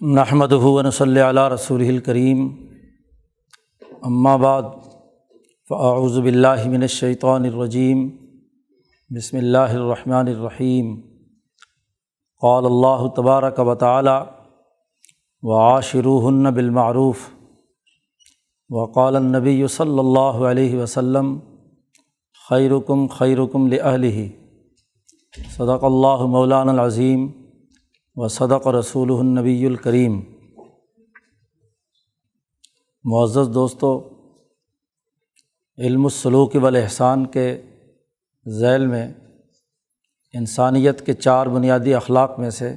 نحمد ہُون صلی علیہ رسول الکریم بعد فاعوذ باللہ من الشیطان الرجیم بسم اللہ الرحمن الرحیم قال اللہ تبارک و تعالی و عاشروہن بالمعروف. وقال النبی صلی اللہ علیہ وسلم خیرکم خیرکم لأہلہ صدق اللہ مولان العظیم و صدق رسول النبی الکریم۔ معزز دوستوں علم السلوک والاحسان کے ذیل میں، انسانیت کے چار بنیادی اخلاق میں سے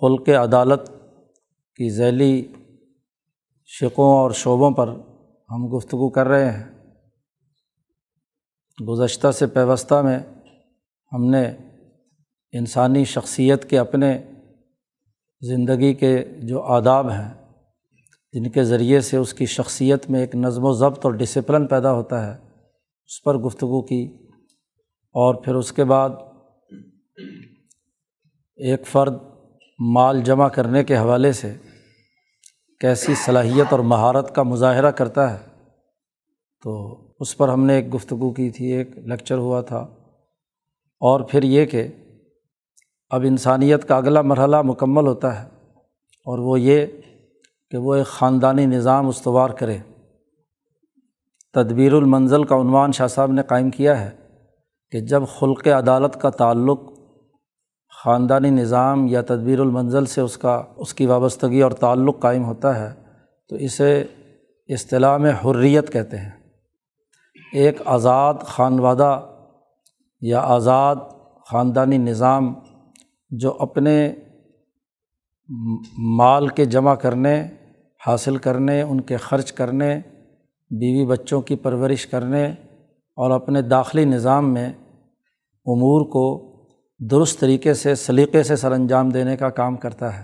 خلق عدالت کی ذیلی شقوں اور شعبوں پر ہم گفتگو کر رہے ہیں۔ گزشتہ سے پیوستہ میں ہم نے انسانی شخصیت کے اپنے زندگی کے جو آداب ہیں، جن کے ذریعے سے اس کی شخصیت میں ایک نظم و ضبط اور ڈسپلن پیدا ہوتا ہے، اس پر گفتگو کی اور پھر اس کے بعد ایک فرد مال جمع کرنے کے حوالے سے کیسی صلاحیت اور مہارت کا مظاہرہ کرتا ہے۔ تو اس پر ہم نے ایک گفتگو کی تھی، ایک لیکچر ہوا تھا۔ اور پھر یہ کہ اب انسانیت کا اگلا مرحلہ مکمل ہوتا ہے اور وہ یہ کہ وہ ایک خاندانی نظام استوار کرے۔ تدبیر المنزل کا عنوان شاہ صاحب نے قائم کیا ہے کہ جب خلق عدالت کا تعلق خاندانی نظام یا تدبیر المنزل سے اس کا، اس کی وابستگی اور تعلق قائم ہوتا ہے، تو اسے اصطلاح میں حریت کہتے ہیں۔ ایک آزاد خانوادہ یا آزاد خاندانی نظام جو اپنے مال کے جمع کرنے، حاصل کرنے، ان کے خرچ کرنے، بیوی بچوں کی پرورش کرنے اور اپنے داخلی نظام میں امور کو درست طریقے سے، سلیقے سے سر انجام دینے کا کام کرتا ہے۔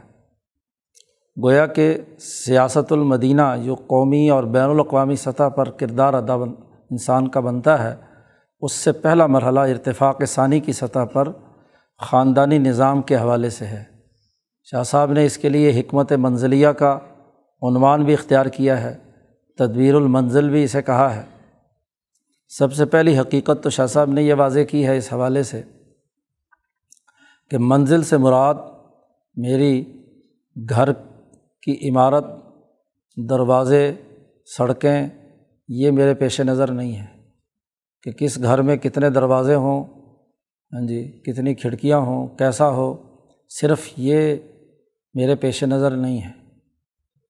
گویا کہ سیاست المدینہ، جو قومی اور بین الاقوامی سطح پر کردار ادا انسان کا بنتا ہے، اس سے پہلا مرحلہ ارتفاق ثانی کی سطح پر خاندانی نظام کے حوالے سے ہے۔ شاہ صاحب نے اس کے لیے حکمت منزلیہ کا عنوان بھی اختیار کیا ہے۔ تدبیر المنزل بھی اسے کہا ہے۔ سب سے پہلی حقیقت تو شاہ صاحب نے یہ واضح کی ہے اس حوالے سے کہ منزل سے مراد میری گھر کی عمارت، دروازے، سڑکیں، یہ میرے پیش نظر نہیں ہے کہ کس گھر میں کتنے دروازے ہوں ہاں جی کتنی کھڑکیاں ہوں، کیسا ہو، صرف یہ میرے پیش نظر نہیں ہے۔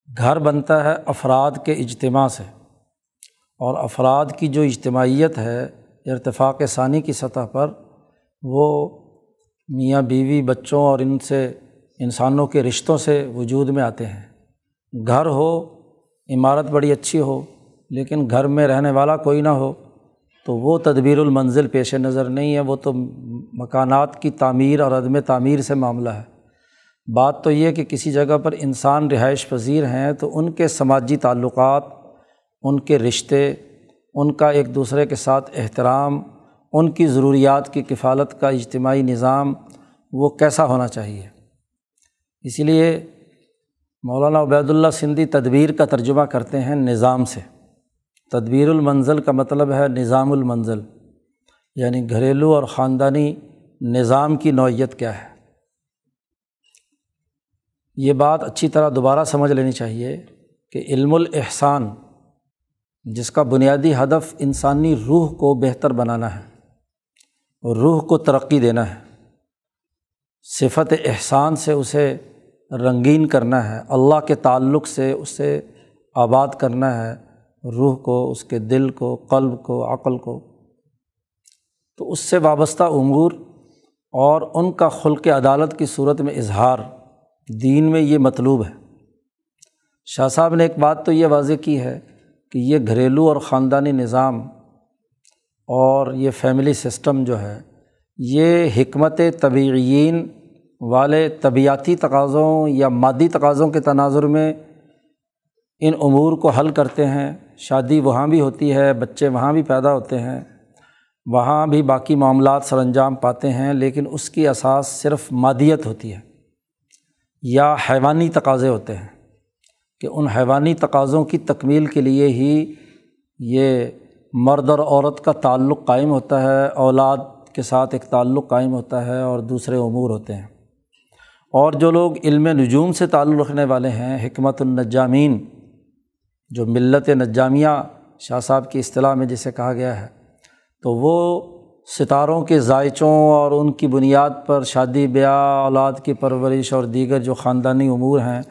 گھر بنتا ہے افراد کے اجتماع سے، اور افراد کی جو اجتماعیت ہے، ارتفاق ثانی کی سطح پر، وہ میاں بیوی بچوں اور ان سے، انسانوں کے رشتوں سے وجود میں آتے ہیں۔ گھر ہو، عمارت بڑی اچھی ہو، لیکن گھر میں رہنے والا کوئی نہ ہو تو وہ تدبیر المنزل پیش نظر نہیں ہے، وہ تو مکانات کی تعمیر اور عدم تعمیر سے معاملہ ہے۔ بات تو یہ کہ کسی جگہ پر انسان رہائش پذیر ہیں تو ان کے سماجی تعلقات، ان کے رشتے، ان کا ایک دوسرے کے ساتھ احترام، ان کی ضروریات کی کفالت کا اجتماعی نظام، وہ کیسا ہونا چاہیے؟ اسی لیے مولانا عبید اللہ سندھی تدبیر کا ترجمہ کرتے ہیں نظام سے۔ تدبیر المنزل کا مطلب ہے نظام المنزل یعنی گھریلو اور خاندانی نظام کی نوعیت کیا ہے۔ یہ بات اچھی طرح دوبارہ سمجھ لینی چاہیے کہ علم الاحسان، جس کا بنیادی ہدف انسانی روح کو بہتر بنانا ہے اور روح کو ترقی دینا ہے۔ صفت احسان سے اسے رنگین کرنا ہے، اللہ کے تعلق سے اسے آباد کرنا ہے۔ روح کو، اس کے دل کو، قلب کو، عقل کو۔ تو اس سے وابستہ امور اور ان کا خلق عدالت کی صورت میں اظہار دین میں یہ مطلوب ہے۔ شاہ صاحب نے ایک بات تو یہ واضح کی ہے کہ یہ گھریلو اور خاندانی نظام اور یہ فیملی سسٹم جو ہے، یہ حکمت طبعین والے طبیعتی تقاضوں یا مادی تقاضوں کے تناظر میں ان امور کو حل کرتے ہیں۔ شادی وہاں بھی ہوتی ہے، بچے وہاں بھی پیدا ہوتے ہیں۔ وہاں بھی باقی معاملات سر انجام پاتے ہیں، لیکن اس کی اساس صرف مادیت ہوتی ہے یا حیوانی تقاضے ہوتے ہیں۔ کہ ان حیوانی تقاضوں کی تکمیل کے لیے ہی یہ مرد اور عورت کا تعلق قائم ہوتا ہے، اولاد کے ساتھ ایک تعلق قائم ہوتا ہے اور دوسرے امور ہوتے ہیں۔ اور جو لوگ علم نجوم سے تعلق رکھنے والے ہیں، حکمت النجامین جو ملت نجامیہ شاہ صاحب کی اصطلاح میں جسے کہا گیا ہے، تو وہ ستاروں کے ذائچوں اور ان کی بنیاد پر شادی بیاہ اولاد کی پرورش اور دیگر جو خاندانی امور ہیں،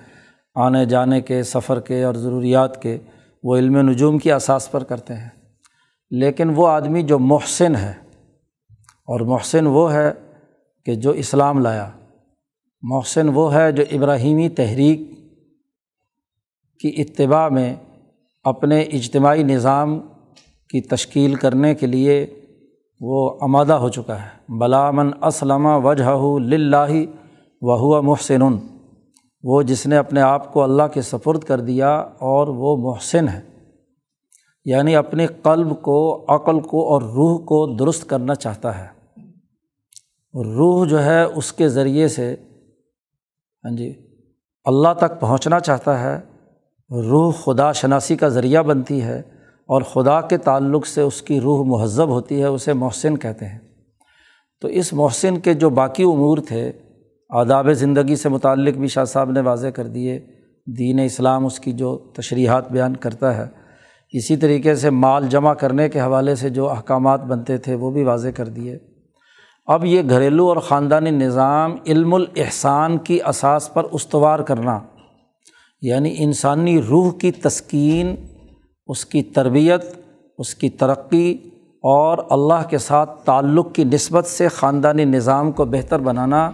آنے جانے کے، سفر کے اور ضروریات کے، وہ علم نجوم کی اساس پر کرتے ہیں۔ لیکن وہ آدمی جو محسن ہے، اور محسن وہ ہے کہ جو اسلام لایا۔ محسن وہ ہے جو ابراہیمی تحریک کی اتباع میں اپنے اجتماعی نظام کی تشکیل کرنے کے لیے وہ آمادہ ہو چکا ہے۔ بلامن اسلم وجہ لاہ و محسن۔ وہ جس نے اپنے آپ کو اللہ کے سفرد کر دیا اور وہ محسن ہے۔ یعنی اپنے قلب کو، عقل کو اور روح کو درست کرنا چاہتا ہے۔ روح جو ہے اس کے ذریعے سے ہاں جی اللہ تک پہنچنا چاہتا ہے۔ روح خدا شناسی کا ذریعہ بنتی ہے اور خدا کے تعلق سے اس کی روح مہذب ہوتی ہے، اسے محسن کہتے ہیں۔ تو اس محسن کے جو باقی امور تھے، آداب زندگی سے متعلق بھی شاہ صاحب نے واضح کر دیے۔ دین اسلام اس کی جو تشریحات بیان کرتا ہے، اسی طریقے سے مال جمع کرنے کے حوالے سے جو احکامات بنتے تھے، وہ بھی واضح کر دیے۔ اب یہ گھریلو اور خاندانی نظام علم الاحسان کی اساس پر استوار کرنا یعنی انسانی روح کی تسکین، اس کی تربیت، اس کی ترقی اور اللہ کے ساتھ تعلق کی نسبت سے خاندانی نظام کو بہتر بنانا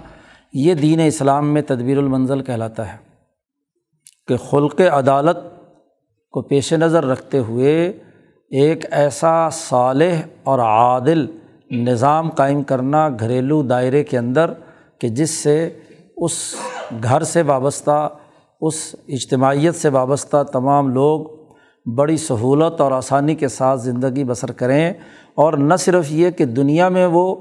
یہ دین اسلام میں تدبیر المنزل کہلاتا ہے۔ کہ خلق عدالت کو پیش نظر رکھتے ہوئے ایک ایسا صالح اور عادل نظام قائم کرنا گھریلو دائرے کے اندر کہ جس سے اس گھر سے وابستہ اس اجتماعیت سے وابستہ تمام لوگ بڑی سہولت اور آسانی کے ساتھ زندگی بسر کریں اور نہ صرف یہ کہ دنیا میں وہ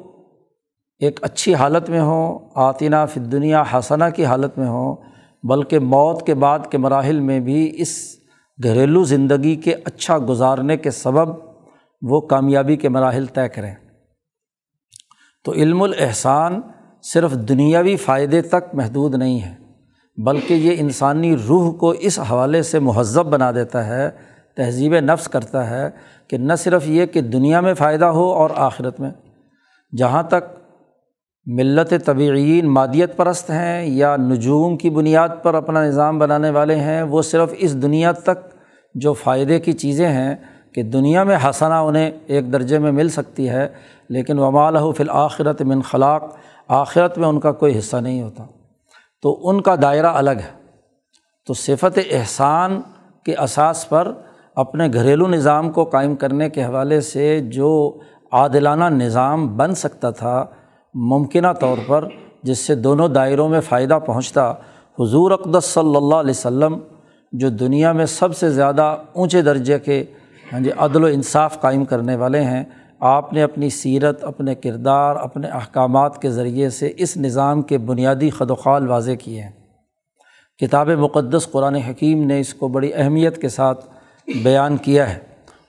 ایک اچھی حالت میں ہوں آتینہ فی دنیا حسنہ کی حالت میں ہوں، بلکہ موت کے بعد کے مراحل میں بھی اس گھریلو زندگی کے اچھا گزارنے کے سبب وہ کامیابی کے مراحل طے کریں۔ تو علم الاحسان صرف دنیاوی فائدے تک محدود نہیں ہے۔ بلکہ یہ انسانی روح کو اس حوالے سے مہذب بنا دیتا ہے، تہذیب نفس کرتا ہے کہ نہ صرف یہ کہ دنیا میں فائدہ ہو اور آخرت میں۔ جہاں تک ملت طبعین مادیت پرست ہیں یا نجوم کی بنیاد پر اپنا نظام بنانے والے ہیں، وہ صرف اس دنیا تک جو فائدے کی چیزیں ہیں کہ دنیا میں حسنا انہیں ایک درجے میں مل سکتی ہے، لیکن ومال فی الآخرت من خلاق، آخرت میں ان کا کوئی حصہ نہیں ہوتا۔ تو ان کا دائرہ الگ ہے۔ تو صفت احسان کے اساس پر اپنے گھریلو نظام کو قائم کرنے کے حوالے سے جو عادلانہ نظام بن سکتا تھا، ممکنہ طور پر جس سے دونوں دائروں میں فائدہ پہنچتا، حضور اقدس صلی اللہ علیہ وسلم جو دنیا میں سب سے زیادہ اونچے درجے کے ہاں جی عدل و انصاف قائم کرنے والے ہیں آپ نے اپنی سیرت، اپنے کردار، اپنے احکامات کے ذریعے سے اس نظام کے بنیادی خدوخال واضح کیے ہیں۔ کتاب مقدس قرآن حکیم نے اس کو بڑی اہمیت کے ساتھ بیان کیا ہے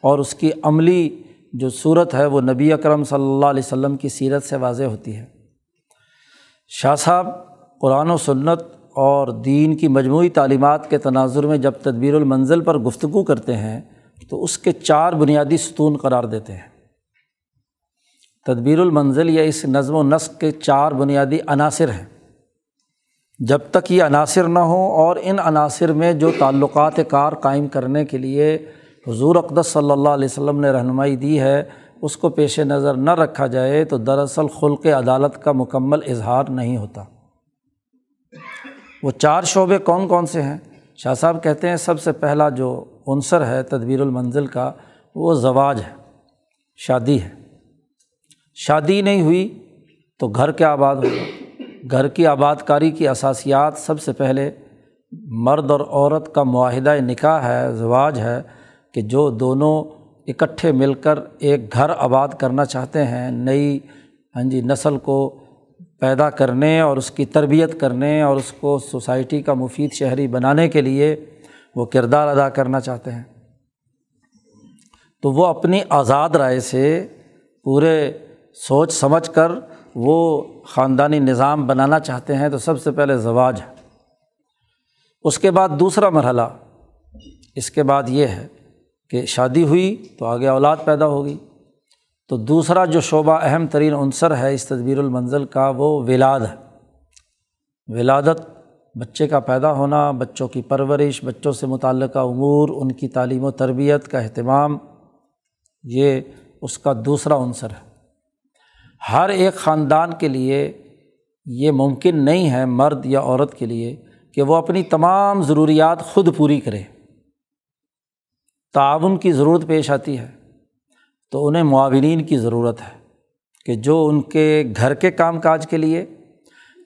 اور اس کی عملی جو صورت ہے وہ نبی اکرم صلی اللہ علیہ وسلم کی سیرت سے واضح ہوتی ہے۔ شاہ صاحب، قرآن و سنت اور دین کی مجموعی تعلیمات کے تناظر میں جب تدبیر المنزل پر گفتگو کرتے ہیں تو اس کے چار بنیادی ستون قرار دیتے ہیں۔ تدبیر المنزل یا اس نظم و نسق کے چار بنیادی عناصر ہیں۔ جب تک یہ عناصر نہ ہوں اور ان عناصر میں جو تعلقات کار قائم کرنے کے لیے حضور اقدس صلی اللہ علیہ وسلم نے رہنمائی دی ہے، اس کو پیش نظر نہ رکھا جائے تو دراصل خلق عدالت کا مکمل اظہار نہیں ہوتا۔ وہ چار شعبے کون کون سے ہیں؟ شاہ صاحب کہتے ہیں سب سے پہلا جو عنصر ہے تدبیر المنزل کا، وہ زواج ہے، شادی ہے۔ شادی نہیں ہوئی تو گھر کیا آباد ہوگا گھر کی آباد کاری کی اثاسیات سب سے پہلے مرد اور عورت کا معاہدہ نکاح ہے، زواج ہے کہ جو دونوں اکٹھے مل کر ایک گھر آباد کرنا چاہتے ہیں، نئی ہاں جی نسل کو پیدا کرنے اور اس کی تربیت کرنے اور اس کو سوسائٹی کا مفید شہری بنانے کے لیے وہ کردار ادا کرنا چاہتے ہیں۔ تو وہ اپنی آزاد رائے سے پورے سوچ سمجھ کر وہ خاندانی نظام بنانا چاہتے ہیں تو سب سے پہلے زواج ہے۔ اس کے بعد دوسرا مرحلہ، اس کے بعد یہ ہے کہ شادی ہوئی تو آگے اولاد پیدا ہوگی۔ تو دوسرا جو شعبہ اہم ترین عنصر ہے اس تدبیر المنزل کا وہ ولاد ہے۔ ولادت، بچے کا پیدا ہونا، بچوں کی پرورش، بچوں سے متعلقہ امور، ان کی تعلیم و تربیت کا اہتمام، یہ اس کا دوسرا عنصر ہے۔ ہر ایک خاندان کے لیے یہ ممکن نہیں ہے مرد یا عورت کے لیے کہ وہ اپنی تمام ضروریات خود پوری کرے۔ تعاون کی ضرورت پیش آتی ہے، تو انہیں معاونین کی ضرورت ہے کہ جو ان کے گھر کے کام کاج کے لیے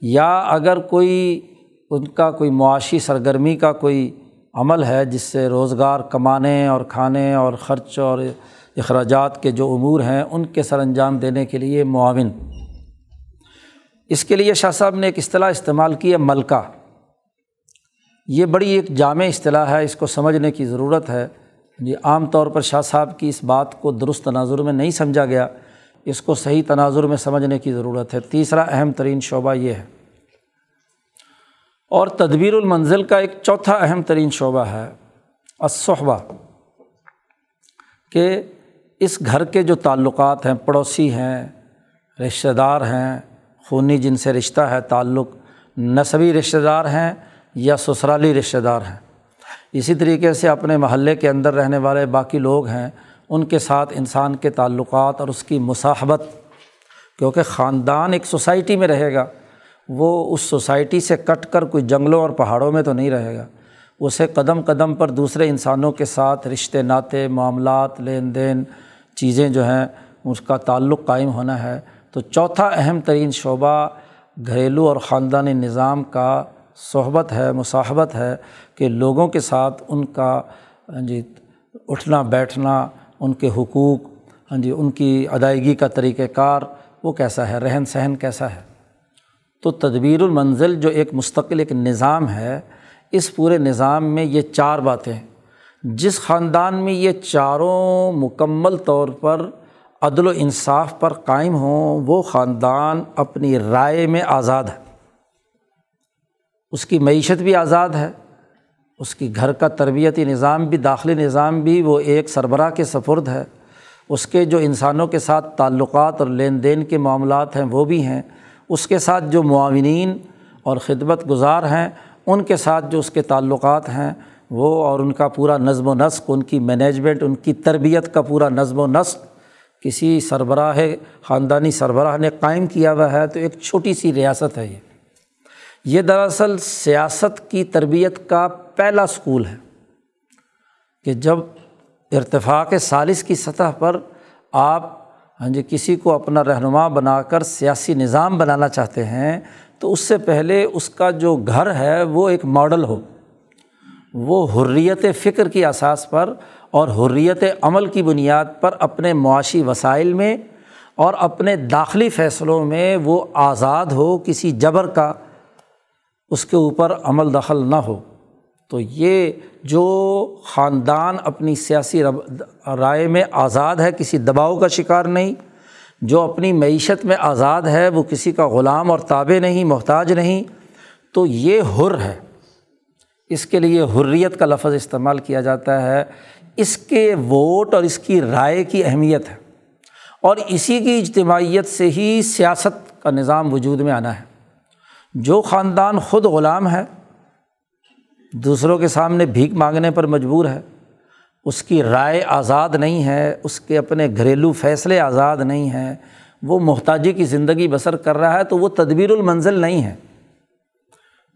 یا اگر کوئی ان کا کوئی معاشی سرگرمی کا کوئی عمل ہے جس سے روزگار کمانے اور کھانے اور خرچ اور اخراجات کے جو امور ہیں ان کے سر انجام دینے کے لیے معاون۔ اس کے لیے شاہ صاحب نے ایک اصطلاح استعمال کی ہے، ملکہ۔ یہ بڑی ایک جامع اصطلاح ہے، اس کو سمجھنے کی ضرورت ہے۔ جی عام طور پر شاہ صاحب کی اس بات کو درست تناظر میں نہیں سمجھا گیا، اس کو صحیح تناظر میں سمجھنے کی ضرورت ہے۔ تیسرا اہم ترین شعبہ یہ ہے۔ اور تدبیر المنزل کا ایک چوتھا اہم ترین شعبہ ہے اسحبہ کہ اس گھر کے جو تعلقات ہیں، پڑوسی ہیں رشتہ دار ہیں، خونی جن سے رشتہ ہے، تعلق نصبی رشتہ دار ہیں یا سسرالی رشتہ دار ہیں۔ اسی طریقے سے اپنے محلے کے اندر رہنے والے باقی لوگ ہیں، ان کے ساتھ انسان کے تعلقات اور اس کی مصاحبت، کیونکہ خاندان ایک سوسائٹی میں رہے گا، وہ اس سوسائٹی سے کٹ کر کوئی جنگلوں اور پہاڑوں میں تو نہیں رہے گا۔ اسے قدم قدم پر دوسرے انسانوں کے ساتھ رشتے، ناطے، معاملات، لین دین چیزیں جو ہیں، اس کا تعلق قائم ہونا ہے۔ تو چوتھا اہم ترین شعبہ گھریلو اور خاندانی نظام کا صحبت ہے، مصاحبت ہے کہ لوگوں کے ساتھ ان کا ہاں جی اٹھنا، بیٹھنا، ان کے حقوق ہاں جی ان کی ادائیگی کا طریقۂ کار، وہ کیسا ہے؟ رہن سہن کیسا ہے؟ تو تدبیر المنزل جو ایک مستقل ایک نظام ہے، اس پورے نظام میں یہ چار باتیں جس خاندان میں یہ چاروں مکمل طور پر عدل و انصاف پر قائم ہوں، وہ خاندان اپنی رائے میں آزاد ہے۔ اس کی معیشت بھی آزاد ہے۔ اس کی گھر کا تربیتی نظام بھی، داخلی نظام بھی وہ ایک سربراہ کے سفرد ہے۔ اس کے جو انسانوں کے ساتھ تعلقات اور لین دین کے معاملات ہیں، وہ بھی ہیں۔ اس کے ساتھ جو معاونین اور خدمت گزار ہیں، ان کے ساتھ جو اس کے تعلقات ہیں وہ اور ان کا پورا نظم و نسق، ان کی مینجمنٹ ان کی تربیت کا پورا نظم و نسق۔ کسی سربراہ، خاندانی سربراہ نے قائم کیا ہوا ہے تو ایک چھوٹی سی ریاست ہے یہ۔ یہ دراصل سیاست کی تربیت کا پہلا اسکول ہے کہ جب ارتفاق سالس کی سطح پر آپ ہاں جی کسی کو اپنا رہنما بنا کر سیاسی نظام بنانا چاہتے ہیں تو اس سے پہلے اس کا جو گھر ہے وہ ایک ماڈل ہو۔ وہ حریت فکر کی اساس پر اور حریت عمل کی بنیاد پر اپنے معاشی وسائل میں اور اپنے داخلی فیصلوں میں وہ آزاد ہو کسی جبر کا، اس کے اوپر عمل دخل نہ ہو۔ تو یہ جو خاندان اپنی سیاسی رائے میں آزاد ہے، کسی دباؤ کا شکار نہیں۔ جو اپنی معیشت میں آزاد ہے، وہ کسی کا غلام اور تابع نہیں، محتاج نہیں۔ تو یہ حر ہے۔ اس کے لیے حریت کا لفظ استعمال کیا جاتا ہے۔ اس کے ووٹ اور اس کی رائے کی اہمیت ہے۔ اور اسی کی اجتماعیت سے ہی سیاست کا نظام وجود میں آنا ہے۔ جو خاندان خود غلام ہے، دوسروں کے سامنے بھیک مانگنے پر مجبور ہے۔ اس کی رائے آزاد نہیں ہے، اس کے اپنے گھریلو فیصلے آزاد نہیں ہیں۔ وہ محتاجی کی زندگی بسر کر رہا ہے تو وہ تدبیر المنزل نہیں ہے۔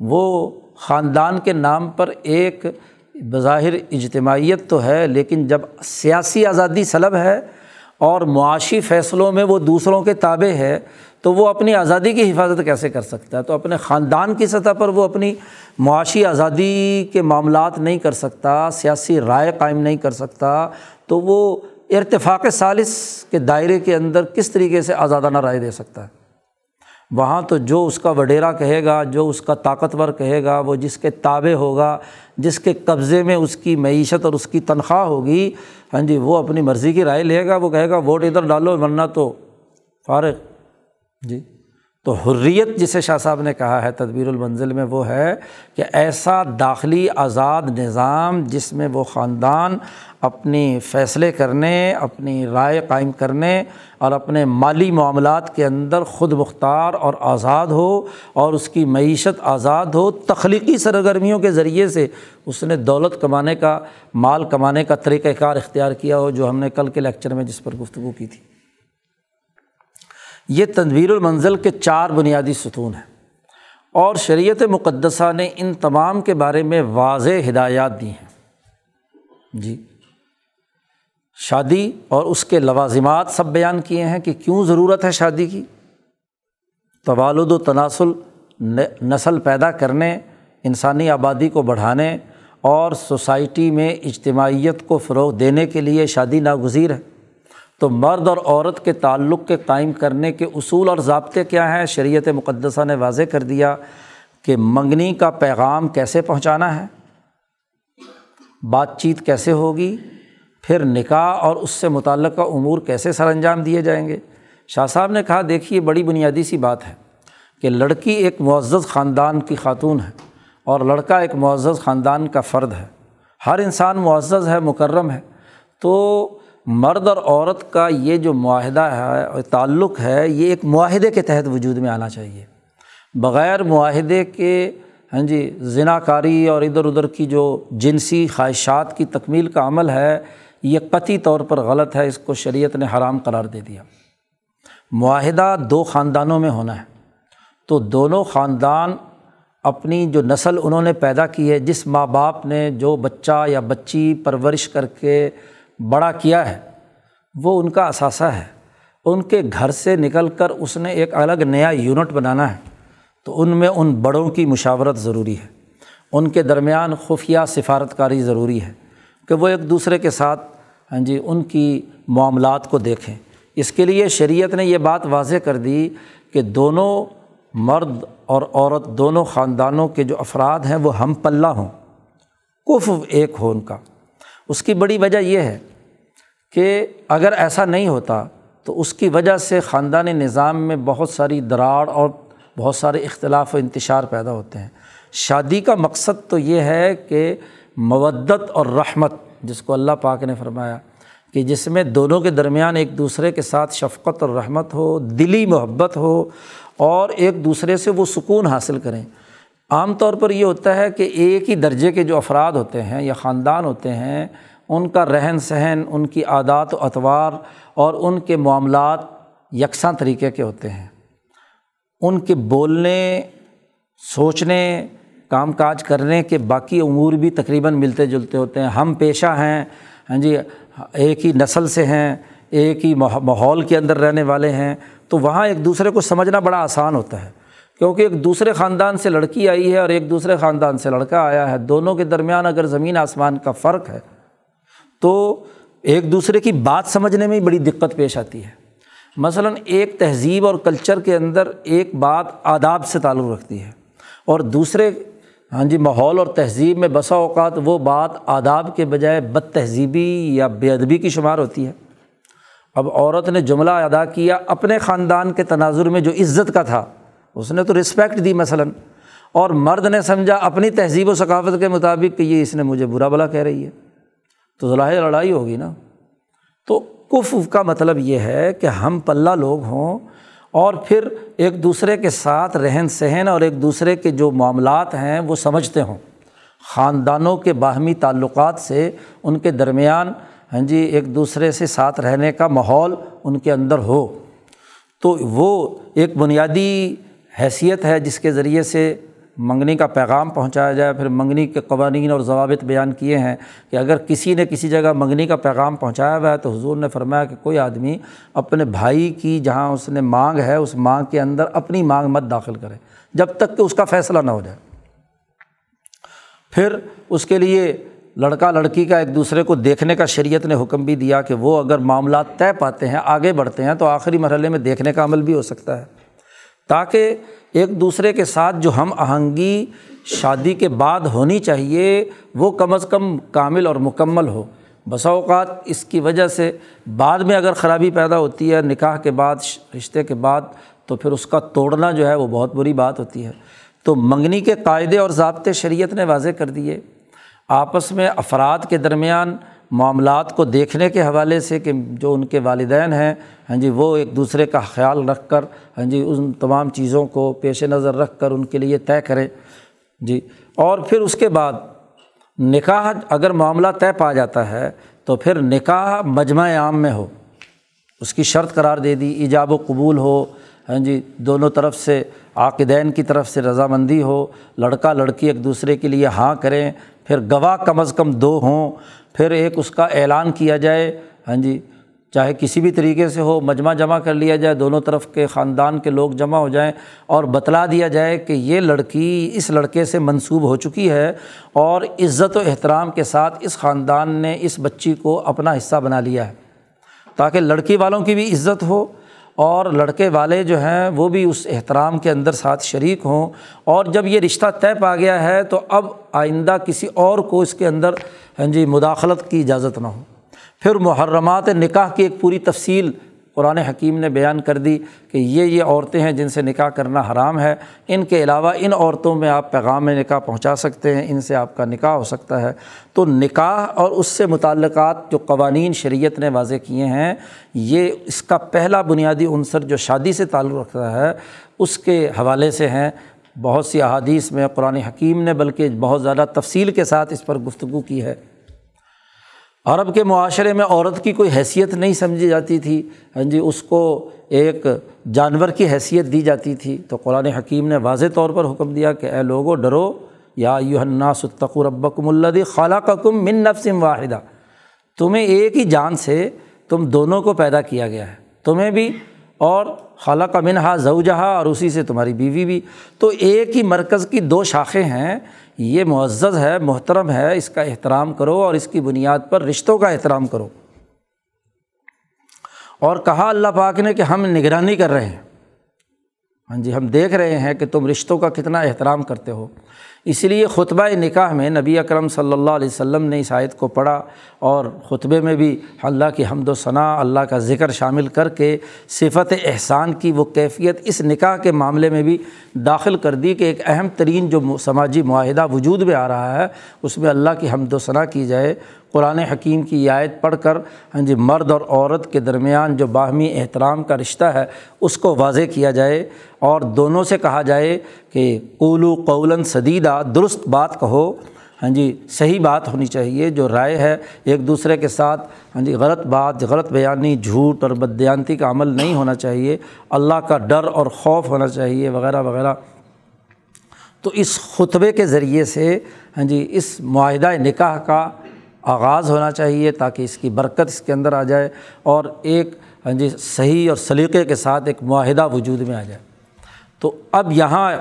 وہ خاندان کے نام پر ایک بظاہر اجتماعیت تو ہے، لیکن جب سیاسی آزادی سلب ہے اور معاشی فیصلوں میں وہ دوسروں کے تابع ہے، تو وہ اپنی آزادی کی حفاظت کیسے کر سکتا ہے؟ تو اپنے خاندان کی سطح پر وہ اپنی معاشی آزادی کے معاملات نہیں کر سکتا، سیاسی رائے قائم نہیں کر سکتا، تو وہ ارتفاق سالس کے دائرے کے اندر کس طریقے سے آزادانہ رائے دے سکتا ہے؟ وہاں تو جو اس کا وڈیرا کہے گا، جو اس کا طاقتور کہے گا، وہ جس کے تابع ہوگا، جس کے قبضے میں اس کی معیشت اور اس کی تنخواہ ہوگی ہاں جی وہ اپنی مرضی کی رائے لے گا، وہ کہے گا ووٹ ادھر ڈالو، ورنہ تو فارغ۔ جی۔ تو حریت جسے شاہ صاحب نے کہا ہے تدبیر المنزل میں وہ ہے کہ ایسا داخلی آزاد نظام جس میں وہ خاندان اپنی فیصلے کرنے، اپنی رائے قائم کرنے اور اپنے مالی معاملات کے اندر خود مختار اور آزاد ہو اور اس کی معیشت آزاد ہو، تخلیقی سرگرمیوں کے ذریعے سے اس نے دولت کمانے کا، مال کمانے کا طریقۂ کار اختیار کیا ہو جو ہم نے کل کے لیکچر میں جس پر گفتگو کی تھی۔ یہ تدبیر المنزل کے چار بنیادی ستون ہیں۔ اور شریعت مقدسہ نے ان تمام کے بارے میں واضح ہدایات دی ہیں۔ جی۔ شادی اور اس کے لوازمات سب بیان کیے ہیں کہ کیوں ضرورت ہے شادی کی۔ توالد و تناسل نسل پیدا کرنے، انسانی آبادی کو بڑھانے اور سوسائٹی میں اجتماعیت کو فروغ دینے کے لیے شادی ناگزیر ہے۔ تو مرد اور عورت کے تعلق کے قائم کرنے کے اصول اور ضابطے کیا ہیں؟ شریعت مقدسہ نے واضح کر دیا کہ منگنی کا پیغام کیسے پہنچانا ہے، بات چیت کیسے ہوگی، پھر نکاح اور اس سے متعلقہ امور کیسے سر انجام دیے جائیں گے۔ شاہ صاحب نے کہا، دیکھیے، بڑی بنیادی سی بات ہے کہ لڑکی ایک معزز خاندان کی خاتون ہے اور لڑکا ایک معزز خاندان کا فرد ہے۔ ہر انسان معزز ہے، مکرم ہے۔ تو مرد اور عورت کا یہ جو معاہدہ ہے، تعلق ہے، یہ ایک معاہدے کے تحت وجود میں آنا چاہیے۔ بغیر معاہدے کے ہاں جی ذنا کاری اور ادھر ادھر کی جو جنسی خواہشات کی تکمیل کا عمل ہے، یہ قطعی طور پر غلط ہے، اس کو شریعت نے حرام قرار دے دیا۔ معاہدہ دو خاندانوں میں ہونا ہے۔ تو دونوں خاندان اپنی جو نسل انہوں نے پیدا کی ہے، جس ماں باپ نے جو بچہ یا بچی پرورش کر کے بڑا کیا ہے۔ وہ ان کا اثاثہ ہے۔ ان کے گھر سے نکل کر اس نے ایک الگ نیا یونٹ بنانا ہے۔ تو ان میں ان بڑوں کی مشاورت ضروری ہے۔ ان کے درمیان خفیہ سفارت کاری ضروری ہے کہ وہ ایک دوسرے کے ساتھ ہاں جی ان کی معاملات کو دیکھیں۔ اس کے لیے شریعت نے یہ بات واضح کر دی کہ دونوں مرد اور عورت، دونوں خاندانوں کے جو افراد ہیں، وہ ہم پلہ ہوں۔ کف ایک ہو ان کا۔ اس کی بڑی وجہ یہ ہے کہ اگر ایسا نہیں ہوتا تو اس کی وجہ سے خاندانی نظام میں بہت ساری دراڑ اور بہت سارے اختلاف و انتشار پیدا ہوتے ہیں۔ شادی کا مقصد تو یہ ہے کہ مودت اور رحمت، جس کو اللہ پاک نے فرمایا کہ جس میں دونوں کے درمیان ایک دوسرے کے ساتھ شفقت اور رحمت ہو، دلی محبت ہو اور ایک دوسرے سے وہ سکون حاصل کریں۔ عام طور پر یہ ہوتا ہے کہ ایک ہی درجے کے جو افراد ہوتے ہیں یا خاندان ہوتے ہیں، ان کا رہن سہن، ان کی عادات و اطوار اور ان کے معاملات یکساں طریقے کے ہوتے ہیں۔ ان کے بولنے، سوچنے، کام کاج کرنے کے باقی امور بھی تقریباً ملتے جلتے ہوتے ہیں۔ ہم پیشہ ہیں ہاں جی ایک ہی نسل سے ہیں، ایک ہی ماحول کے اندر رہنے والے ہیں، تو وہاں ایک دوسرے کو سمجھنا بڑا آسان ہوتا ہے۔ کیونکہ ایک دوسرے خاندان سے لڑکی آئی ہے اور ایک دوسرے خاندان سے لڑکا آیا ہے، دونوں کے درمیان اگر زمین آسمان کا فرق ہے، تو ایک دوسرے کی بات سمجھنے میں ہی بڑی دقت پیش آتی ہے۔ مثلاً ایک تہذیب اور کلچر کے اندر ایک بات آداب سے تعلق رکھتی ہے اور دوسرے ہاں جی ماحول اور تہذیب میں بسا اوقات وہ بات آداب کے بجائے بد تہذیبی یا بے ادبی کی شمار ہوتی ہے۔ اب عورت نے جملہ ادا کیا اپنے خاندان کے تناظر میں جو عزت کا تھا۔ اس نے تو رسپیکٹ دی مثلاً۔ اور مرد نے سمجھا اپنی تہذیب و ثقافت کے مطابق کہ یہ اس نے مجھے برا بلا کہہ رہی ہے۔ تو ظاہر لڑائی ہوگی نا۔ تو کف کا مطلب یہ ہے کہ ہم پلہ لوگ ہوں اور پھر ایک دوسرے کے ساتھ رہن سہن اور ایک دوسرے کے جو معاملات ہیں وہ سمجھتے ہوں۔ خاندانوں کے باہمی تعلقات سے ان کے درمیان ہاں جی ایک دوسرے سے ساتھ رہنے کا ماحول ان کے اندر ہو۔ تو وہ ایک بنیادی حیثیت ہے جس کے ذریعے سے منگنی کا پیغام پہنچایا جائے، پھر منگنی کے قوانین اور ضوابط بیان کیے ہیں کہ اگر کسی نے کسی جگہ منگنی کا پیغام پہنچایا ہوا ہے تو حضور نے فرمایا کہ کوئی آدمی اپنے بھائی کی جہاں اس نے مانگ ہے، اس مانگ کے اندر اپنی مانگ مت داخل کرے، جب تک کہ اس کا فیصلہ نہ ہو جائے۔ پھر اس کے لیے لڑکا لڑکی کا ایک دوسرے کو دیکھنے کا شریعت نے حکم بھی دیا کہ وہ اگر معاملات طے پاتے ہیں، آگے بڑھتے ہیں تو آخری مرحلے میں دیکھنے کا عمل بھی ہو سکتا ہے۔ تاکہ ایک دوسرے کے ساتھ جو ہم آہنگی شادی کے بعد ہونی چاہیے، وہ کم از کم کامل اور مکمل ہو۔ بسا اوقات اس کی وجہ سے بعد میں اگر خرابی پیدا ہوتی ہے نکاح کے بعد، رشتے کے بعد، تو پھر اس کا توڑنا جو ہے وہ بہت بری بات ہوتی ہے۔ تو منگنی کے قاعدے اور ضابطے شریعت نے واضح کر دیے۔ آپس میں افراد کے درمیان معاملات کو دیکھنے کے حوالے سے کہ جو ان کے والدین ہیں ہاں جی وہ ایک دوسرے کا خیال رکھ کر ہاں جی ان تمام چیزوں کو پیش نظر رکھ کر ان کے لیے طے کریں۔ جی اور پھر اس کے بعد نکاح اگر معاملہ طے پا جاتا ہے تو پھر نکاح مجمع عام میں ہو۔ اس کی شرط قرار دے دی، ایجاب و قبول ہو۔ ہاں جی دونوں طرف سے، عاقدین کی طرف سے رضامندی ہو۔ لڑکا لڑکی ایک دوسرے کے لیے ہاں کریں۔ پھر گواہ کم از کم دو ہوں۔ پھر ایک اس کا اعلان کیا جائے۔ ہاں جی چاہے کسی بھی طریقے سے ہو، مجمع جمع کر لیا جائے، دونوں طرف کے خاندان کے لوگ جمع ہو جائیں اور بتلا دیا جائے کہ یہ لڑکی اس لڑکے سے منسوب ہو چکی ہے اور عزت و احترام کے ساتھ اس خاندان نے اس بچی کو اپنا حصہ بنا لیا ہے تاکہ لڑکی والوں کی بھی عزت ہو۔ اور لڑکے والے جو ہیں وہ بھی اس احترام کے اندر ساتھ شریک ہوں۔ اور جب یہ رشتہ طے پا گیا ہے تو اب آئندہ کسی اور کو اس کے اندر ہاں جی مداخلت کی اجازت نہ ہو۔ پھر محرمات نکاح کی ایک پوری تفصیل قرآن حکیم نے بیان کر دی کہ یہ یہ عورتیں ہیں جن سے نکاح کرنا حرام ہے۔ ان کے علاوہ ان عورتوں میں آپ پیغام نکاح پہنچا سکتے ہیں، ان سے آپ کا نکاح ہو سکتا ہے۔ تو نکاح اور اس سے متعلقات جو قوانین شریعت نے واضح کیے ہیں، یہ اس کا پہلا بنیادی عنصر جو شادی سے تعلق رکھتا ہے، اس کے حوالے سے ہیں۔ بہت سی احادیث میں قرآن حکیم نے بلکہ بہت زیادہ تفصیل کے ساتھ اس پر گفتگو کی ہے۔ عرب کے معاشرے میں عورت کی کوئی حیثیت نہیں سمجھی جاتی تھی۔ ہاں جی اس کو ایک جانور کی حیثیت دی جاتی تھی۔ تو قرآن حکیم نے واضح طور پر حکم دیا کہ اے لوگو، ڈرو۔ یا یو الناس اتقو ربکم الدی خالہ کا کم من نفسم واحدہ۔ تمہیں ایک ہی جان سے تم دونوں کو پیدا کیا گیا ہے۔ تمہیں بھی اور خالہ کا منہا زوجہا اور اسی سے تمہاری بیوی بھی۔ تو ایک ہی مرکز کی دو شاخیں ہیں۔ یہ معزز ہے، محترم ہے، اس کا احترام کرو اور اس کی بنیاد پر رشتوں کا احترام کرو۔ اور کہا اللہ پاک نے کہ ہم نگرانی کر رہے ہیں۔ ہاں جی ہم دیکھ رہے ہیں کہ تم رشتوں کا کتنا احترام کرتے ہو۔ اسی لیے خطبہ نکاح میں نبی اکرم صلی اللہ علیہ وسلم نے اس آیت کو پڑھا اور خطبے میں بھی اللہ کی حمد و ثناء، اللہ کا ذکر شامل کر کے صفت احسان کی وہ کیفیت اس نکاح کے معاملے میں بھی داخل کر دی کہ ایک اہم ترین جو سماجی معاہدہ وجود میں آ رہا ہے، اس میں اللہ کی حمد و ثناء کی جائے۔ قرآن حکیم کی آیت پڑھ کر ہاں جی مرد اور عورت کے درمیان جو باہمی احترام کا رشتہ ہے، اس کو واضح کیا جائے اور دونوں سے کہا جائے کہ قولو قول صدیدہ درست بات کہو۔ ہاں جی صحیح بات ہونی چاہیے، جو رائے ہے ایک دوسرے کے ساتھ ہاں جی غلط بات، غلط بیانی، جھوٹ اور بدیانتی کا عمل نہیں ہونا چاہیے۔ اللہ کا ڈر اور خوف ہونا چاہیے، وغیرہ وغیرہ۔ تو اس خطبے کے ذریعے سے ہاں جی اس معاہدہ نکاح کا آغاز ہونا چاہیے تاکہ اس کی برکت اس کے اندر آ جائے اور ایک ہاں جی صحیح اور سلیقے کے ساتھ ایک معاہدہ وجود میں آ جائے۔ تو اب یہاں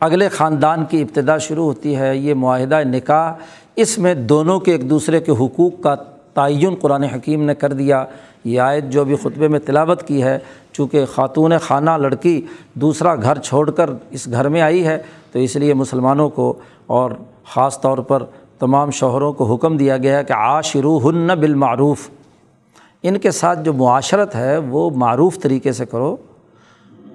اگلے خاندان کی ابتدا شروع ہوتی ہے، یہ معاہدہ نکاح، اس میں دونوں کے ایک دوسرے کے حقوق کا تعین قرآن حکیم نے کر دیا۔ یہ آیت جو بھی خطبے میں تلاوت کی ہے، چونکہ خاتون خانہ لڑکی دوسرا گھر چھوڑ کر اس گھر میں آئی ہے، تو اس لیے مسلمانوں کو اور خاص طور پر تمام شوہروں کو حکم دیا گیا کہ عاشرو ہن بالمعروف۔ ان کے ساتھ جو معاشرت ہے، وہ معروف طریقے سے کرو۔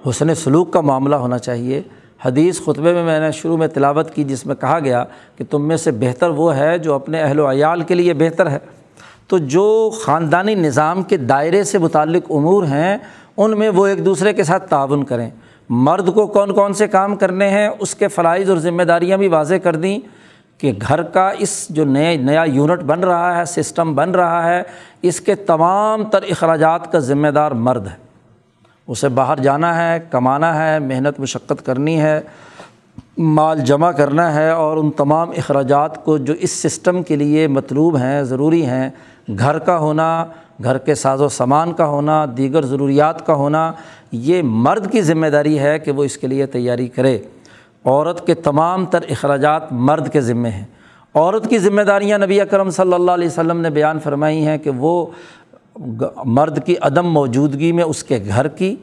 حسن سلوک کا معاملہ ہونا چاہیے۔ حدیث خطبے میں میں نے شروع میں تلاوت کی جس میں کہا گیا کہ تم میں سے بہتر وہ ہے جو اپنے اہل و عیال کے لیے بہتر ہے۔ تو جو خاندانی نظام کے دائرے سے متعلق امور ہیں، ان میں وہ ایک دوسرے کے ساتھ تعاون کریں۔ مرد کو کون کون سے کام کرنے ہیں، اس کے فرائض اور ذمہ داریاں بھی واضح کر دیں کہ گھر کا اس جو نئے، نیا یونٹ بن رہا ہے، سسٹم بن رہا ہے، اس کے تمام تر اخراجات کا ذمہ دار مرد ہے۔ اسے باہر جانا ہے، کمانا ہے، محنت مشقت کرنی ہے، مال جمع کرنا ہے اور ان تمام اخراجات کو جو اس سسٹم کے لیے مطلوب ہیں، ضروری ہیں، گھر کا ہونا، گھر کے ساز و سامان کا ہونا، دیگر ضروریات کا ہونا، یہ مرد کی ذمہ داری ہے کہ وہ اس کے لیے تیاری کرے۔ عورت کے تمام تر اخراجات مرد کے ذمے ہیں۔ عورت کی ذمہ داریاں نبی اکرم صلی اللہ علیہ وسلم نے بیان فرمائی ہیں کہ وہ مرد کی عدم موجودگی میں اس کے گھر کی،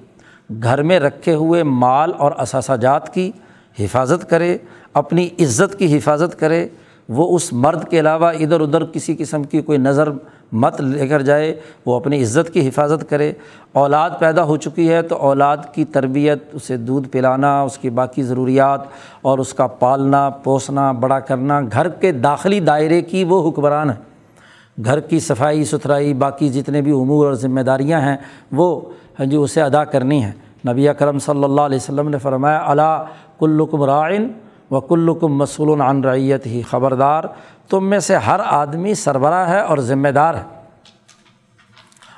گھر میں رکھے ہوئے مال اور اثاثہ جات کی حفاظت کرے، اپنی عزت کی حفاظت کرے، وہ اس مرد کے علاوہ ادھر ادھر کسی قسم کی کوئی نظر مت لے کر جائے، وہ اپنی عزت کی حفاظت کرے۔ اولاد پیدا ہو چکی ہے تو اولاد کی تربیت، اسے دودھ پلانا، اس کی باقی ضروریات اور اس کا پالنا، پوسنا، بڑا کرنا، گھر کے داخلی دائرے کی وہ حکمران ہے گھر کی صفائی ستھرائی، باقی جتنے بھی امور اور ذمہ داریاں ہیں، وہ ہاں جی اسے ادا کرنی ہیں۔ نبی کرم صلی اللہ علیہ وسلم نے فرمایا علا کلکم رائن و کلکم مسول عن رعیت ہی خبردار، تم میں سے ہر آدمی سربراہ ہے اور ذمہ دار ہے۔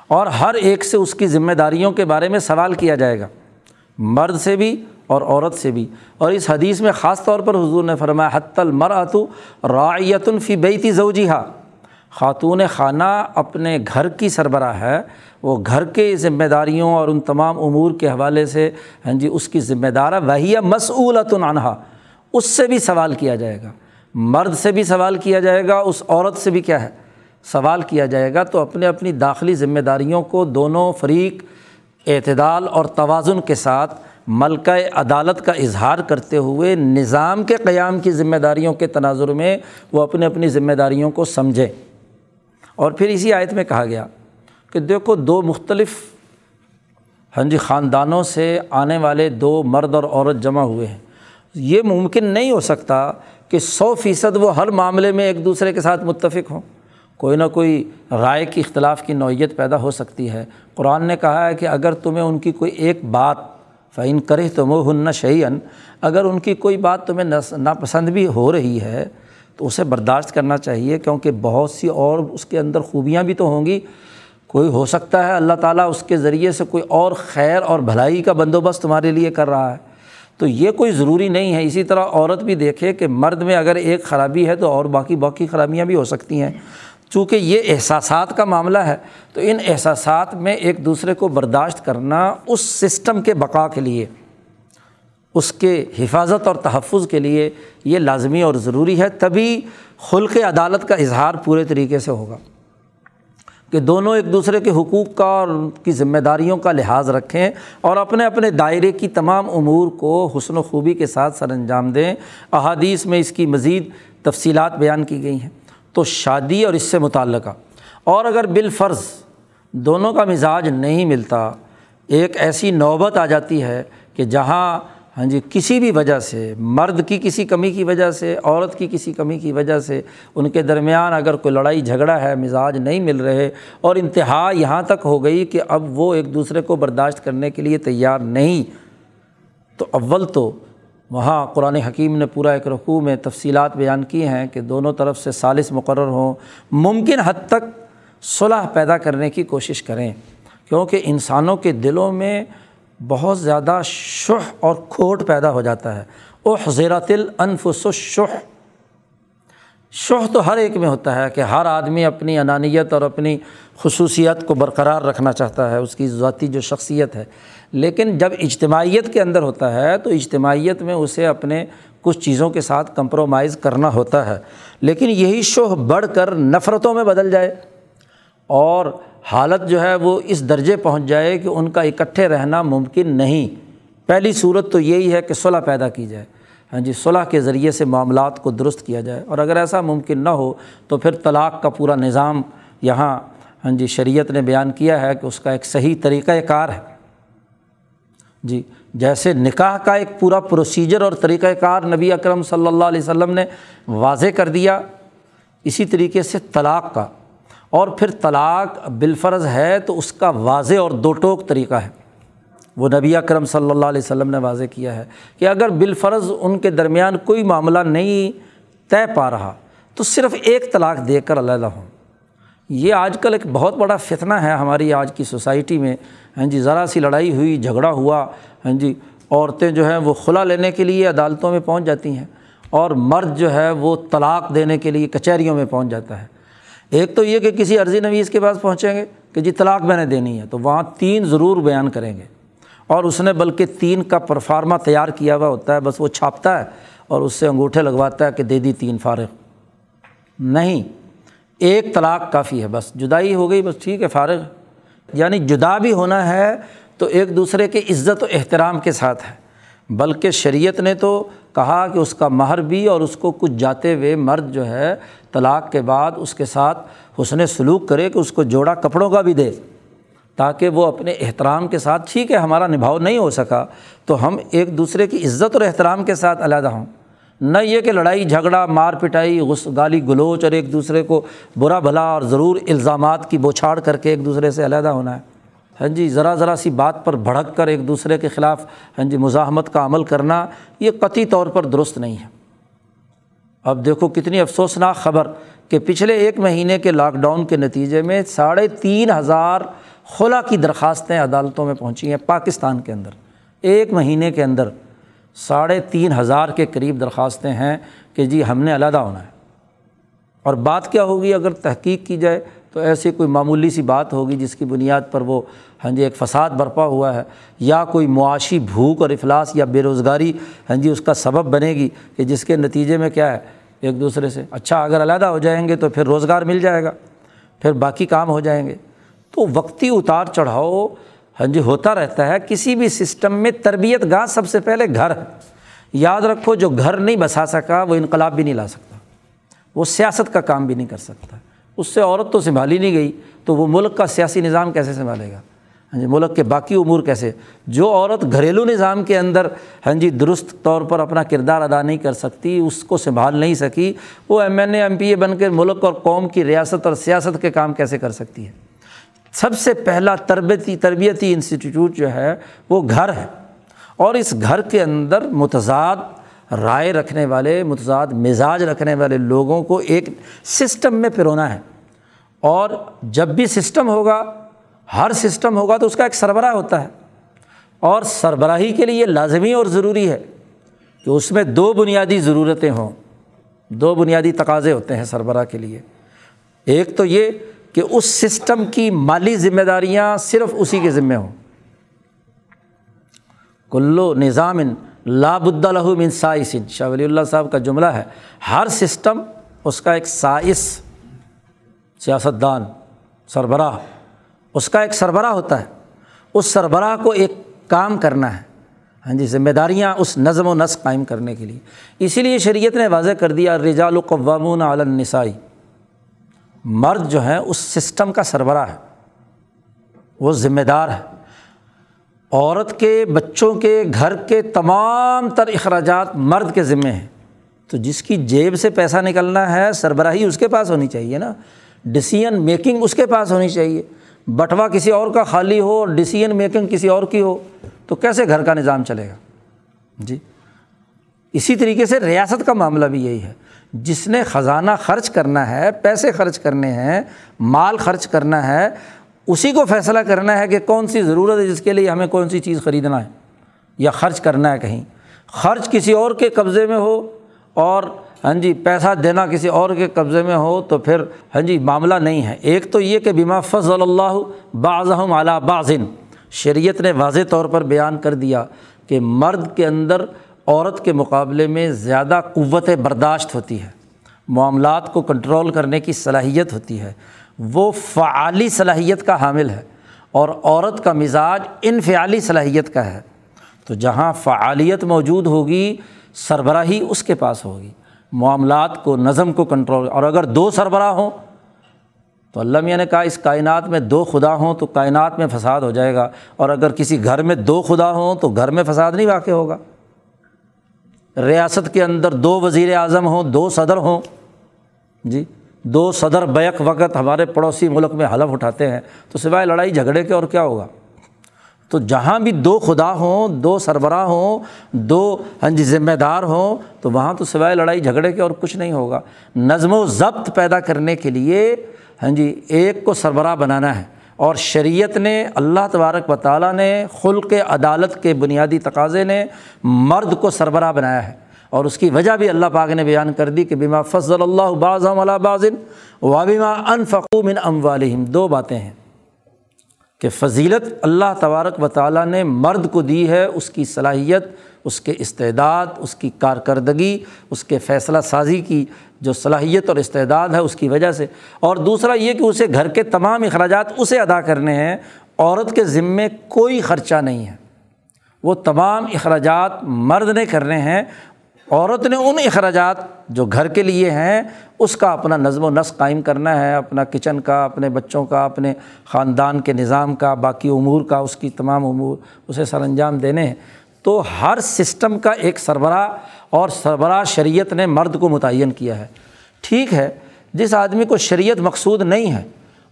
اور ہر ایک سے اس کی ذمہ داریوں کے بارے میں سوال کیا جائے گا۔ مرد سے بھی اور عورت سے بھی۔ اور اس حدیث میں خاص طور پر حضور نے فرمایا حت المراتو رعیت الفی بیتی زوجی ہا خاتون خانہ اپنے گھر کی سربراہ ہے۔ وہ گھر کے ذمہ داریوں اور ان تمام امور کے حوالے سے ہاں جی اس کی ذمہ دار ہے وہی مسعولت عنہا۔ اس سے بھی سوال کیا جائے گا۔ مرد سے بھی سوال کیا جائے گا، اس عورت سے بھی کیا ہے؟ سوال کیا جائے گا تو اپنے اپنی داخلی ذمہ داریوں کو دونوں فریق اعتدال اور توازن کے ساتھ ملکہ عدالت کا اظہار کرتے ہوئے نظام کے قیام کی ذمہ داریوں کے تناظر میں وہ اپنے اپنی ذمہ داریوں کو سمجھیں اور پھر اسی آیت میں کہا گیا کہ دیکھو دو مختلف ہاں جی خاندانوں سے آنے والے دو مرد اور عورت جمع ہوئے ہیں۔ یہ ممکن نہیں ہو سکتا کہ سو فیصد وہ ہر معاملے میں ایک دوسرے کے ساتھ متفق ہوں۔ کوئی نہ کوئی رائے کی اختلاف کی نوعیت پیدا ہو سکتی ہے۔ قرآن نے کہا ہے کہ اگر تمہیں ان کی کوئی ایک بات فعین کرے تو وہ ہن شعین اگر ان کی کوئی بات تمہیں ناپسند بھی ہو رہی ہے تو اسے برداشت کرنا چاہیے کیونکہ بہت سی اور اس کے اندر خوبیاں بھی تو ہوں گی۔ کوئی ہو سکتا ہے اللہ تعالیٰ اس کے ذریعے سے کوئی اور خیر اور بھلائی کا بندوبست تمہارے لیے کر رہا ہے۔ تو یہ کوئی ضروری نہیں ہے۔ اسی طرح عورت بھی دیکھے کہ مرد میں اگر ایک خرابی ہے تو اور باقی باقی خرابیاں بھی ہو سکتی ہیں۔ چونکہ یہ احساسات کا معاملہ ہے تو ان احساسات میں ایک دوسرے کو برداشت کرنا اس سسٹم کے بقا کے لیے۔ اس کے حفاظت اور تحفظ کے لیے یہ لازمی اور ضروری ہے، تبھی خلق عدالت کا اظہار پورے طریقے سے ہوگا۔ کہ دونوں ایک دوسرے کے حقوق کا اور ان کی ذمہ داریوں کا لحاظ رکھیں اور اپنے اپنے دائرے کی تمام امور کو حسن و خوبی کے ساتھ سر انجام دیں۔ احادیث میں اس کی مزید تفصیلات بیان کی گئی ہیں۔ تو شادی اور اس سے متعلقہ۔ اور اگر بالفرض دونوں کا مزاج نہیں ملتا، ایک ایسی نوبت آ جاتی ہے کہ جہاں ہاں جی کسی بھی وجہ سے، مرد کی کسی کمی کی وجہ سے، عورت کی کسی کمی کی وجہ سے ان کے درمیان اگر کوئی لڑائی جھگڑا ہے، مزاج نہیں مل رہے اور انتہا یہاں تک ہو گئی کہ اب وہ ایک دوسرے کو برداشت کرنے کے لیے تیار نہیں، تو اول تو وہاں قرآن حکیم نے پورا ایک رقوع میں تفصیلات بیان کی ہیں کہ دونوں طرف سے سالس مقرر ہوں، ممکن حد تک صلح پیدا کرنے کی کوشش کریں، کیونکہ انسانوں کے دلوں میں بہت زیادہ شح اور کھوٹ پیدا ہو جاتا ہے۔ او حضیرت الانفس و شح شح تو ہر ایک میں ہوتا ہے کہ ہر آدمی اپنی انانیت اور اپنی خصوصیت کو برقرار رکھنا چاہتا ہے، اس کی ذاتی جو شخصیت ہے۔ لیکن جب اجتماعیت کے اندر ہوتا ہے تو اجتماعیت میں اسے اپنے کچھ چیزوں کے ساتھ کمپرومائز کرنا ہوتا ہے۔ لیکن یہی شوہ بڑھ کر نفرتوں میں بدل جائے اور حالت جو ہے وہ اس درجے پہنچ جائے کہ ان کا اکٹھے رہنا ممکن نہیں۔ پہلی صورت تو یہی ہے کہ صلح پیدا کی جائے۔ ہاں جی صلح کے ذریعے سے معاملات کو درست کیا جائے۔ اور اگر ایسا ممکن نہ ہو تو پھر طلاق کا پورا نظام یہاں ہاں جی شریعت نے بیان کیا ہے کہ اس کا ایک صحیح طریقۂ کار ہے۔ جی جیسے نکاح کا ایک پورا پروسیجر اور طریقۂ کار نبی اکرم صلی اللہ علیہ وسلم نے واضح کر دیا، اسی طریقے سے طلاق کا۔ اور پھر طلاق بالفرض ہے تو اس کا واضح اور دو ٹوک طریقہ ہے۔ وہ نبی اکرم صلی اللہ علیہ وسلم نے واضح کیا ہے کہ اگر بالفرض ان کے درمیان کوئی معاملہ نہیں طے پا رہا تو صرف ایک طلاق دے کر علیحدہ ہوں۔ یہ آج کل ایک بہت بڑا فتنہ ہے ہماری آج کی سوسائٹی میں۔ ہاں جی ذرا سی لڑائی ہوئی، جھگڑا ہوا ہاں جی عورتیں جو ہیں وہ خلا لینے کے لیے عدالتوں میں پہنچ جاتی ہیں اور مرد جو ہے وہ طلاق دینے کے لیے کچہریوں میں پہنچ جاتا ہے۔ ایک تو یہ کہ کسی عرضی نویز کے پاس پہنچیں گے کہ جی طلاق میں نے دینی ہے، تو وہاں تین ضرور بیان کریں گے۔ اور اس نے بلکہ تین کا پرفارما تیار کیا ہوا ہوتا ہے، بس وہ چھاپتا ہے اور اس سے انگوٹھے لگواتا ہے کہ دے دی تین فارغ۔ نہیں، ایک طلاق کافی ہے، بس جدائی ہو گئی، بس ٹھیک ہے، فارغ۔ یعنی جدا بھی ہونا ہے تو ایک دوسرے کے عزت و احترام کے ساتھ ہے۔ بلکہ شریعت نے تو کہا کہ اس کا مہر بھی اور اس کو کچھ جاتے ہوئے مرد جو ہے طلاق کے بعد اس کے ساتھ حسن سلوک کرے کہ اس کو جوڑا کپڑوں کا بھی دے، تاکہ وہ اپنے احترام کے ساتھ، ٹھیک ہے، ہمارا نبھاؤ نہیں ہو سکا، تو ہم ایک دوسرے کی عزت اور احترام کے ساتھ علیحدہ ہوں۔ نہ یہ کہ لڑائی، جھگڑا، مار پٹائی، غس، گالی، گلوچ اور ایک دوسرے کو برا بھلا اور ضرور الزامات کی بوچھاڑ کر کے ایک دوسرے سے علیحدہ ہونا ہے۔ ہاں جی ذرا ذرا سی بات پر بھڑک کر ایک دوسرے کے خلاف ہاں جی مزاحمت کا عمل کرنا، یہ قطعی طور پر درست نہیں ہے۔ اب دیکھو کتنی افسوسناک خبر کہ پچھلے ایک مہینے کے لاک ڈاؤن کے نتیجے میں ساڑھے تین ہزار خلا کی درخواستیں عدالتوں میں پہنچی ہیں پاکستان کے اندر۔ ایک مہینے کے اندر ساڑھے تین ہزار کے قریب درخواستیں ہیں کہ جی ہم نے علیحدہ ہونا ہے۔ اور بات کیا ہوگی اگر تحقیق کی جائے تو ایسی کوئی معمولی سی بات ہوگی جس کی بنیاد پر وہ ہاں جی ایک فساد برپا ہوا ہے یا کوئی معاشی بھوک اور افلاس یا بے روزگاری ہاں جی اس کا سبب بنے گی کہ جس کے نتیجے میں کیا ہے، ایک دوسرے سے اچھا اگر علیحدہ ہو جائیں گے تو پھر روزگار مل جائے گا، پھر باقی کام ہو جائیں گے۔ تو وقتی اتار چڑھاؤ ہاں جی ہوتا رہتا ہے، کسی بھی سسٹم میں تربیت گاہ سب سے پہلے گھر ہے۔ یاد رکھو جو گھر نہیں بسا سکا وہ انقلاب بھی نہیں لا سکتا، وہ سیاست کا کام بھی نہیں کر سکتا۔ اس سے عورت تو سنبھالی نہیں گئی تو وہ ملک کا سیاسی نظام کیسے سنبھالے گا؟ ہاں جی ملک کے باقی امور کیسے؟ جو عورت گھریلو نظام کے اندر ہاں جی درست طور پر اپنا کردار ادا نہیں کر سکتی، اس کو سنبھال نہیں سکی، وہ M N A, M P A بن کے ملک اور قوم کی ریاست اور سیاست کے کام کیسے کر سکتی ہے؟ سب سے پہلا تربیتی تربیتی انسٹیٹیوٹ جو ہے، وہ گھر ہے۔ اور اس گھر کے اندر متضاد رائے رکھنے والے، متضاد مزاج رکھنے والے لوگوں کو ایک سسٹم میں پرونا ہے۔ اور جب بھی سسٹم ہوگا، ہر سسٹم ہوگا تو اس کا ایک سربراہ ہوتا ہے۔ اور سربراہی کے لیے یہ لازمی اور ضروری ہے کہ اس میں دو بنیادی ضرورتیں ہوں۔ دو بنیادی تقاضے ہوتے ہیں سربراہ کے لیے۔ ایک تو یہ کہ اس سسٹم کی مالی ذمہ داریاں صرف اسی کے ذمے ہوں۔ کلو نظام لابد الحم سائسن شاہ ولی اللہ صاحب کا جملہ ہے، ہر سسٹم اس کا ایک سائس سیاست دان سربراہ، اس کا ایک سربراہ ہوتا ہے۔ اس سربراہ کو ایک کام کرنا ہے۔ ہاں جی ذمہ داریاں اس نظم و نسق قائم کرنے کے لیے۔ اسی لیے شریعت نے واضح کر دیا رجال القوامون النسائی مرد جو ہے اس سسٹم کا سربراہ ہے۔ وہ ذمہ دار ہے۔ عورت کے بچوں کے گھر کے تمام تر اخراجات مرد کے ذمے ہیں۔ تو جس کی جیب سے پیسہ نکلنا ہے، سربراہی اس کے پاس ہونی چاہیے نا۔ ڈسیزن میکنگ اس کے پاس ہونی چاہیے۔ بٹوا کسی اور کا خالی ہو اور ڈسیزن میکنگ کسی اور کی ہو، تو کیسے گھر کا نظام چلے گا؟ جی۔ اسی طریقے سے ریاست کا معاملہ بھی یہی ہے۔ جس نے خزانہ خرچ کرنا ہے، پیسے خرچ کرنے ہیں، مال خرچ کرنا ہے اسی کو فیصلہ کرنا ہے کہ کون سی ضرورت ہے جس کے لیے ہمیں کون سی چیز خریدنا ہے یا خرچ کرنا ہے کہیں۔ خرچ کسی اور کے قبضے میں ہو اور ہاں جی پیسہ دینا کسی اور کے قبضے میں ہو تو پھر ہاں جی معاملہ نہیں ہے۔ ایک تو یہ کہ بیما فضل اللہ بعض اعلیٰ بازن شریعت نے واضح طور پر بیان کر دیا کہ مرد کے اندر عورت کے مقابلے میں زیادہ قوت برداشت ہوتی ہے۔ معاملات کو کنٹرول کرنے کی صلاحیت ہوتی ہے۔ وہ فعالی صلاحیت کا حامل ہے اور عورت کا مزاج انفعالی صلاحیت کا ہے۔ تو جہاں فعالیت موجود ہوگی، سربراہی اس کے پاس ہوگی۔ معاملات کو، نظم کو کنٹرول، اور اگر دو سربراہ ہوں، تو اللہ میاں نے کہا، اس کائنات میں دو خدا ہوں تو کائنات میں فساد ہو جائے گا۔ اور اگر کسی گھر میں دو خدا ہوں تو گھر میں فساد نہیں واقع ہوگا۔ ریاست کے اندر دو وزیر اعظم ہوں، دو صدر ہوں۔ جی دو صدر بیک وقت ہمارے پڑوسی ملک میں حلف اٹھاتے ہیں، تو سوائے لڑائی جھگڑے کے اور کیا ہوگا؟ تو جہاں بھی دو خدا ہوں، دو سربراہ ہوں، دو ہاں جی ذمہ دار ہوں، تو وہاں تو سوائے لڑائی جھگڑے کے اور کچھ نہیں ہوگا۔ نظم و ضبط پیدا کرنے کے لیے ہاں جی ایک کو سربراہ بنانا ہے۔ اور شریعت نے، اللہ تبارک و تعالیٰ نے، خلق عدالت کے بنیادی تقاضے نے مرد کو سربراہ بنایا ہے۔ اور اس کی وجہ بھی اللہ پاک نے بیان کر دی کہ بیما فضل اللہ باز بازن وابیما انفقوم ام والم دو باتیں ہیں کہ فضیلت اللہ تبارک و تعالیٰ نے مرد کو دی ہے، اس کی صلاحیت، اس کے استعداد، اس کی کارکردگی، اس کے فیصلہ سازی کی جو صلاحیت اور استعداد ہے اس کی وجہ سے۔ اور دوسرا یہ کہ اسے گھر کے تمام اخراجات اسے ادا کرنے ہیں، عورت کے ذمے کوئی خرچہ نہیں ہے۔ وہ تمام اخراجات مرد نے کرنے ہیں عورت نے ان اخراجات جو گھر کے لیے ہیں، اس کا اپنا نظم و نسق قائم کرنا ہے، اپنا کچن کا، اپنے بچوں کا، اپنے خاندان کے نظام کا، باقی امور کا، اس کی تمام امور، اسے سر انجام دینے ہیں۔ تو ہر سسٹم کا ایک سربراہ اور سربراہ شریعت نے مرد کو متعین کیا ہے۔ ٹھیک ہے، جس آدمی کو شریعت مقصود نہیں ہے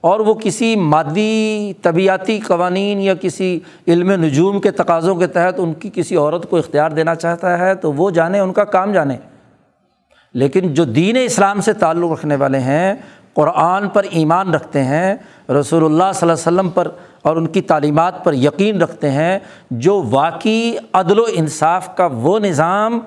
اور وہ کسی مادی طبیعتی قوانین یا کسی علم نجوم کے تقاضوں کے تحت ان کی کسی عورت کو اختیار دینا چاہتا ہے تو وہ جانے، ان کا کام جانے۔ لیکن جو دین اسلام سے تعلق رکھنے والے ہیں، قرآن پر ایمان رکھتے ہیں، رسول اللہ صلی اللہ علیہ وسلم پر اور ان کی تعلیمات پر یقین رکھتے ہیں، جو واقعی عدل و انصاف کا وہ نظام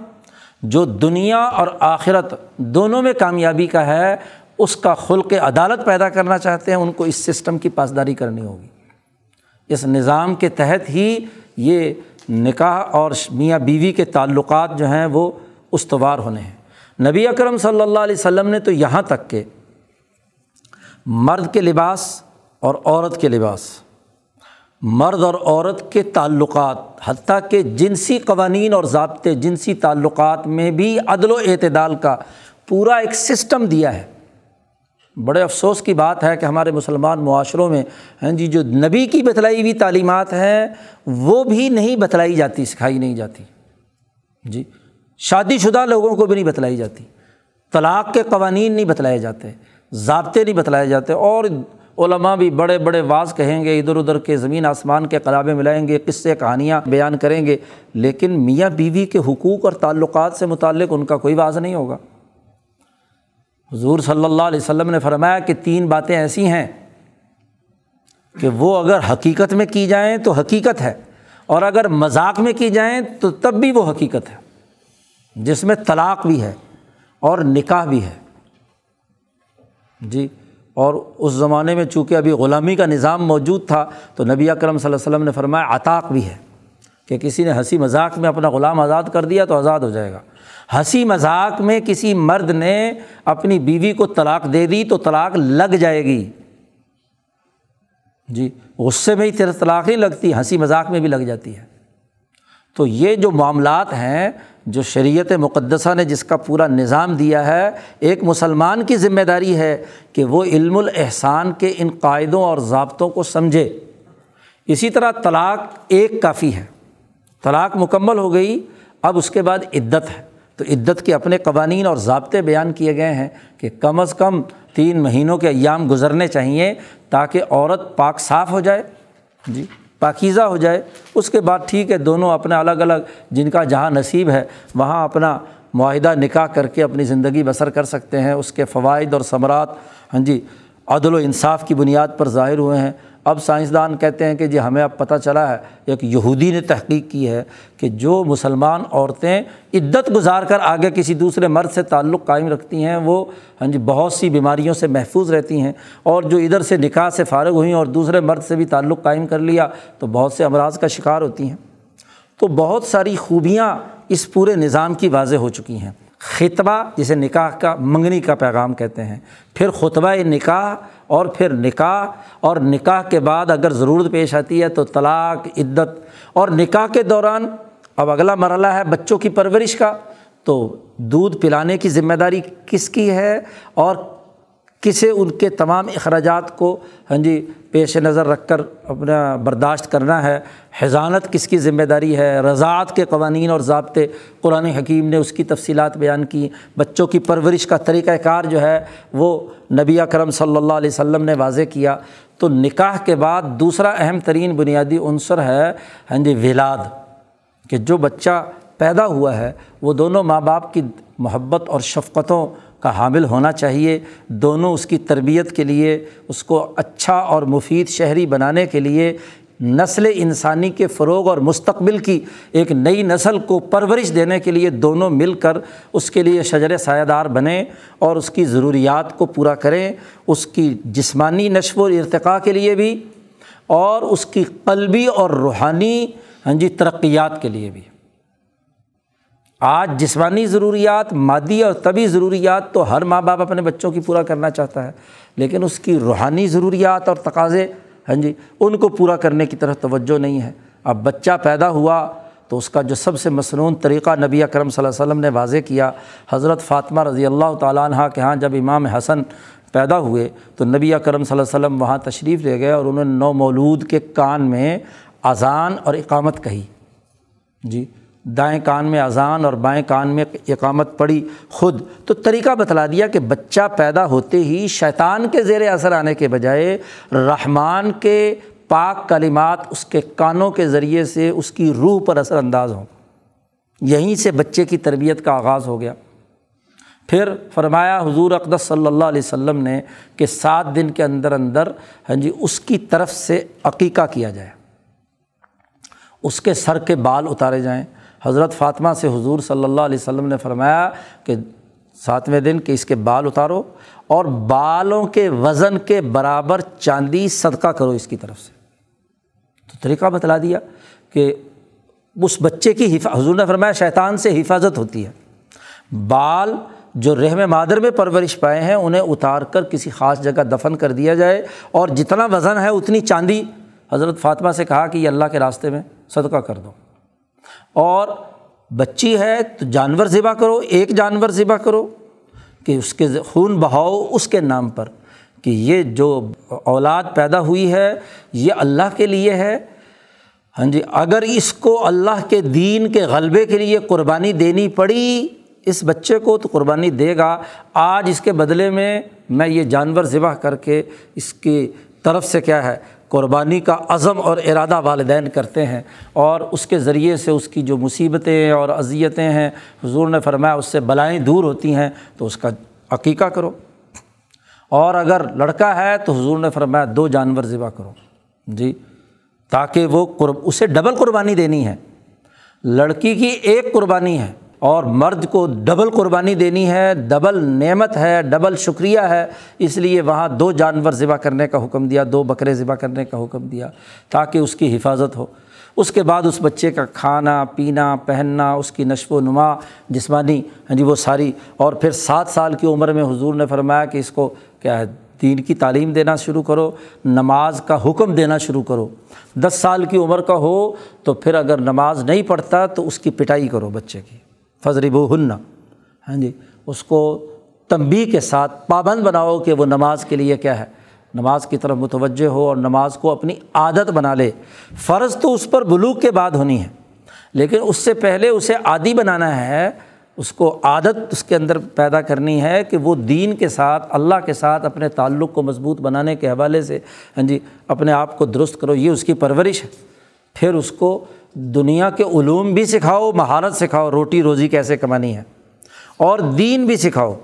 جو دنیا اور آخرت دونوں میں کامیابی کا ہے اس کا خلق عدالت پیدا کرنا چاہتے ہیں، ان کو اس سسٹم کی پاسداری کرنی ہوگی۔ اس نظام کے تحت ہی یہ نکاح اور میاں بیوی کے تعلقات جو ہیں وہ استوار ہونے ہیں۔ نبی اکرم صلی اللہ علیہ وسلم نے تو یہاں تک کہ مرد کے لباس اور عورت کے لباس، مرد اور عورت کے تعلقات، حتیٰ کہ جنسی قوانین اور ضابطے جنسی تعلقات میں بھی عدل و اعتدال کا پورا ایک سسٹم دیا ہے۔ بڑے افسوس کی بات ہے کہ ہمارے مسلمان معاشروں میں، ہیں جی جو نبی کی بتلائی ہوئی تعلیمات ہیں، وہ بھی نہیں بتلائی جاتی، سکھائی نہیں جاتی۔ جی شادی شدہ لوگوں کو بھی نہیں بتلائی جاتی۔ طلاق کے قوانین نہیں بتلائے جاتے، ضابطے نہیں بتلائے جاتے۔ اور علماء بھی بڑے بڑے واز کہیں گے، ادھر ادھر کے زمین آسمان کے قلابے ملائیں گے، قصے، کہانیاں بیان کریں گے۔ لیکن میاں بیوی کے حقوق اور تعلقات سے متعلق ان کا کوئی واضح نہیں ہوگا۔ حضور صلی اللہ علیہ وسلم نے فرمایا کہ تین باتیں ایسی ہیں کہ وہ اگر حقیقت میں کی جائیں تو حقیقت ہے اور اگر مذاق میں کی جائیں تو تب بھی وہ حقیقت ہے جس میں طلاق بھی ہے اور نکاح بھی ہے جی اور اس زمانے میں چونکہ ابھی غلامی کا نظام موجود تھا تو نبی اکرم صلی اللہ علیہ وسلم نے فرمایا عطاق بھی ہے کہ کسی نے ہنسی مذاق میں اپنا غلام آزاد کر دیا تو آزاد ہو جائے گا ہنسی مذاق میں کسی مرد نے اپنی بیوی کو طلاق دے دی تو طلاق لگ جائے گی۔ جی غصے میں ہی تیرا طلاق نہیں لگتی، ہنسی مذاق میں بھی لگ جاتی ہے۔ تو یہ جو معاملات ہیں، جو شریعت مقدسہ نے جس کا پورا نظام دیا ہے، ایک مسلمان کی ذمہ داری ہے کہ وہ علم الاحسان کے ان قاعدوں اور ضابطوں کو سمجھے۔ اسی طرح طلاق ایک کافی ہے۔ طلاق مکمل ہو گئی، اب اس کے بعد عدت ہے۔ تو عدت کے اپنے قوانین اور ضابطے بیان کیے گئے ہیں کہ کم از کم تین مہینوں کے ایام گزرنے چاہئیں تاکہ عورت پاک صاف ہو جائے جی پاکیزہ ہو جائے۔ اس کے بعد ٹھیک ہے، دونوں اپنا الگ الگ، جن کا جہاں نصیب ہے، وہاں اپنا معاہدہ نکاح کر کے اپنی زندگی بسر کر سکتے ہیں۔ اس کے فوائد اور ثمرات ہاں جی عدل و انصاف کی بنیاد پر ظاہر ہوئے ہیں۔ اب سائنسدان کہتے ہیں کہ جی ہمیں اب پتہ چلا ہے، ایک یہودی نے تحقیق کی ہے کہ جو مسلمان عورتیں عدت گزار کر آگے کسی دوسرے مرد سے تعلق قائم رکھتی ہیں، وہ ہاں جی بہت سی بیماریوں سے محفوظ رہتی ہیں اور جو ادھر سے نکاح سے فارغ ہوئیں اور دوسرے مرد سے بھی تعلق قائم کر لیا، تو بہت سے امراض کا شکار ہوتی ہیں۔ تو بہت ساری خوبیاں اس پورے نظام کی واضح ہو چکی ہیں۔ خطبہ جسے نکاح کا، منگنی کا پیغام کہتے ہیں۔ پھر خطبہ نکاح اور پھر نکاح، اور نکاح کے بعد اگر ضرورت پیش آتی ہے تو طلاق، عدت، اور نکاح کے دوران اب اگلا مرحلہ ہے بچوں کی پرورش کا، تو دودھ پلانے کی ذمہ داری کس کی ہے اور کسے ان کے تمام اخراجات کو ہاں جی پیش نظر رکھ کر اپنا برداشت کرنا ہے۔ حضانت کس کی ذمہ داری ہے؟ رضاعت کے قوانین اور ضابطے قرآن حکیم نے اس کی تفصیلات بیان کی۔ بچوں کی پرورش کا طریقۂ کار جو ہے وہ نبی کرم صلی اللہ علیہ وسلم نے واضح کیا۔ تو نکاح کے بعد دوسرا اہم ترین بنیادی عنصر ہے ہاں جی ولاد۔ کہ جو بچہ پیدا ہوا ہے، وہ دونوں ماں باپ کی محبت اور شفقتوں کا حامل ہونا چاہیے، دونوں اس کی تربیت کے لیے، اس کو اچھا اور مفید شہری بنانے کے لیے، نسل انسانی کے فروغ اور مستقبل کی ایک نئی نسل کو پرورش دینے کے لیے دونوں مل کر اس کے لیے شجر سایہ دار بنیں اور اس کی ضروریات کو پورا کریں، اس کی جسمانی نشو و ارتقاء کے لیے بھی، اور اس کی قلبی اور روحانی ہاں جی ترقیات کے لیے بھی۔ آج جسمانی ضروریات، مادی اور طبی ضروریات تو ہر ماں باپ اپنے بچوں کی پورا کرنا چاہتا ہے، لیکن اس کی روحانی ضروریات اور تقاضے ہاں جی ان کو پورا کرنے کی طرف توجہ نہیں ہے۔ اب بچہ پیدا ہوا تو اس کا جو سب سے مصنون طریقہ نبی اکرم صلی اللہ علیہ وسلم نے واضح کیا، حضرت فاطمہ رضی اللہ تعالیٰ عنہ کے ہاں جب امام حسن پیدا ہوئے تو نبی اکرم صلی اللہ علیہ وسلم وہاں تشریف لے گئے اور انہوں نے نو مولود کے کان میں اذان اور اقامت کہی۔ جی دائیں کان میں اذان اور بائیں کان میں اقامت پڑی خود۔ تو طریقہ بتلا دیا کہ بچہ پیدا ہوتے ہی شیطان کے زیر اثر آنے کے بجائے رحمان کے پاک کلمات اس کے کانوں کے ذریعے سے اس کی روح پر اثر انداز ہوں۔ یہیں سے بچے کی تربیت کا آغاز ہو گیا۔ پھر فرمایا حضور اقدس صلی اللہ علیہ وسلم نے کہ سات دن کے اندر اندر ہاں جی اس کی طرف سے عقیقہ کیا جائے۔ اس کے سر کے بال اتارے جائیں۔ حضرت فاطمہ سے حضور صلی اللہ علیہ وسلم نے فرمایا کہ ساتویں دن کہ اس کے بال اتارو اور بالوں کے وزن کے برابر چاندی صدقہ کرو اس کی طرف سے۔ تو طریقہ بتلا دیا کہ اس بچے کی حفاظ حضور نے فرمایا شیطان سے حفاظت ہوتی ہے۔ بال جو رحم مادر میں پرورش پائے ہیں انہیں اتار کر کسی خاص جگہ دفن کر دیا جائے اور جتنا وزن ہے اتنی چاندی۔ حضرت فاطمہ سے کہا کہ یہ اللہ کے راستے میں صدقہ کر دو۔ اور بچی ہے تو جانور ذبح کرو، ایک جانور ذبح کرو کہ اس کے خون بہاؤ اس کے نام پر کہ یہ جو اولاد پیدا ہوئی ہے، یہ اللہ کے لیے ہے۔ ہاں جی اگر اس کو اللہ کے دین کے غلبے کے لیے قربانی دینی پڑی اس بچے کو تو قربانی دے گا۔ آج اس کے بدلے میں میں یہ جانور ذبح کر کے اس کی طرف سے کیا ہے؟ قربانی کا عزم اور ارادہ والدین کرتے ہیں اور اس کے ذریعے سے اس کی جو مصیبتیں اور اذیتیں ہیں، حضور نے فرمایا اس سے بلائیں دور ہوتی ہیں تو اس کا عقیقہ کرو۔ اور اگر لڑکا ہے تو حضور نے فرمایا دو جانور ذبح کرو۔ جی تاکہ وہ قرب، اسے ڈبل قربانی دینی ہے۔ لڑکی کی ایک قربانی ہے۔ اور مرد کو ڈبل قربانی دینی ہے، ڈبل نعمت ہے، ڈبل شکریہ ہے۔ اس لیے وہاں دو جانور ذبح کرنے کا حکم دیا، دو بکرے ذبح کرنے کا حکم دیا تاکہ اس کی حفاظت ہو۔ اس کے بعد اس بچے کا کھانا، پینا، پہننا، اس کی نشو و نما، جسمانی ہاں جی وہ ساری۔ اور پھر سات سال کی عمر میں حضور نے فرمایا کہ اس کو کیا ہے، دین کی تعلیم دینا شروع کرو، نماز کا حکم دینا شروع کرو۔ دس سال کی عمر کا ہو تو پھر اگر نماز نہیں پڑھتا تو اس کی پٹائی کرو بچے کی۔ فضرب و ہننا ہاں جی اس کو تنبی کے ساتھ پابند بناؤ کہ وہ نماز کے لیے کیا ہے، نماز کی طرف متوجہ ہو اور نماز کو اپنی عادت بنا لے۔ فرض تو اس پر بلوک کے بعد ہونی ہے، لیکن اس سے پہلے اسے عادی بنانا ہے، اس کو عادت اس کے اندر پیدا کرنی ہے کہ وہ دین کے ساتھ، اللہ کے ساتھ اپنے تعلق کو مضبوط بنانے کے حوالے سے ہاں جی اپنے آپ کو درست کرو، یہ اس کی پرورش ہے۔ پھر اس کو دنیا کے علوم بھی سکھاؤ، مہارت سکھاؤ، روٹی روزی کیسے کمانی ہے؟ اور دین بھی سکھاؤ۔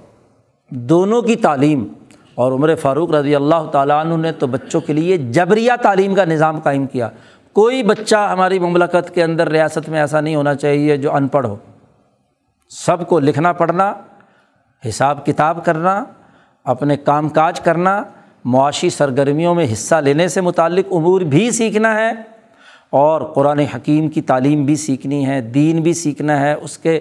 دونوں کی تعلیم۔ اور عمر فاروق رضی اللہ تعالیٰ عنہ نے تو بچوں کے لیے جبریہ تعلیم کا نظام قائم کیا۔ کوئی بچہ ہماری مملکت کے اندر ریاست میں ایسا نہیں ہونا چاہیے جو ان پڑھ ہو۔ سب کو لکھنا پڑھنا، حساب کتاب کرنا، اپنے کام کاج کرنا، معاشی سرگرمیوں میں حصہ لینے سے متعلق امور بھی سیکھنا ہے۔ اور قرآن حکیم کی تعلیم بھی سیکھنی ہے، دین بھی سیکھنا ہے، اس کے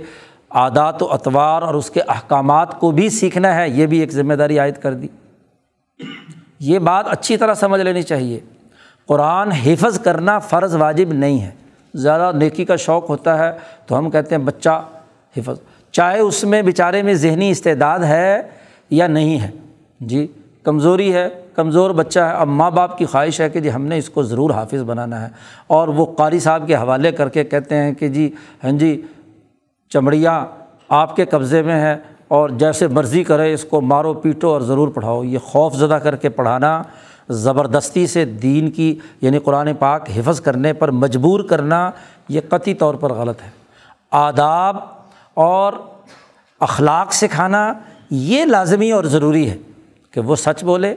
عادات و اطوار اور اس کے احکامات کو بھی سیکھنا ہے، یہ بھی ایک ذمہ داری عائد کر دی۔ یہ بات اچھی طرح سمجھ لینی چاہیے۔ قرآن حفظ کرنا فرض واجب نہیں ہے۔ زیادہ نیکی کا شوق ہوتا ہے تو ہم کہتے ہیں بچہ حفظ۔ چاہے اس میں بیچارے میں ذہنی استعداد ہے یا نہیں ہے۔ جی کمزوری ہے۔ کمزور بچہ ہے، اب ماں باپ کی خواہش ہے کہ جی ہم نے اس کو ضرور حافظ بنانا ہے۔ اور وہ قاری صاحب کے حوالے کر کے کہتے ہیں کہ جی ہاں جی چمڑیاں آپ کے قبضے میں ہے اور جیسے مرضی کرے اس کو مارو، پیٹو اور ضرور پڑھاؤ۔ یہ خوف زدہ کر کے پڑھانا زبردستی سے دین کی یعنی قرآن پاک حفظ کرنے پر مجبور کرنا، یہ قطعی طور پر غلط ہے۔ آداب اور اخلاق سکھانا یہ لازمی اور ضروری ہے کہ وہ سچ بولے۔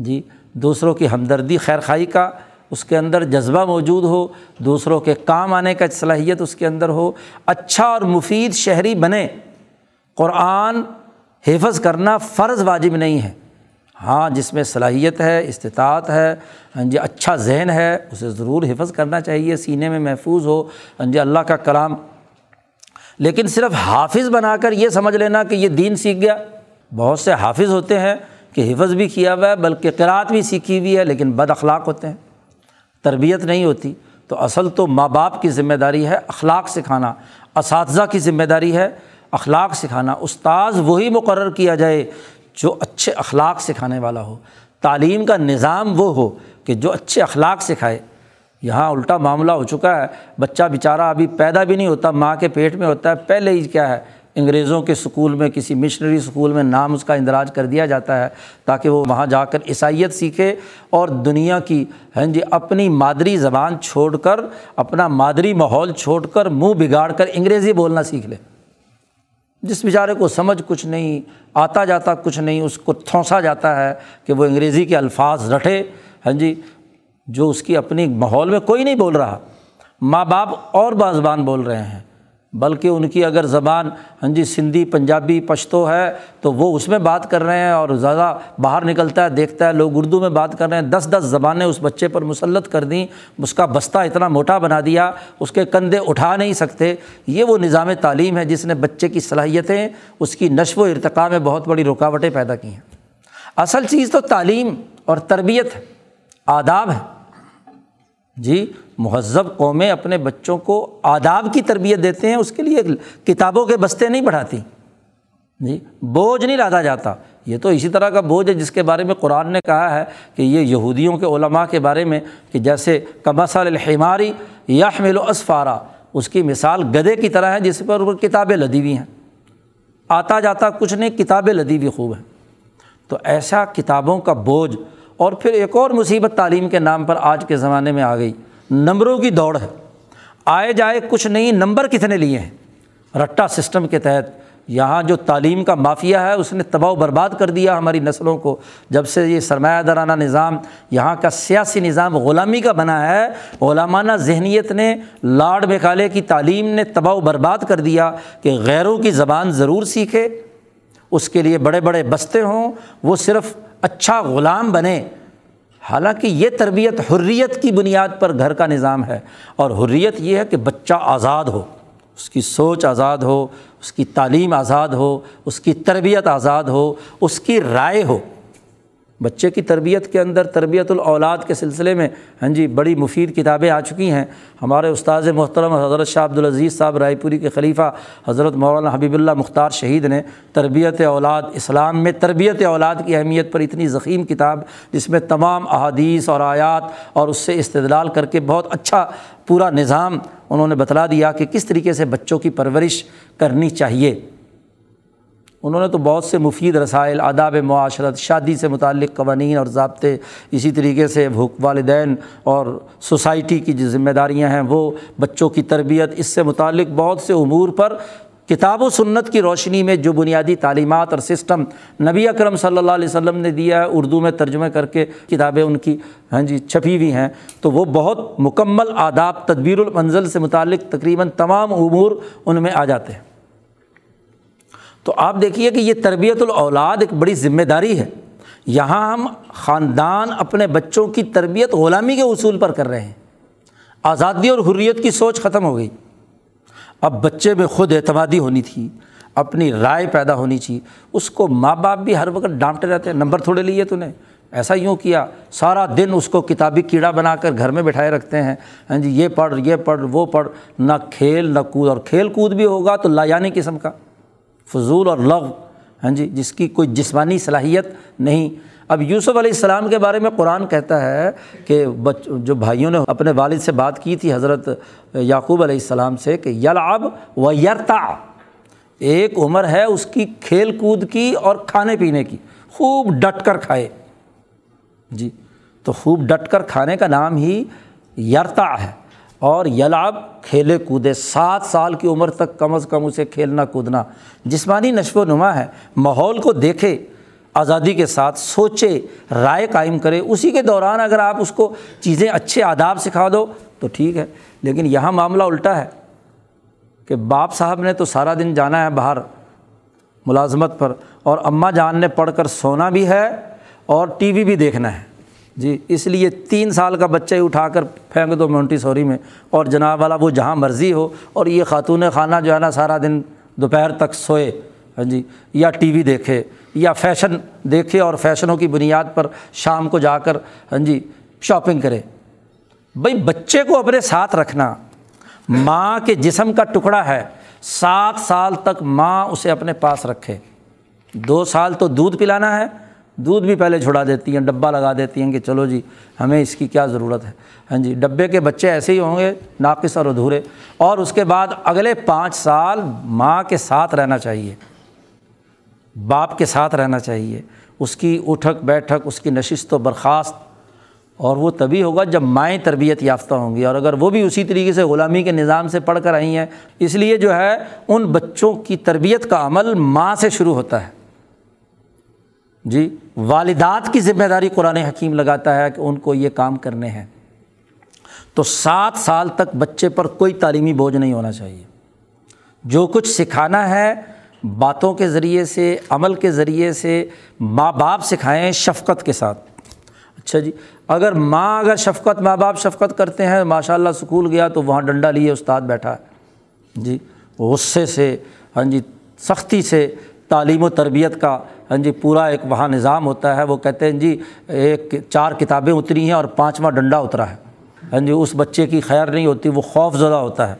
جی دوسروں کی ہمدردی خیر خائی کا اس کے اندر جذبہ موجود ہو، دوسروں کے کام آنے کا صلاحیت اس کے اندر ہو اچھا اور مفید شہری بنے۔ قرآن حفظ کرنا فرض واجب نہیں ہے۔ ہاں جس میں صلاحیت ہے، استطاعت ہے ہاں جی اچھا ذہن ہے، اسے ضرور حفظ کرنا چاہیے، سینے میں محفوظ ہو ہاں جی اللہ کا کلام۔ لیکن صرف حافظ بنا کر یہ سمجھ لینا کہ یہ دین سیکھ گیا۔ بہت سے حافظ ہوتے ہیں کہ حفظ بھی کیا ہوا ہے، بلکہ قرأت بھی سیکھی ہوئی ہے، لیکن بد اخلاق ہوتے ہیں۔ تربیت نہیں ہوتی، تو اصل تو ماں باپ کی ذمہ داری ہے اخلاق سکھانا، اساتذہ کی ذمہ داری ہے اخلاق سکھانا۔ استاذ وہی مقرر کیا جائے جو اچھے اخلاق سکھانے والا ہو۔ تعلیم کا نظام وہ ہو کہ جو اچھے اخلاق سکھائے۔ یہاں الٹا معاملہ ہو چکا ہے، بچہ بیچارہ ابھی پیدا بھی نہیں ہوتا، ماں کے پیٹ میں ہوتا ہے، پہلے ہی کیا ہے انگریزوں کے اسکول میں، کسی مشنری اسکول میں نام اس کا اندراج کر دیا جاتا ہے تاکہ وہ وہاں جا کر عیسائیت سیکھے اور دنیا کی ہاں جی اپنی مادری زبان چھوڑ کر، اپنا مادری ماحول چھوڑ کر، منہ بگاڑ کر انگریزی بولنا سیکھ لے۔ جس بیچارے کو سمجھ کچھ نہیں، آتا جاتا کچھ نہیں، اس کو تھونسا جاتا ہے کہ وہ انگریزی کے الفاظ رٹے ہاں جی جو اس کی اپنی ماحول میں کوئی نہیں بول رہا۔ ماں باپ اور بازبان بول رہے ہیں۔ بلکہ ان کی اگر زبان ہاں جی سندھی، پنجابی، پشتو ہے، تو وہ اس میں بات کر رہے ہیں اور زیادہ باہر نکلتا ہے، دیکھتا ہے، لوگ اردو میں بات کر رہے ہیں۔ دس دس زبانیں اس بچے پر مسلط کر دیں، اس کا بستہ اتنا موٹا بنا دیا، اس کے کندھے اٹھا نہیں سکتے۔ یہ وہ نظام تعلیم ہے جس نے بچے کی صلاحیتیں، اس کی نشو و ارتقاء میں بہت بڑی رکاوٹیں پیدا کی ہیں۔ اصل چیز تو تعلیم اور تربیت ہے آداب ہے۔ جی مہذب قومیں اپنے بچوں کو آداب کی تربیت دیتے ہیں، اس کے لیے کتابوں کے بستے نہیں بڑھاتی۔ جی بوجھ نہیں لادا جاتا۔ یہ تو اسی طرح کا بوجھ ہے جس کے بارے میں قرآن نے کہا ہے کہ یہ یہودیوں کے علماء کے بارے میں کہ جیسے کمسل الحماری یا حمل و اسفارا، اس کی مثال گدے کی طرح ہے جس پر کتابیں لدی ہوئی ہیں۔ آتا جاتا کچھ نہیں، کتابیں لدی ہوئی خوب ہیں۔ تو ایسا کتابوں کا بوجھ، اور پھر ایک اور مصیبت تعلیم کے نام پر آج کے زمانے میں آ گئی۔ نمبروں کی دوڑ ہے۔ آئے جائے کچھ نہیں نمبر کتنے لیے ہیں؟ رٹا سسٹم کے تحت یہاں جو تعلیم کا مافیا ہے، اس نے تباہ و برباد کر دیا ہماری نسلوں کو۔ جب سے یہ سرمایہ دارانہ نظام یہاں کا سیاسی نظام غلامی کا بنا ہے غلامانہ ذہنیت نے لاڈ میکالے کی تعلیم نے تباہ و برباد کر دیا کہ غیروں کی زبان ضرور سیکھے۔ اس کے لیے بڑے بڑے بستے ہوں، وہ صرف اچھا غلام بنے۔ حالانکہ یہ تربیت حریت کی بنیاد پر گھر کا نظام ہے اور حریت یہ ہے کہ بچہ آزاد ہو، اس کی سوچ آزاد ہو، اس کی تعلیم آزاد ہو، اس کی تربیت آزاد ہو، اس کی رائے ہو۔ بچے کی تربیت کے اندر، تربیت الاولاد کے سلسلے میں ہاں جی بڑی مفید کتابیں آ چکی ہیں۔ ہمارے استاذ محترم حضرت شاہ عبدالعزیز صاحب رائے پوری کے خلیفہ حضرت مولانا حبیب اللہ مختار شہید نے تربیت اولاد، اسلام میں تربیت اولاد کی اہمیت پر اتنی ضخیم کتاب، جس میں تمام احادیث اور آیات اور اس سے استدلال کر کے بہت اچھا پورا نظام انہوں نے بتلا دیا کہ کس طریقے سے بچوں کی پرورش کرنی چاہیے۔ انہوں نے تو بہت سے مفید رسائل، آداب معاشرت، شادی سے متعلق قوانین اور ضابطے اسی طریقے سے والدین اور سوسائٹی کی جو ذمہ داریاں ہیں، وہ بچوں کی تربیت، اس سے متعلق بہت سے امور پر کتاب و سنت کی روشنی میں جو بنیادی تعلیمات اور سسٹم نبی اکرم صلی اللہ علیہ وسلم نے دیا ہے، اردو میں ترجمہ کر کے کتابیں ان کی ہاں جی چھپی ہوئی ہیں۔ تو وہ بہت مکمل آداب، تدبیر المنزل سے متعلق تقریباً تمام امور ان میں آ جاتے ہیں۔ تو آپ دیکھیے کہ یہ تربیت الاولاد ایک بڑی ذمہ داری ہے۔ یہاں ہم خاندان اپنے بچوں کی تربیت غلامی کے اصول پر کر رہے ہیں۔ آزادی اور حریت کی سوچ ختم ہو گئی۔ اب بچے میں خود اعتمادی ہونی تھی، اپنی رائے پیدا ہونی چاہیے اس کو ماں باپ بھی ہر وقت ڈانٹتے رہتے ہیں، نمبر تھوڑے لیے تو نے۔ ایسا یوں کیا، سارا دن اس کو کتابی کیڑا بنا کر گھر میں بٹھائے رکھتے ہیں۔ ہاں جی یہ پڑھ یہ پڑھ، وہ پڑھ۔ نہ کھیل، نہ کود۔ اور کھیل کود بھی ہوگا تو لایانی قسم کا۔ فضول اور لغ ہاں جی جس کی کوئی جسمانی صلاحیت نہیں۔ اب یوسف علیہ السلام کے بارے میں قرآن کہتا ہے کہ بچ، جو بھائیوں نے اپنے والد سے بات کی تھی حضرت یعقوب علیہ السلام سے کہ یلعب و یرتا ایک عمر ہے اس کی کھیل کود کی اور کھانے پینے کی۔ خوب ڈٹ کر کھائے۔ جی تو خوب ڈٹ کر کھانے کا نام ہی یرتا ہے۔ اور یلاب کھیلے کودے، سات سال کی عمر تک کم از کم اسے کھیلنا کودنا۔ جسمانی نشو و نما ہے۔ ماحول کو دیکھے، آزادی کے ساتھ سوچے، رائے قائم کرے۔ اسی کے دوران اگر آپ اس کو چیزیں اچھے آداب سکھا دو تو ٹھیک ہے۔ لیکن یہاں معاملہ الٹا ہے کہ باپ صاحب نے تو سارا دن جانا ہے باہر ملازمت پر اور اماں جان نے پڑھ کر سونا بھی ہے اور ٹی وی بھی دیکھنا ہے۔ جی اس لیے تین سال کا بچہ ہی اٹھا کر پھینک دو مونٹی سوری میں۔ اور جناب والا وہ جہاں مرضی ہو، اور یہ خاتون خانہ جو ہے نا سارا دن دوپہر تک سوئے ہاں جی یا ٹی وی دیکھے، یا فیشن دیکھے، اور فیشنوں کی بنیاد پر شام کو جا کر ہاں جی شاپنگ کرے۔ بھائی، بچے کو اپنے ساتھ رکھنا، ماں کے جسم کا ٹکڑا ہے، سات سال تک ماں اسے اپنے پاس رکھے۔ دو سال تو دودھ پلانا ہے دودھ بھی پہلے چھڑا دیتی ہیں، ڈبہ لگا دیتی ہیں کہ چلو جی ہمیں اس کی کیا ضرورت ہے؟ ہاں جی ڈبے کے بچے ایسے ہی ہوں گے، ناقص اور ادھورے۔ اور اس کے بعد اگلے پانچ سال ماں کے ساتھ رہنا چاہیے۔ باپ کے ساتھ رہنا چاہیے۔ اس کی اٹھک بیٹھک، اس کی نشست و برخاست۔ اور وہ تبھی ہوگا جب مائیں تربیت یافتہ ہوں گی۔ اور اگر وہ بھی اسی طریقے سے غلامی کے نظام سے پڑھ کر آئی ہیں، اس لیے جو ہے، ان بچوں کی تربیت کا عمل ماں سے شروع ہوتا ہے۔ جی والدات کی ذمہ داری قرآن حکیم لگاتا ہے کہ ان کو یہ کام کرنے ہیں۔ تو سات سال تک بچے پر کوئی تعلیمی بوجھ نہیں ہونا چاہیے۔ جو کچھ سکھانا ہے باتوں کے ذریعے سے، عمل کے ذریعے سے، ماں باپ سکھائیں شفقت کے ساتھ۔ اچھا جی اگر ماں اگر شفقت، ماں باپ شفقت کرتے ہیں ماشاء اللہ اسکول گیا تو وہاں ڈنڈا لیے استاد بیٹھا ہے۔ جی غصے سے ہاں جی سختی سے تعلیم و تربیت کا ہاں جی پورا ایک وہاں نظام ہوتا ہے۔ وہ کہتے ہیں ہاں جی ایک چار کتابیں اتری ہیں اور پانچواں ڈنڈا اترا ہے۔ ہاں جی اس بچے کی خیر نہیں ہوتی، وہ خوف زدہ ہوتا ہے۔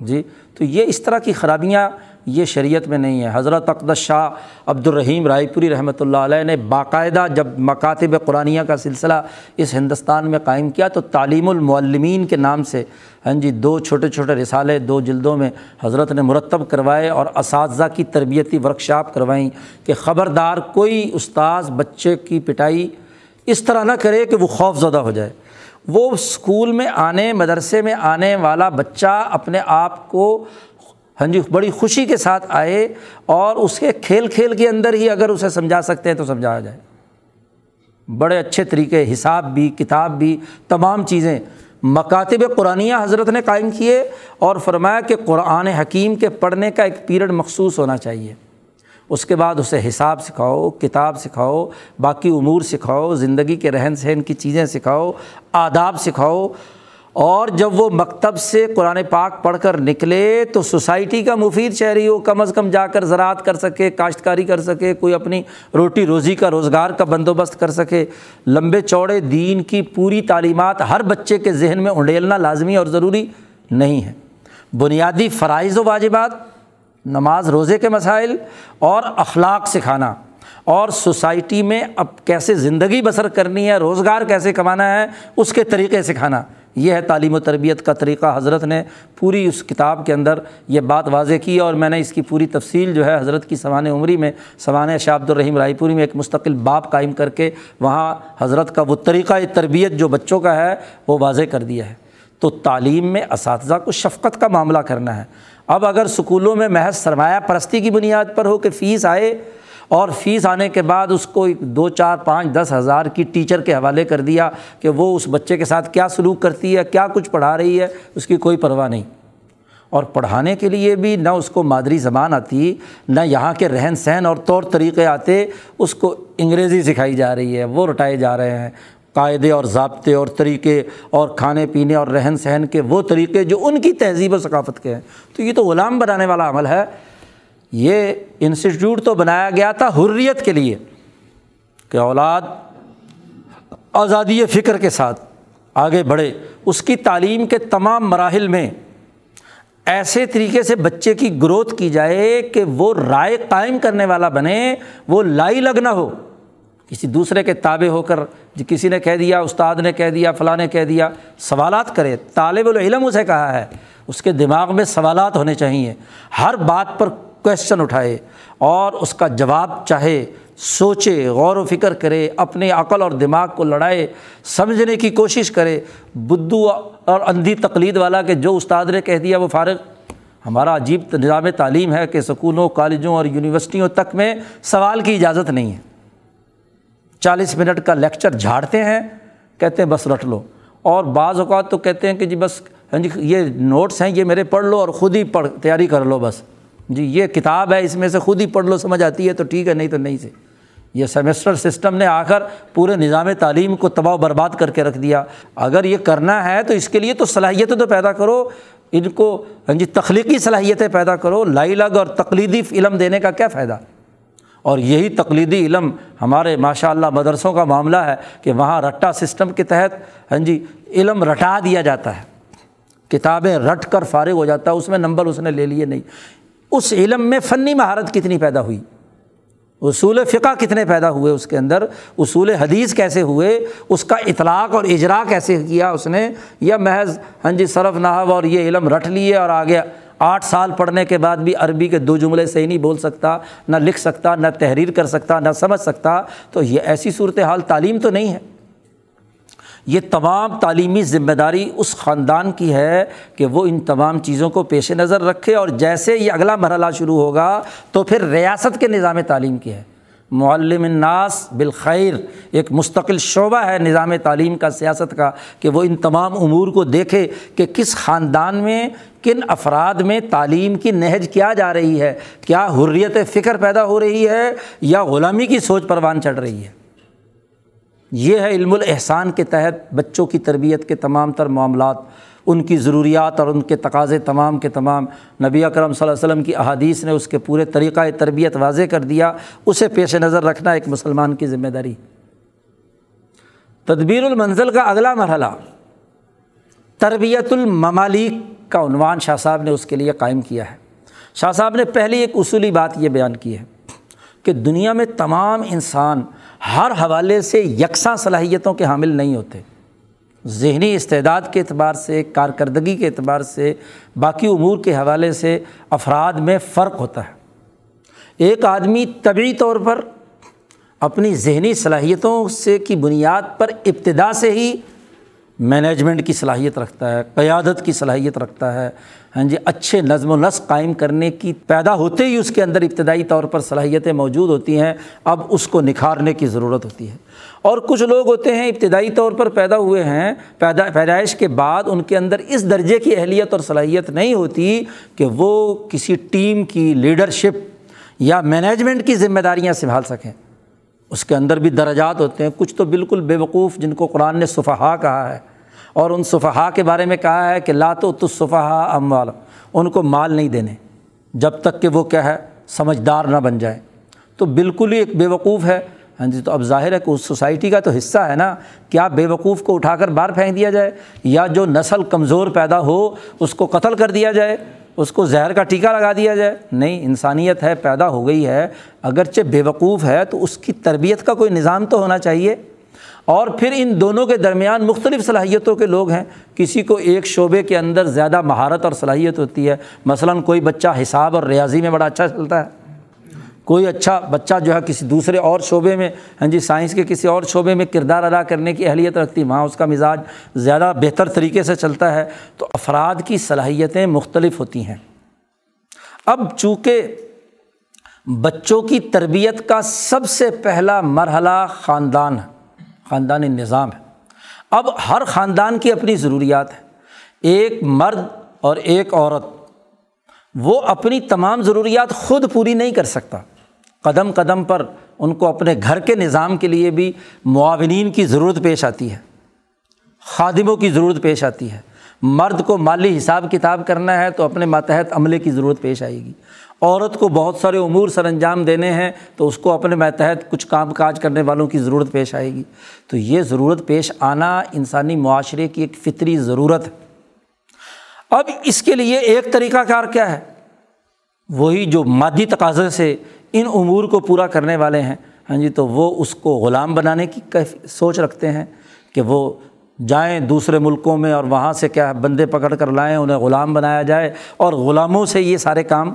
جی تو یہ اس طرح کی خرابیاں یہ شریعت میں نہیں ہے۔ حضرت اقدس شاہ عبد الرحیم رائے پوری رحمۃ اللہ علیہ نے باقاعدہ جب مکاتب قرآنیہ کا سلسلہ اس ہندوستان میں قائم کیا تو تعلیم المعلمین کے نام سے ہاں جی دو چھوٹے چھوٹے رسالے دو جلدوں میں حضرت نے مرتب کروائے اور اساتذہ کی تربیتی ورکشاپ کروائیں کہ خبردار کوئی استاذ بچے کی پٹائی اس طرح نہ کرے کہ وہ خوف زدہ ہو جائے۔ وہ اسکول میں آنے، مدرسے میں آنے والا بچہ اپنے آپ کو ہاں جی بڑی خوشی کے ساتھ آئے اور اس کے کھیل کھیل کے اندر ہی اگر اسے سمجھا سکتے ہیں تو سمجھایا جائے۔ بڑے اچھے طریقے، حساب بھی، کتاب بھی، تمام چیزیں۔ مکاتب قرآن حضرت نے قائم کیے اور فرمایا کہ قرآن حکیم کے پڑھنے کا ایک پیریڈ مخصوص ہونا چاہیے۔ اس کے بعد اسے حساب سکھاؤ، کتاب سکھاؤ، باقی امور سکھاؤ، زندگی کے رہن سہن کی چیزیں سکھاؤ، آداب سکھاؤ۔ اور جب وہ مکتب سے قرآن پاک پڑھ کر نکلے تو سوسائٹی کا مفید شہری ہو، کم از کم جا کر زراعت کر سکے، کاشتکاری کر سکے، کوئی اپنی روٹی روزی کا روزگار کا بندوبست کر سکے۔ لمبے چوڑے دین کی پوری تعلیمات ہر بچے کے ذہن میں انڈیلنا لازمی اور ضروری نہیں ہے۔ بنیادی فرائض و واجبات، نماز، روزے کے مسائل اور اخلاق سکھانا۔ اور سوسائٹی میں اب کیسے زندگی بسر کرنی ہے، روزگار کیسے کمانا ہے، اس کے طریقے سکھانا۔ یہ ہے تعلیم و تربیت کا طریقہ۔ حضرت نے پوری اس کتاب کے اندر یہ بات واضح کی اور میں نے اس کی پوری تفصیل جو ہے حضرت کی سوانح عمری میں، سوانح شاہ عبد الرحیم رائے پوری میں ایک مستقل باپ قائم کر کے وہاں حضرت کا وہ طریقہ تربیت جو بچوں کا ہے وہ واضح کر دیا ہے۔ تو تعلیم میں اساتذہ کو شفقت کا معاملہ کرنا ہے۔ اب اگر اسکولوں میں محض سرمایہ پرستی کی بنیاد پر ہو کہ فیس آئے اور فیس آنے کے بعد اس کو دو چار پانچ دس ہزار کی ٹیچر کے حوالے کر دیا کہ وہ اس بچے کے ساتھ کیا سلوک کرتی ہے، کیا کچھ پڑھا رہی ہے، اس کی کوئی پرواہ نہیں۔ اور پڑھانے کے لیے بھی نہ اس کو مادری زبان آتی، نہ یہاں کے رہن سہن اور طور طریقے آتے، اس کو انگریزی سکھائی جا رہی ہے، وہ رٹائے جا رہے ہیں۔ قاعدے اور ضابطے اور طریقے اور کھانے پینے اور رہن سہن کے وہ طریقے جو ان کی تہذیب و ثقافت کے ہیں۔ تو یہ تو غلام بنانے والا عمل ہے۔ یہ انسٹیٹیوٹ تو بنایا گیا تھا حریت کے لیے کہ اولاد آزادی فکر کے ساتھ آگے بڑھے۔ اس کی تعلیم کے تمام مراحل میں ایسے طریقے سے بچے کی گروتھ کی جائے کہ وہ رائے قائم کرنے والا بنے، وہ لائی لگنا ہو۔ کسی دوسرے کے تابع ہو کر جی کسی نے کہہ دیا، استاد نے کہہ دیا، فلاں نے کہہ دیا، سوالات کرے۔ طالب العلم اسے کہا ہے۔ اس کے دماغ میں سوالات ہونے چاہیے ہر بات پر کویشچن اٹھائے اور اس کا جواب چاہے، سوچے، غور و فکر کرے اپنے عقل اور دماغ کو لڑائے، سمجھنے کی کوشش کرے۔ بدھو اور اندھی تقلید والا کہ جو استاد نے کہہ دیا وہ فارغ۔ ہمارا عجیب نظام تعلیم ہے کہ سکولوں، کالجوں اور یونیورسٹیوں تک میں سوال کی اجازت نہیں ہے۔ چالیس منٹ کا لیکچر جھاڑتے ہیں، کہتے ہیں بس رٹ لو۔ اور بعض اوقات تو کہتے ہیں کہ جی بس ہاں جی یہ نوٹس ہیں، یہ میرے پڑھ لو اور خود ہی پڑھ، تیاری کر لو بس۔ جی یہ کتاب ہے، اس میں سے خود ہی پڑھ لو، سمجھ آتی ہے تو ٹھیک ہے، نہیں تو نہیں سے۔ یہ سیمسٹر سسٹم نے آ کر پورے نظام تعلیم کو تباہ و برباد کر کے رکھ دیا۔ اگر یہ کرنا ہے تو اس کے لیے تو صلاحیت تو پیدا کرو۔ ان کو ہاں جی تخلیقی صلاحیتیں پیدا کرو۔ لائی لگ اور تقلیدی علم دینے کا کیا فائدہ؟ اور یہی تقلیدی علم ہمارے ماشاء اللہ مدرسوں کا معاملہ ہے کہ وہاں رٹا سسٹم کے تحت ہاں جی علم رٹا دیا جاتا ہے۔ کتابیں رٹ کر فارغ ہو جاتا ہے، اس میں نمبر اس نے لے لیے نہیں۔ اس علم میں فنی مہارت کتنی پیدا ہوئی؟ اصول فقہ کتنے پیدا ہوئے اس کے اندر؟ اصول حدیث کیسے ہوئے؟ اس کا اطلاق اور اجرا کیسے کیا اس نے؟ یا محض ہاں جی صرف نحو اور یہ علم رٹ لیے اور آگے آٹھ سال پڑھنے کے بعد بھی عربی کے دو جملے صحیح نہیں بول سکتا، نہ لکھ سکتا، نہ تحریر کر سکتا، نہ سمجھ سکتا، تو یہ ایسی صورت حال تعلیم تو نہیں ہے۔ یہ تمام تعلیمی ذمہ داری اس خاندان کی ہے کہ وہ ان تمام چیزوں کو پیش نظر رکھے اور جیسے یہ اگلا مرحلہ شروع ہوگا تو پھر ریاست کے نظام تعلیم کی ہے۔ معلم الناس بالخیر ایک مستقل شعبہ ہے نظام تعلیم کا، سیاست کا، کہ وہ ان تمام امور کو دیکھے کہ کس خاندان میں، کن افراد میں تعلیم کی نہج کیا جا رہی ہے، کیا حریت فکر پیدا ہو رہی ہے یا غلامی کی سوچ پروان چڑھ رہی ہے۔ یہ ہے علم الاحسان کے تحت بچوں کی تربیت کے تمام تر معاملات، ان کی ضروریات اور ان کے تقاضے تمام کے تمام۔ نبی اکرم صلی اللہ علیہ وسلم کی احادیث نے اس کے پورے طریقۂ تربیت واضح کر دیا۔ اسے پیش نظر رکھنا ایک مسلمان کی ذمہ داری۔ تدبیر المنزل کا اگلا مرحلہ، تربیت الممالک کا عنوان شاہ صاحب نے اس کے لیے قائم کیا ہے۔ شاہ صاحب نے پہلی ایک اصولی بات یہ بیان کی ہے کہ دنیا میں تمام انسان ہر حوالے سے یکساں صلاحیتوں کے حامل نہیں ہوتے۔ ذہنی استعداد کے اعتبار سے، کارکردگی کے اعتبار سے، باقی امور کے حوالے سے افراد میں فرق ہوتا ہے۔ ایک آدمی طبعی طور پر اپنی ذہنی صلاحیتوں سے کی بنیاد پر ابتدا سے ہی مینجمنٹ کی صلاحیت رکھتا ہے، قیادت کی صلاحیت رکھتا ہے۔ ہاں جی اچھے نظم و نسق قائم کرنے کی پیدا ہوتے ہی اس کے اندر ابتدائی طور پر صلاحیتیں موجود ہوتی ہیں۔ اب اس کو نکھارنے کی ضرورت ہوتی ہے۔ اور کچھ لوگ ہوتے ہیں ابتدائی طور پر پیدا ہوئے ہیں، پیدا، پیدائش کے بعد ان کے اندر اس درجے کی اہلیت اور صلاحیت نہیں ہوتی کہ وہ کسی ٹیم کی لیڈرشپ یا مینجمنٹ کی ذمہ داریاں سنبھال سکیں۔ اس کے اندر بھی درجات ہوتے ہیں۔ کچھ تو بالکل بے وقوف جن کو قرآن نے صفحہ کہا ہے۔ اور ان صفحہ کے بارے میں کہا ہے کہ لاتو تو صفحہ اموال ان کو مال نہیں دینے۔ جب تک کہ وہ کیا ہے سمجھدار نہ بن جائے۔ تو بالکل ہی ایک بے وقوف ہے۔ ہاں جی تو اب ظاہر ہے کہ اس سوسائٹی کا تو حصہ ہے نا۔ کیا بے وقوف کو اٹھا کر باہر پھینک دیا جائے؟ یا جو نسل کمزور پیدا ہو، اس کو قتل کر دیا جائے؟ اس کو زہر کا ٹیکہ لگا دیا جائے؟ نہیں، انسانیت ہے، پیدا ہو گئی ہے۔ اگرچہ بے وقوف ہے، تو اس کی تربیت کا کوئی نظام تو ہونا چاہیے۔ اور پھر ان دونوں کے درمیان مختلف صلاحیتوں کے لوگ ہیں۔ کسی کو ایک شعبے کے اندر زیادہ مہارت اور صلاحیت ہوتی ہے۔ مثلاً کوئی بچہ حساب اور ریاضی میں بڑا اچھا چلتا ہے۔ کوئی اچھا بچہ جو ہے کسی دوسرے اور شعبے میں ہاں جی سائنس کے کسی اور شعبے میں کردار ادا کرنے کی اہلیت رکھتی، وہاں اس کا مزاج زیادہ بہتر طریقے سے چلتا ہے، تو افراد کی صلاحیتیں مختلف ہوتی ہیں۔ اب چونکہ بچوں کی تربیت کا سب سے پہلا مرحلہ خاندان ہے خاندانی نظام ہے۔ اب ہر خاندان کی اپنی ضروریات ہیں۔ ایک مرد اور ایک عورت، وہ اپنی تمام ضروریات خود پوری نہیں کر سکتا۔ قدم قدم پر ان کو اپنے گھر کے نظام کے لیے بھی معاونین کی ضرورت پیش آتی ہے، خادموں کی ضرورت پیش آتی ہے۔ مرد کو مالی حساب کتاب کرنا ہے تو اپنے ماتحت عملے کی ضرورت پیش آئے گی۔ عورت کو بہت سارے امور سر انجام دینے ہیں تو اس کو اپنے ماتحت کچھ کام کاج کرنے والوں کی ضرورت پیش آئے گی۔ تو یہ ضرورت پیش آنا انسانی معاشرے کی ایک فطری ضرورت ہے۔ اب اس کے لیے ایک طریقہ کار کیا ہے؟ وہی جو مادی تقاضے سے ان امور کو پورا کرنے والے ہیں ہاں جی تو وہ اس کو غلام بنانے کی سوچ رکھتے ہیں کہ وہ جائیں دوسرے ملکوں میں اور وہاں سے کیا بندے پکڑ کر لائیں، انہیں غلام بنایا جائے اور غلاموں سے یہ سارے کام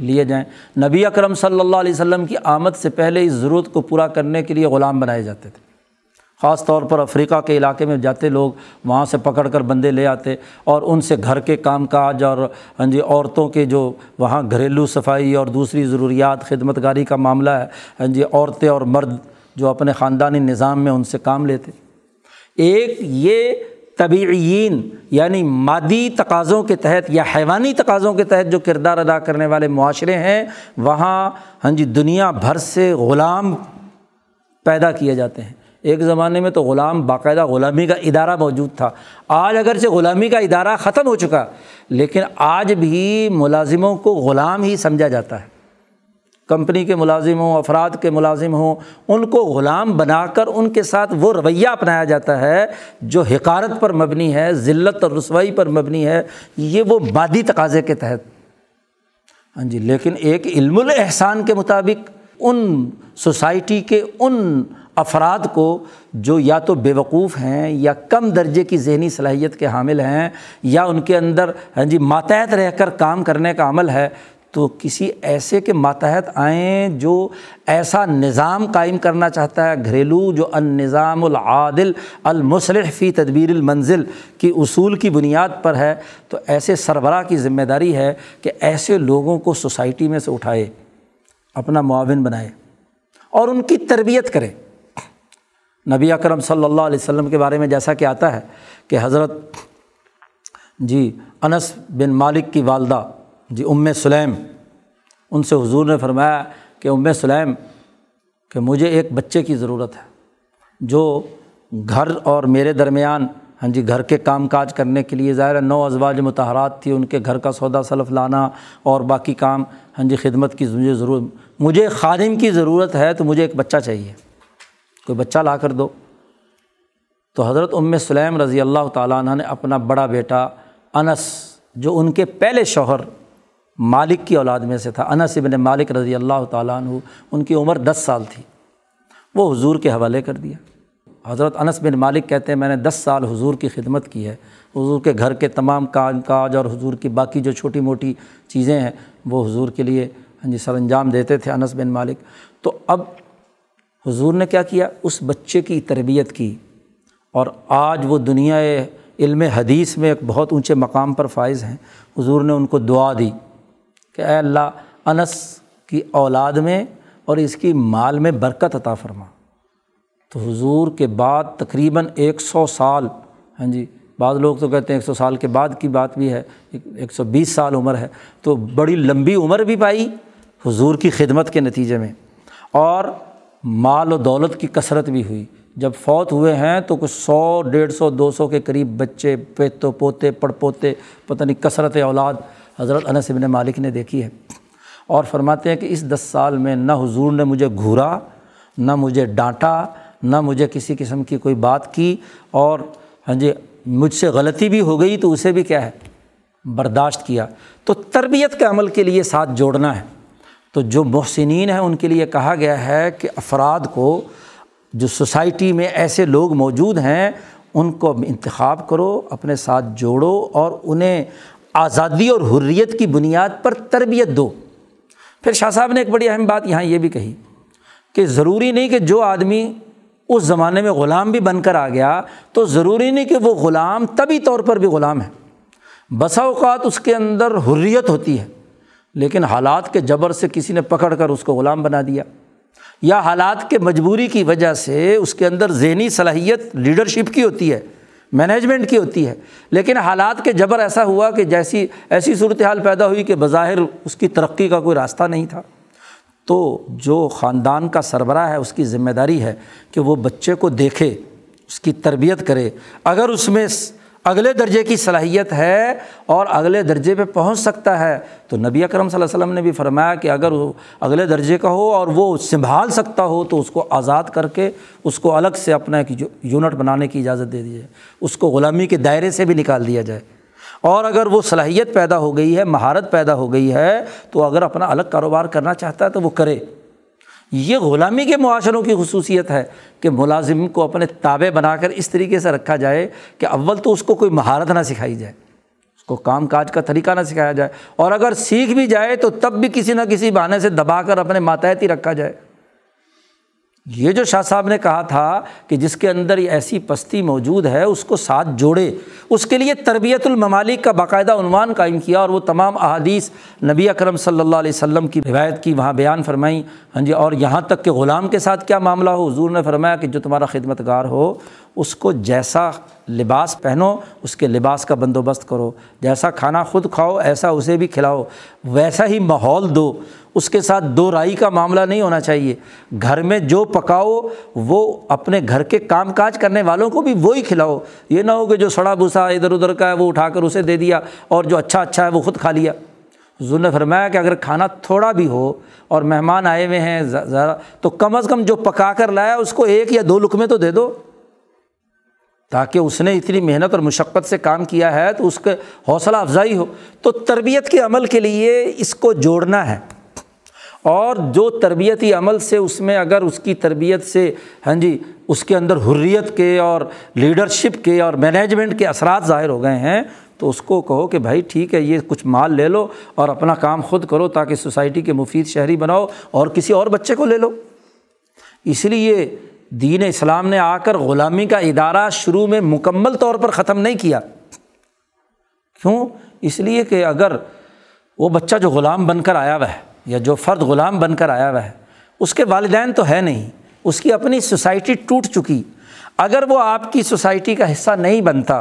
لیے جائیں۔ نبی اکرم صلی اللہ علیہ وسلم کی آمد سے پہلے اس ضرورت کو پورا کرنے کے لیے غلام بنائے جاتے تھے۔ خاص طور پر افریقہ کے علاقے میں جاتے لوگ وہاں سے پکڑ کر بندے لے آتے اور ان سے گھر کے کام کاج اور ہاں جی عورتوں کے جو وہاں گھریلو صفائی اور دوسری ضروریات خدمت گاری کا معاملہ ہے ہاں جی عورتیں اور مرد جو اپنے خاندانی نظام میں ان سے کام لیتے۔ ایک یہ طبعین یعنی مادی تقاضوں کے تحت یا حیوانی تقاضوں کے تحت جو کردار ادا کرنے والے معاشرے ہیں، وہاں ہاں جی دنیا بھر سے غلام پیدا کیے جاتے ہیں۔ ایک زمانے میں تو غلام، باقاعدہ غلامی کا ادارہ موجود تھا۔ آج اگرچہ غلامی کا ادارہ ختم ہو چکا، لیکن آج بھی ملازموں کو غلام ہی سمجھا جاتا ہے۔ کمپنی کے ملازم ہوں، افراد کے ملازم ہوں، ان کو غلام بنا کر ان کے ساتھ وہ رویہ اپنایا جاتا ہے جو حکارت پر مبنی ہے، ذلت اور رسوائی پر مبنی ہے۔ یہ وہ مادی تقاضے کے تحت۔ ہاں جی لیکن ایک علم الاحسان کے مطابق ان سوسائٹی کے ان افراد کو جو یا تو بے وقوف ہیں یا کم درجے کی ذہنی صلاحیت کے حامل ہیں یا ان کے اندر ہاں جی ماتحت رہ کر کام کرنے کا عمل ہے، تو کسی ایسے کے ماتحت آئیں جو ایسا نظام قائم کرنا چاہتا ہے، گھریلو جو ان نظام العادل المصلح فی تدبیر المنزل کی اصول کی بنیاد پر ہے، تو ایسے سربراہ کی ذمہ داری ہے کہ ایسے لوگوں کو سوسائٹی میں سے اٹھائے، اپنا معاون بنائے اور ان کی تربیت کرے۔ نبی اکرم صلی اللہ علیہ وسلم کے بارے میں جیسا کہ آتا ہے کہ حضرت جی انس بن مالک کی والدہ جی ام سلیم، ان سے حضور نے فرمایا کہ ام سلیم، کہ مجھے ایک بچے کی ضرورت ہے جو گھر اور میرے درمیان ہاں جی گھر کے کام کاج کرنے کے لیے ظاہر نو ازواج متحرات تھی، ان کے گھر کا سودا سلف لانا اور باقی کام ہاں جی خدمت کی مجھے ضرورت، مجھے خادم کی ضرورت ہے تو مجھے ایک بچہ چاہیے۔ کوئی بچہ لا کر دو۔ تو حضرت ام سلیم رضی اللہ تعالیٰ عنہ نے اپنا بڑا بیٹا انس، جو ان کے پہلے شوہر مالک کی اولاد میں سے تھا، انس ابن مالک رضی اللہ تعالیٰ عنہ، ان کی عمر دس سال تھی۔ وہ حضور کے حوالے کر دیا۔ حضرت انس بن مالک کہتے ہیں، میں نے دس سال حضور کی خدمت کی ہے۔ حضور کے گھر کے تمام کام کاج اور حضور کی باقی جو چھوٹی موٹی چیزیں ہیں، وہ حضور کے لیے ہاں جی سر انجام دیتے تھے انس بن مالک۔ تو اب حضور نے کیا کیا؟ اس بچے کی تربیت کی۔ اور آج وہ دنیا علم حدیث میں ایک بہت اونچے مقام پر فائز ہیں۔ حضور نے ان کو دعا دی کہ اے اللہ، انس کی اولاد میں اور اس کی مال میں برکت عطا فرما۔ تو حضور کے بعد تقریباً ایک سو سال ہاں جی بعض لوگ تو کہتے ہیں ایک سو سال کے بعد کی بات بھی ہے، ایک سو بیس سال عمر ہے۔ تو بڑی لمبی عمر بھی پائی حضور کی خدمت کے نتیجے میں۔ اور مال و دولت کی کثرت بھی ہوئی۔ جب فوت ہوئے ہیں تو کچھ سو، ڈیڑھ سو، دو سو کے قریب بچے، پیتو، پوتے پڑ پوتے پتہ نہیں کثرت اولاد حضرت انس ابن مالک نے دیکھی ہے۔ اور فرماتے ہیں کہ اس دس سال میں نہ حضور نے مجھے گھورا، نہ مجھے ڈانٹا، نہ مجھے کسی قسم کی کوئی بات کی۔ اور ہاں جی مجھ سے غلطی بھی ہو گئی تو اسے بھی کیا ہے؟ برداشت کیا۔ تو تربیت کے عمل کے لیے ساتھ جوڑنا ہے۔ تو جو محسنین ہیں ان کے لیے کہا گیا ہے کہ افراد کو جو سوسائٹی میں ایسے لوگ موجود ہیں، ان کو انتخاب کرو، اپنے ساتھ جوڑو اور انہیں آزادی اور حریت کی بنیاد پر تربیت دو۔ پھر شاہ صاحب نے ایک بڑی اہم بات یہاں یہ بھی کہی کہ ضروری نہیں کہ جو آدمی اس زمانے میں غلام بھی بن کر آ گیا، تو ضروری نہیں کہ وہ غلام طبی طور پر بھی غلام ہے۔ بسا اوقات اس کے اندر حریت ہوتی ہے۔ لیکن حالات کے جبر سے کسی نے پکڑ کر اس کو غلام بنا دیا۔ یا حالات کے مجبوری کی وجہ سے اس کے اندر ذہنی صلاحیت لیڈرشپ کی ہوتی ہے مینجمنٹ کی ہوتی ہے۔ لیکن حالات کے جبر ایسا ہوا کہ جیسی، ایسی صورت حال پیدا ہوئی کہ بظاہر اس کی ترقی کا کوئی راستہ نہیں تھا۔ تو جو خاندان کا سربراہ ہے، اس کی ذمہ داری ہے کہ وہ بچے کو دیکھے، اس کی تربیت کرے۔ اگر اس میں اگلے درجے کی صلاحیت ہے اور اگلے درجے پہ پہنچ سکتا ہے۔ تو نبی اکرم صلی اللہ علیہ وسلم نے بھی فرمایا کہ اگر وہ اگلے درجے کا ہو اور وہ سنبھال سکتا ہو تو اس کو آزاد کر کے اس کو الگ سے اپنا ایک یونٹ بنانے کی اجازت دے دی جائے اس کو غلامی کے دائرے سے بھی نکال دیا جائے۔ اور اگر وہ صلاحیت پیدا ہو گئی ہے، مہارت پیدا ہو گئی ہے، تو اگر اپنا الگ کاروبار کرنا چاہتا ہے تو وہ کرے۔ یہ غلامی کے معاشروں کی خصوصیت ہے کہ ملازم کو اپنے تابع بنا کر اس طریقے سے رکھا جائے کہ اول تو اس کو کوئی مہارت نہ سکھائی جائے، اس کو کام کاج کا طریقہ نہ سکھایا جائے، اور اگر سیکھ بھی جائے تو تب بھی کسی نہ کسی بہانے سے دبا کر اپنے ماتحت ہی رکھا جائے۔ یہ جو شاہ صاحب نے کہا تھا کہ جس کے اندر یہ ایسی پستی موجود ہے، اس کو ساتھ جوڑے۔ اس کے لیے تربیت الممالک کا باقاعدہ عنوان قائم کیا اور وہ تمام احادیث نبی اکرم صلی اللہ علیہ وسلم کی روایت کی وہاں بیان فرمائی ہاں جی اور یہاں تک کہ غلام کے ساتھ کیا معاملہ ہو؟ حضور نے فرمایا کہ جو تمہارا خدمت گار ہو اس کو جیسا لباس پہنو، اس کے لباس کا بندوبست کرو۔ جیسا کھانا خود کھاؤ، ایسا اسے بھی کھلاؤ۔ ویسا ہی ماحول دو۔ اس کے ساتھ دو رائی کا معاملہ نہیں ہونا چاہیے۔ گھر میں جو پکاؤ، وہ اپنے گھر کے کام کاج کرنے والوں کو بھی وہی کھلاؤ۔ یہ نہ ہو کہ جو سڑا بھوسا ادھر ادھر کا ہے، وہ اٹھا کر اسے دے دیا اور جو اچھا اچھا ہے، وہ خود کھا لیا۔ حضور نے فرمایا کہ اگر کھانا تھوڑا بھی ہو اور مہمان آئے ہوئے ہیں، ذرا تو کم از کم جو پکا کر لایا، اس کو ایک یا دو لقمے تو دے دو۔ تاکہ اس نے اتنی محنت اور مشقت سے کام کیا ہے تو اس کے حوصلہ افزائی ہو۔ تو تربیت کے عمل کے لیے اس کو جوڑنا ہے۔ اور جو تربیتی عمل سے اس میں اگر اس کی تربیت سے ہاں جی اس کے اندر حریت کے اور لیڈرشپ کے اور مینجمنٹ کے اثرات ظاہر ہو گئے ہیں، تو اس کو کہو کہ بھائی ٹھیک ہے، یہ کچھ مال لے لو اور اپنا کام خود کرو تاکہ سوسائٹی کے مفید شہری بناؤ اور کسی اور بچے کو لے لو۔ اس لیے دین اسلام نے آ کر غلامی کا ادارہ شروع میں مکمل طور پر ختم نہیں کیا۔ کیوں؟ اس لیے کہ اگر وہ بچہ جو غلام بن کر آیا ہوا ہے یا جو فرد غلام بن کر آیا ہوا ہے، اس کے والدین تو ہے نہیں، اس کی اپنی سوسائٹی ٹوٹ چکی۔ اگر وہ آپ کی سوسائٹی کا حصہ نہیں بنتا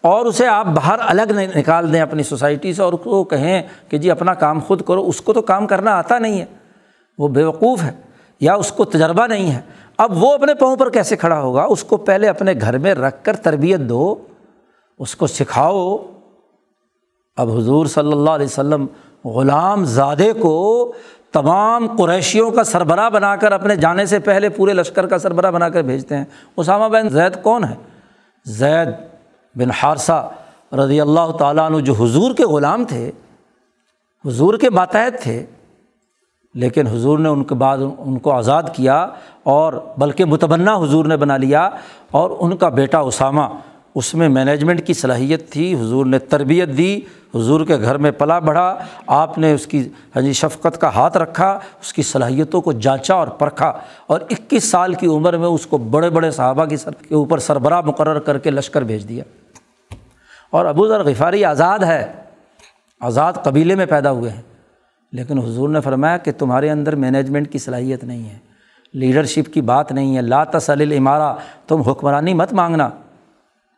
اور اسے آپ باہر الگ نکال دیں اپنی سوسائٹی سے اور وہ کہیں کہ جی اپنا کام خود کرو، اس کو تو کام کرنا آتا نہیں ہے، وہ بیوقوف ہے۔ یا اس کو تجربہ نہیں ہے، اب وہ اپنے پاؤں پر کیسے کھڑا ہوگا؟ اس کو پہلے اپنے گھر میں رکھ کر تربیت دو، اس کو سکھاؤ۔ اب حضور صلی اللہ علیہ وسلم غلام زادے کو تمام قریشیوں کا سربراہ بنا کر اپنے جانے سے پہلے پورے لشکر کا سربراہ بنا کر بھیجتے ہیں۔ اسامہ بین زید کون ہے؟ زید بن حارثہ رضی اللہ تعالیٰ عنہ جو حضور کے غلام تھے، حضور کے ماتحت تھے۔ لیکن حضور نے ان کے بعد ان کو آزاد کیا اور بلکہ متبنہ حضور نے بنا لیا اور ان کا بیٹا اسامہ، اس میں مینجمنٹ کی صلاحیت تھی، حضور نے تربیت دی، حضور کے گھر میں پلا بڑھا، آپ نے اس کی ہاں جی شفقت کا ہاتھ رکھا، اس کی صلاحیتوں کو جانچا اور پرکھا اور اکیس سال کی عمر میں اس کو بڑے بڑے صحابہ کی سر کے اوپر سربراہ مقرر کر کے لشکر بھیج دیا۔ اور ابو ذر غفاری آزاد ہے، آزاد قبیلے میں پیدا ہوئے ہیں۔ لیکن حضور نے فرمایا کہ تمہارے اندر مینجمنٹ کی صلاحیت نہیں ہے لیڈرشپ کی بات نہیں ہے، لا تسل عمارہ تم حکمرانی مت مانگنا۔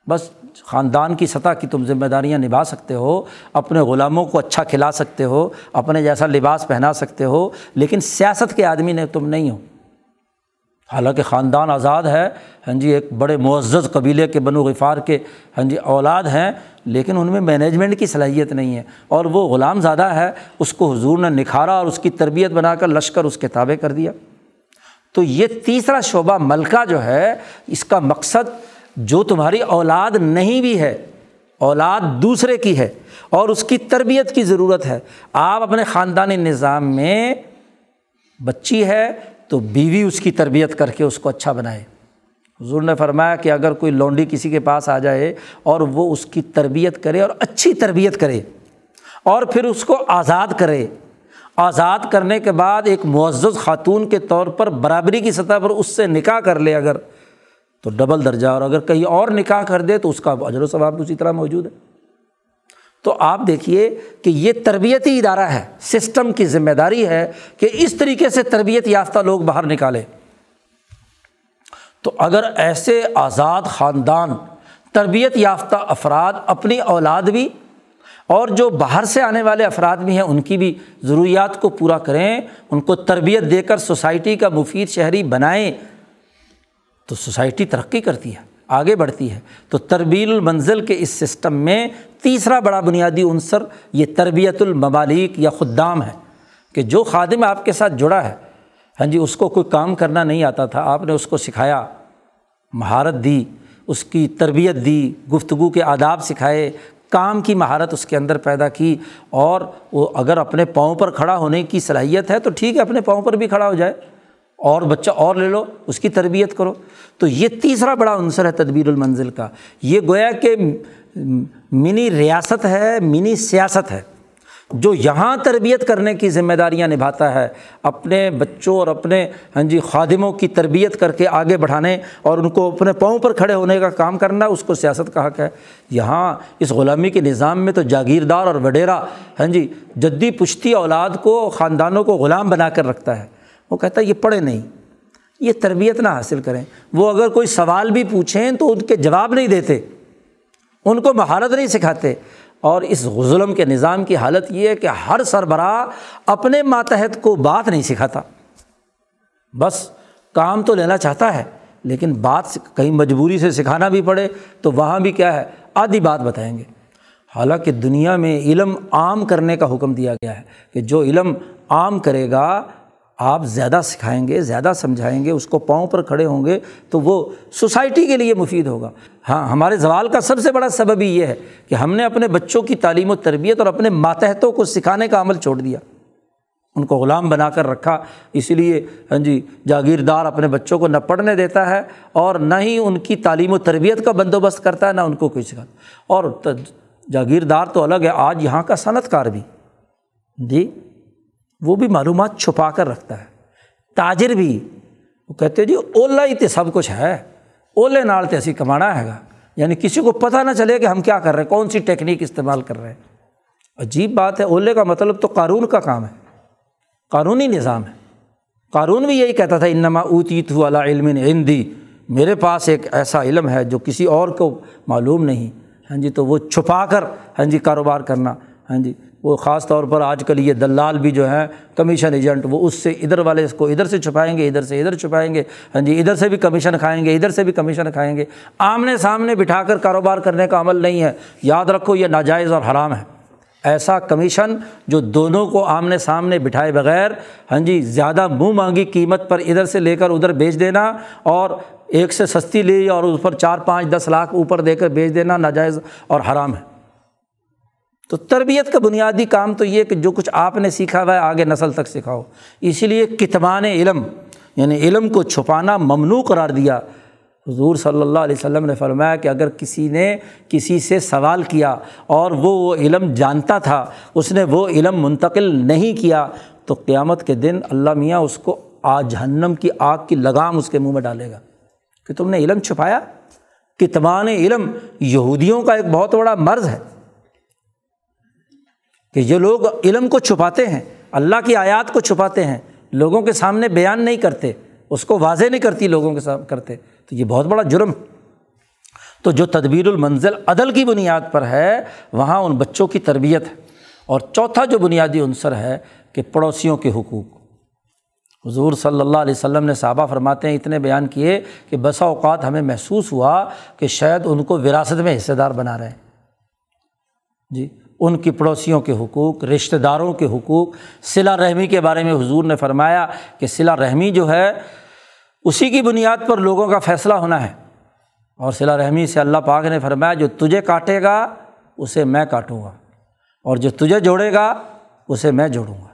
بس خاندان کی سطح کی تم ذمہ داریاں نبھا سکتے ہو، اپنے غلاموں کو اچھا کھلا سکتے ہو، اپنے جیسا لباس پہنا سکتے ہو، لیکن سیاست کے آدمی نے تم نہیں ہو۔ حالانکہ خاندان آزاد ہے ہاں جی ایک بڑے معزز قبیلے کے بنو غفار کے ہاں جی اولاد ہیں، لیکن ان میں مینجمنٹ کی صلاحیت نہیں ہے۔ اور وہ غلام زادہ ہے، اس کو حضور نے نکھارا اور اس کی تربیت بنا کر لشکر اس کے تابع کر دیا۔ تو یہ تیسرا شعبہ ملکہ جو ہے، اس کا مقصد جو تمہاری اولاد نہیں بھی ہے، اولاد دوسرے کی ہے، اور اس کی تربیت کی ضرورت ہے۔ آپ اپنے خاندانی نظام میں بچی ہے تو بیوی اس کی تربیت کر کے اس کو اچھا بنائے۔ حضور نے فرمایا کہ اگر کوئی لونڈی کسی کے پاس آ جائے اور وہ اس کی تربیت کرے اور اچھی تربیت کرے اور پھر اس کو آزاد کرے۔ آزاد کرنے کے بعد ایک معزز خاتون کے طور پر برابری کی سطح پر اس سے نکاح کر لے اگر تو ڈبل درجہ اور اگر کہیں اور نکاح کر دے تو اس کا اجر و ثواب اسی طرح موجود ہے۔ تو آپ دیکھیے کہ یہ تربیتی ادارہ ہے، سسٹم کی ذمہ داری ہے کہ اس طریقے سے تربیت یافتہ لوگ باہر نکالے تو اگر ایسے آزاد خاندان، تربیت یافتہ افراد اپنی اولاد بھی اور جو باہر سے آنے والے افراد بھی ہیں، ان کی بھی ضروریات کو پورا کریں، ان کو تربیت دے کر سوسائٹی کا مفید شہری بنائیں، تو سوسائٹی ترقی کرتی ہے۔ آگے بڑھتی ہے۔ تو تربیل المنزل کے اس سسٹم میں تیسرا بڑا بنیادی عنصر یہ تربیت الممالک یا خدام ہے کہ جو خادم آپ کے ساتھ جڑا ہے۔ ہاں جی اس کو کوئی کام کرنا نہیں آتا تھا، آپ نے اس کو سکھایا، مہارت دی، اس کی تربیت دی، گفتگو کے آداب سکھائے، کام کی مہارت اس کے اندر پیدا کی۔ اور وہ اگر اپنے پاؤں پر کھڑا ہونے کی صلاحیت ہے تو ٹھیک ہے، اپنے پاؤں پر بھی کھڑا ہو جائے۔ اور بچہ اور لے لو، اس کی تربیت کرو۔ تو یہ تیسرا بڑا عنصر ہے تدبیر المنزل کا۔ یہ گویا کہ منی ریاست ہے، منی سیاست ہے۔ جو یہاں تربیت کرنے کی ذمہ داریاں نبھاتا ہے، اپنے بچوں اور اپنے ہاں جی خادموں کی تربیت کر کے آگے بڑھانے اور ان کو اپنے پاؤں پر کھڑے ہونے کا کام کرنا، اس کو سیاست کا حق ہے۔ یہاں اس غلامی کے نظام میں تو جاگیردار اور وڈیرا ہاں جی جدی پشتی اولاد کو، خاندانوں کو غلام بنا کر رکھتا ہے۔ وہ کہتا ہے، یہ پڑھے نہیں، یہ تربیت نہ حاصل کریں۔ وہ اگر کوئی سوال بھی پوچھیں تو ان کے جواب نہیں دیتے، ان کو مہارت نہیں سکھاتے۔ اور اس ظلم کے نظام کی حالت یہ ہے کہ ہر سربراہ اپنے ماتحت کو بات نہیں سکھاتا۔ بس کام تو لینا چاہتا ہے، لیکن بات کہیں مجبوری سے سکھانا بھی پڑے تو وہاں بھی کیا ہے، آدھی بات بتائیں گے۔ حالانکہ دنیا میں علم عام کرنے کا حکم دیا گیا ہے کہ جو علم عام کرے گا آپ زیادہ سکھائیں گے، زیادہ سمجھائیں گے، اس کو پاؤں پر کھڑے ہوں گے، تو وہ سوسائٹی کے لیے مفید ہوگا۔ ہاں ہمارے زوال کا سب سے بڑا سبب ہی یہ ہے کہ ہم نے اپنے بچوں کی تعلیم و تربیت اور اپنے ماتحتوں کو سکھانے کا عمل چھوڑ دیا۔ ان کو غلام بنا کر رکھا، اس لیے ہاں جی جاگیردار اپنے بچوں کو نہ پڑھنے دیتا ہے اور نہ ہی ان کی تعلیم و تربیت کا بندوبست کرتا ہے، نہ ان کو کوئی سکھاتا اور جاگیردار تو الگ ہے، آج یہاں کا صنعت کار بھی۔ جی؟ وہ بھی معلومات چھپا کر رکھتا ہے۔ تاجر بھی وہ کہتے جی اولا ہی تو سب کچھ ہے۔ اولے نال تو اسی کمانا ہے گا یعنی کسی کو پتہ نہ چلے کہ ہم کیا کر رہے ہیں، کون سی ٹیکنیک استعمال کر رہے ہیں۔ عجیب بات ہے، اولے کا مطلب تو قانون کا کام ہے۔ قانونی نظام ہے۔ قانون بھی یہی کہتا تھا، انما اوتی تو والا علم ہندی میرے پاس ایک ایسا علم ہے جو کسی اور کو معلوم نہیں۔ ہاں جی تو وہ چھپا کر ہاں جی کاروبار کرنا۔ ہاں جی وہ خاص طور پر آج کل یہ دلال بھی جو ہیں، کمیشن ایجنٹ، وہ اس سے ادھر والے اس کو ادھر سے چھپائیں گے، ادھر سے ادھر چھپائیں گے ہاں جی ادھر سے بھی کمیشن کھائیں گے، ادھر سے بھی کمیشن کھائیں گے۔ آمنے سامنے بٹھا کر کاروبار کرنے کا عمل نہیں ہے۔ یاد رکھو یہ ناجائز اور حرام ہے۔ ایسا کمیشن جو دونوں کو آمنے سامنے بٹھائے بغیر ہاں جی زیادہ منہ مانگی قیمت پر ادھر سے لے کر ادھر بیچ دینا اور ایک سے سستی لی اور اس پر چار پانچ دس لاکھ اوپر دے کر بیچ دینا ناجائز اور حرام ہے۔ تو تربیت کا بنیادی کام تو یہ کہ جو کچھ آپ نے سیکھا ہوا ہے، آگے نسل تک سکھاؤ۔ اسی لیے کتمان علم یعنی علم کو چھپانا ممنوع قرار دیا۔ حضور صلی اللہ علیہ وسلم نے فرمایا کہ اگر کسی نے کسی سے سوال کیا اور وہ وہ علم جانتا تھا، اس نے وہ علم منتقل نہیں کیا، تو قیامت کے دن اللہ میاں اس کو آ جہنم کی آگ کی لگام اس کے منہ میں ڈالے گا۔ کہ تم نے علم چھپایا؟ کتمان علم یہودیوں کا ایک بہت بڑا مرض ہے۔ کہ یہ لوگ علم کو چھپاتے ہیں، اللہ کی آیات کو چھپاتے ہیں، لوگوں کے سامنے بیان نہیں کرتے، اس کو واضح نہیں کرتی لوگوں کے سامنے کرتے۔ تو یہ بہت بڑا جرم۔ تو جو تدبیر المنزل عدل کی بنیاد پر ہے، وہاں ان بچوں کی تربیت ہے۔ اور چوتھا جو بنیادی عنصر ہے، کہ پڑوسیوں کے حقوق۔ حضور صلی اللہ علیہ وسلم نے صحابہ فرماتے ہیں، اتنے بیان کیے کہ بسا اوقات ہمیں محسوس ہوا کہ شاید ان کو وراثت میں حصے دار بنا رہے ہیں۔ جی۔ ان کی پڑوسیوں کے حقوق، رشتہ داروں کے حقوق۔ صلا رحمی کے بارے میں حضور نے فرمایا کہ صلا رحمی جو ہے، اسی کی بنیاد پر لوگوں کا فیصلہ ہونا ہے۔ اور صلا رحمی سے اللہ پاک نے فرمایا، جو تجھے کاٹے گا، اسے میں کاٹوں گا۔ اور جو تجھے جوڑے گا، اسے میں جوڑوں گا۔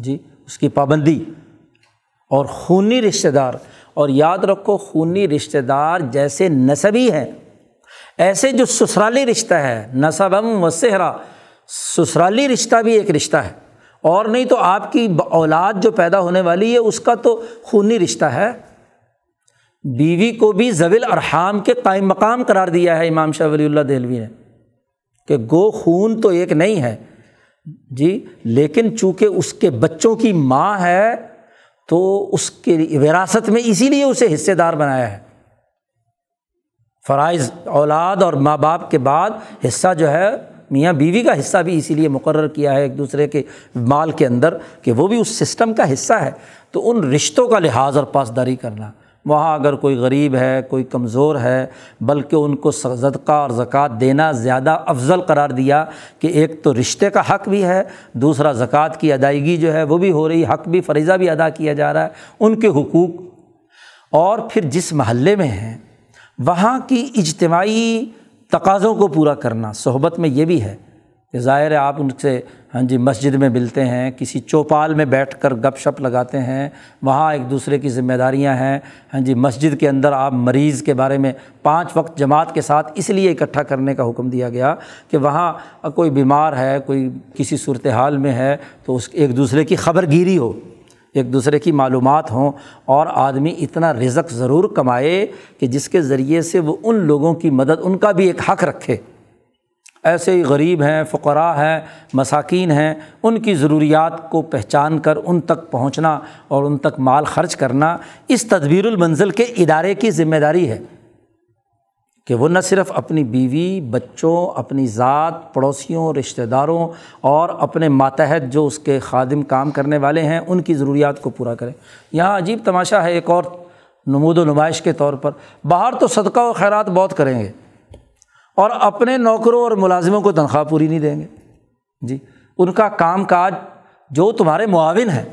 جی اس کی پابندی۔ اور خونی رشتہ دار، اور یاد رکھو، خونی رشتہ دار جیسے نصبی ہیں۔ ایسے جو سسرالی رشتہ ہے نصبم و صحرا، سسرالی رشتہ بھی ایک رشتہ ہے۔ اور نہیں تو آپ کی اولاد جو پیدا ہونے والی ہے، اس کا تو خونی رشتہ ہے۔ بیوی کو بھی زویل ارحام کے قائم مقام قرار دیا ہے امام شاہ ولی اللہ دہلوی نے کہ گو خون تو ایک نہیں ہے۔ جی لیکن چونکہ اس کے بچوں کی ماں ہے، تو اس کے وراثت میں اسی لیے اسے حصے دار بنایا ہے۔ فرائض اولاد اور ماں باپ کے بعد حصہ جو ہے، میاں بیوی کا حصہ بھی اسی لیے مقرر کیا ہے ایک دوسرے کے مال کے اندر کہ وہ بھی اس سسٹم کا حصہ ہے۔ تو ان رشتوں کا لحاظ اور پاسداری کرنا۔ وہاں اگر کوئی غریب ہے، کوئی کمزور ہے، بلکہ ان کو صدقہ اور زکوٰۃ دینا زیادہ افضل قرار دیا کہ ایک تو رشتے کا حق بھی ہے، دوسرا زکوٰۃ کی ادائیگی جو ہے وہ بھی ہو رہی، حق بھی، فریضہ بھی ادا کیا جا رہا ہے، ان کے حقوق۔ اور پھر جس محلے میں ہیں وہاں کی اجتماعی تقاضوں کو پورا کرنا صحبت میں یہ بھی ہے کہ ظاہر ہے آپ ان سے ہاں جی مسجد میں ملتے ہیں، کسی چوپال میں بیٹھ کر گپ شپ لگاتے ہیں، وہاں ایک دوسرے کی ذمہ داریاں ہیں ہاں جی مسجد کے اندر آپ مریض کے بارے میں پانچ وقت جماعت کے ساتھ اس لیے اکٹھا کرنے کا حکم دیا گیا کہ وہاں کوئی بیمار ہے، کوئی کسی صورت حال میں ہے تو اس ایک دوسرے کی خبر گیری ہو۔ ایک دوسرے کی معلومات ہوں اور آدمی اتنا رزق ضرور کمائے کہ جس کے ذریعے سے وہ ان لوگوں کی مدد، ان کا بھی ایک حق رکھے۔ ایسے ہی غریب ہیں، فقراء ہیں، مساکین ہیں، ان کی ضروریات کو پہچان کر ان تک پہنچنا اور ان تک مال خرچ کرنا اس تدبیر المنزل کے ادارے کی ذمہ داری ہے۔ کہ وہ نہ صرف اپنی بیوی، بچوں، اپنی ذات، پڑوسیوں، رشتہ داروں اور اپنے ماتحت جو اس کے خادم کام کرنے والے ہیں، ان کی ضروریات کو پورا کریں۔ یہاں عجیب تماشا ہے ایک اور نمود و نمائش کے طور پر۔ باہر تو صدقہ و خیرات بہت کریں گے اور اپنے نوکروں اور ملازموں کو تنخواہ پوری نہیں دیں گے۔ جی ان کا کام کاج جو تمہارے معاون ہیں۔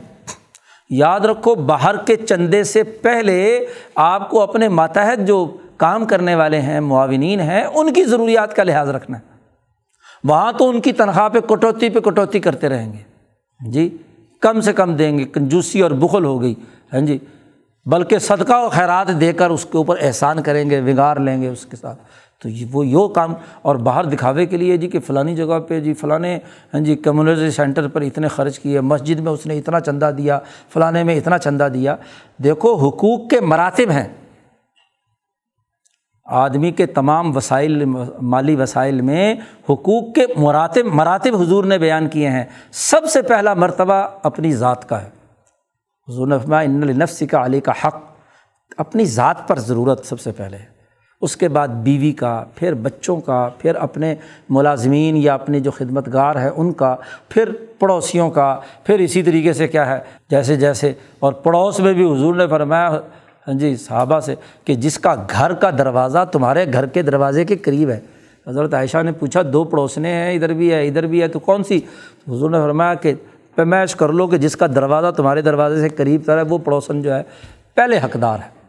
یاد رکھو، باہر کے چندے سے پہلے آپ کو اپنے ماتحت جو کام کرنے والے ہیں، معاونین ہیں، ان کی ضروریات کا لحاظ رکھنا ہے۔ وہاں تو ان کی تنخواہ پہ کٹوتی پہ کٹوتی کرتے رہیں گے۔ جی کم سے کم دیں گے، کنجوسی اور بخل ہو گئی۔ ہاں جی بلکہ صدقہ و خیرات دے کر اس کے اوپر احسان کریں گے بگاڑ لیں گے اس کے ساتھ۔ تو یہ وہ یو کام، اور باہر دکھاوے کے لیے جی کہ فلانی جگہ پہ جی فلاں ہاں جی کمیونٹی سینٹر پر اتنے خرچ کیے، مسجد میں اس نے اتنا چندہ دیا فلاں میں اتنا چندہ دیا۔ دیکھو، حقوق کے مراتب ہیں۔ آدمی کے تمام وسائل، مالی وسائل میں حقوق کے مراتب مراتب حضور نے بیان کیے ہیں۔ سب سے پہلا مرتبہ اپنی ذات کا ہے۔ حضور نفما ان نفس کا علی کا حق اپنی ذات پر ضرورت سب سے پہلے اس کے بعد بیوی کا، پھر بچوں کا، پھر اپنے ملازمین یا اپنے جو خدمت گار ہیں ان کا، پھر پڑوسیوں کا، پھر اسی طریقے سے کیا ہے؟ جیسے جیسے اور پڑوس میں بھی حضور نے فرمایا ہاں جی صحابہ سے کہ جس کا گھر کا دروازہ تمہارے گھر کے دروازے کے قریب ہے۔ حضرت عائشہ نے پوچھا، دو پڑوسنے ہیں، ادھر بھی ہے، ادھر بھی ہے، تو کون سی؟ حضور نے فرمایا کہ پیمائش کر لو کہ جس کا دروازہ تمہارے دروازے سے قریب تر ہے، وہ پڑوسن جو ہے، پہلے حقدار ہے۔